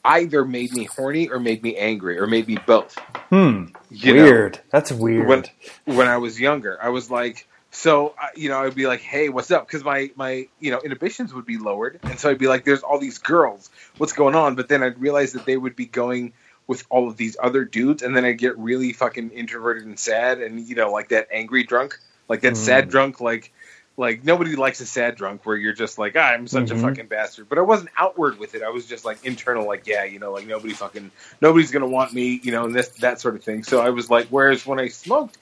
either made me horny or made me angry or made me both. Hmm. You know? weird. That's weird. When when I was younger, I was like so uh, you know, I'd be like, "Hey, what's up?" Cuz my my, you know, inhibitions would be lowered. And so I'd be like, "There's all these girls. What's going on?" But then I'd realize that they would be going with all of these other dudes and then I'd get really fucking introverted and sad and you know, like that angry drunk, like that sad Mm. drunk like Like nobody likes a sad drunk where you're just like, ah, I'm such Mhm. a fucking bastard. But I wasn't outward with it. I was just like internal, like, yeah, you know, like nobody fucking nobody's gonna want me, you know, and this that sort of thing. So I was like, whereas when I smoked,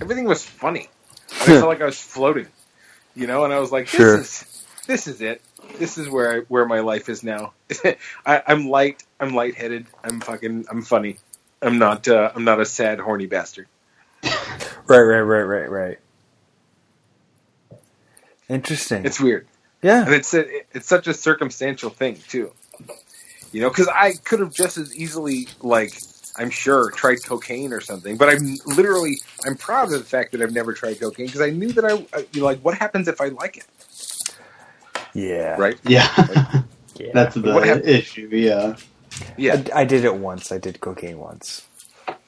everything was funny. I felt like I was floating, you know, and I was like, this Sure. is this is it. This is where I, where my life is now. <laughs> I, I'm light. I'm lightheaded. I'm fucking. I'm funny. I'm not. Uh, I'm not a sad, horny bastard. <laughs> Right, right, right, right, right. Interesting. It's weird. yeah. and it's a, it's such a circumstantial thing too. You know, because I could have just as easily, like, I'm sure, tried cocaine or something. But I'm literally, I'm proud of the fact that I've never tried cocaine because I knew that I, I you know, like, what happens if I like it, Yeah. right? Yeah, <laughs> Yeah. that's the What happened? issue. Yeah, Yeah. I, I did it once. I did cocaine once.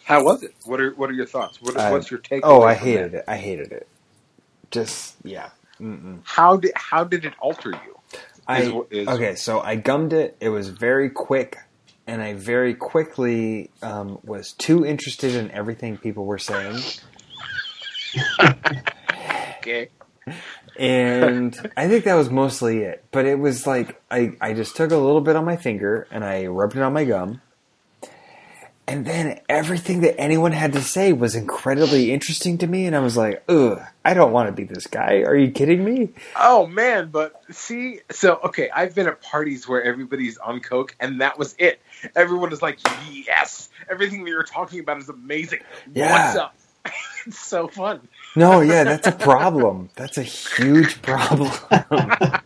How was it? What are what are your thoughts? What, I- what's your take? Oh, I hated that? it. I hated it. Just yeah. Mm-mm. How did how did it alter you? I Is- is- okay. So I gummed it. It was very quick, and I very quickly um, was too interested in everything people were saying. <laughs> Okay. And <laughs> I think that was mostly it. But it was like I, I just took a little bit on my finger and I rubbed it on my gum. And then everything that anyone had to say was incredibly interesting to me, and I was like, "Ugh, I don't want to be this guy. Are you kidding me?" Oh man, but see, so okay, I've been at parties where everybody's on coke, and that was it. Everyone is like, "Yes, everything that you're talking about is amazing. Yeah. What's up?" <laughs> it's so fun. No, yeah, that's a problem. That's a huge problem. <laughs>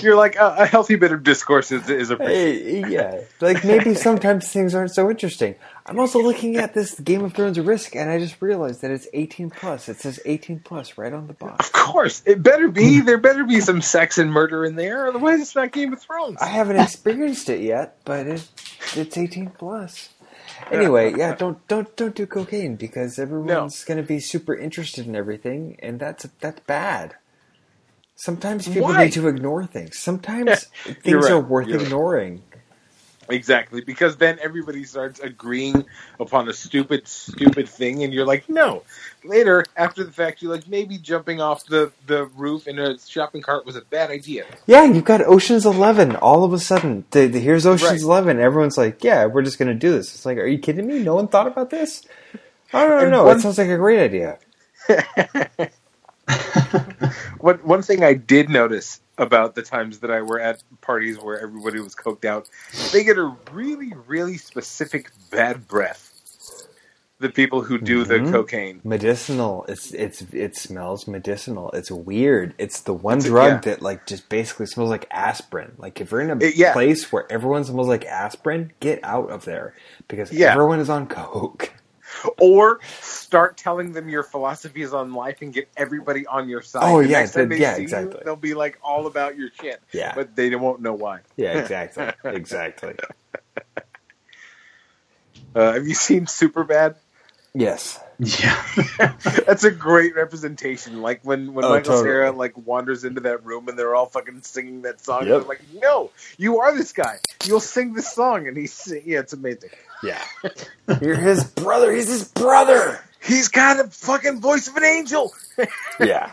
You're like a, a healthy bit of discourse is, is appreciated. Hey, yeah, like maybe sometimes things aren't so interesting. I'm also looking at this Game of Thrones risk, and I just realized that it's 18 plus. It says 18 plus right on the box. Of course, it better be. There better be some sex and murder in there, otherwise it's not Game of Thrones. I haven't experienced it yet, but it, it's 18 plus. Anyway, <laughs> yeah, don't don't don't do cocaine because everyone's going to be super interested in everything, and that's that's bad. Sometimes people Why? need to ignore things. Sometimes <laughs> things right. are worth You're right. Exactly, because then everybody starts agreeing upon a stupid, stupid thing, and you're like, no. Later, after the fact, you're like, maybe jumping off the, the roof in a shopping cart was a bad idea. Yeah, you've got Ocean's Eleven. All of a sudden, the, the, here's Ocean's Right. Eleven. Everyone's like, "Yeah, we're just going to do this." It's like, are you kidding me? No one thought about this. I don't know. It sounds like a great idea. <laughs> One, one thing I did notice about the times that I were at parties where everybody was coked out, they get a really, really specific bad breath. The people who do Mhm. the cocaine. Medicinal. It's it's it smells medicinal. It's weird. It's the one It's a- drug yeah. that like just basically smells like aspirin. Like if you're in a It- yeah. place where everyone smells like aspirin, get out of there because Yeah. everyone is on coke. Or start telling them your philosophies on life and get everybody on your side. Oh, The yeah, next time the- they yeah, exactly. You, they'll be like all about your shit. Yeah. But they won't know why. Yeah, <laughs> exactly, exactly. Uh, have you seen Superbad? Yes. Yeah. <laughs> That's a great representation. Like when when Oh, Michael totally. Cera like wanders into that room and they're all fucking singing that song. Yep. I'm like, no, you are this guy. You'll sing this song, and he's yeah, it's amazing. Yeah. <laughs> You're his brother. He's his brother. He's got a fucking voice of an angel. <laughs> Yeah.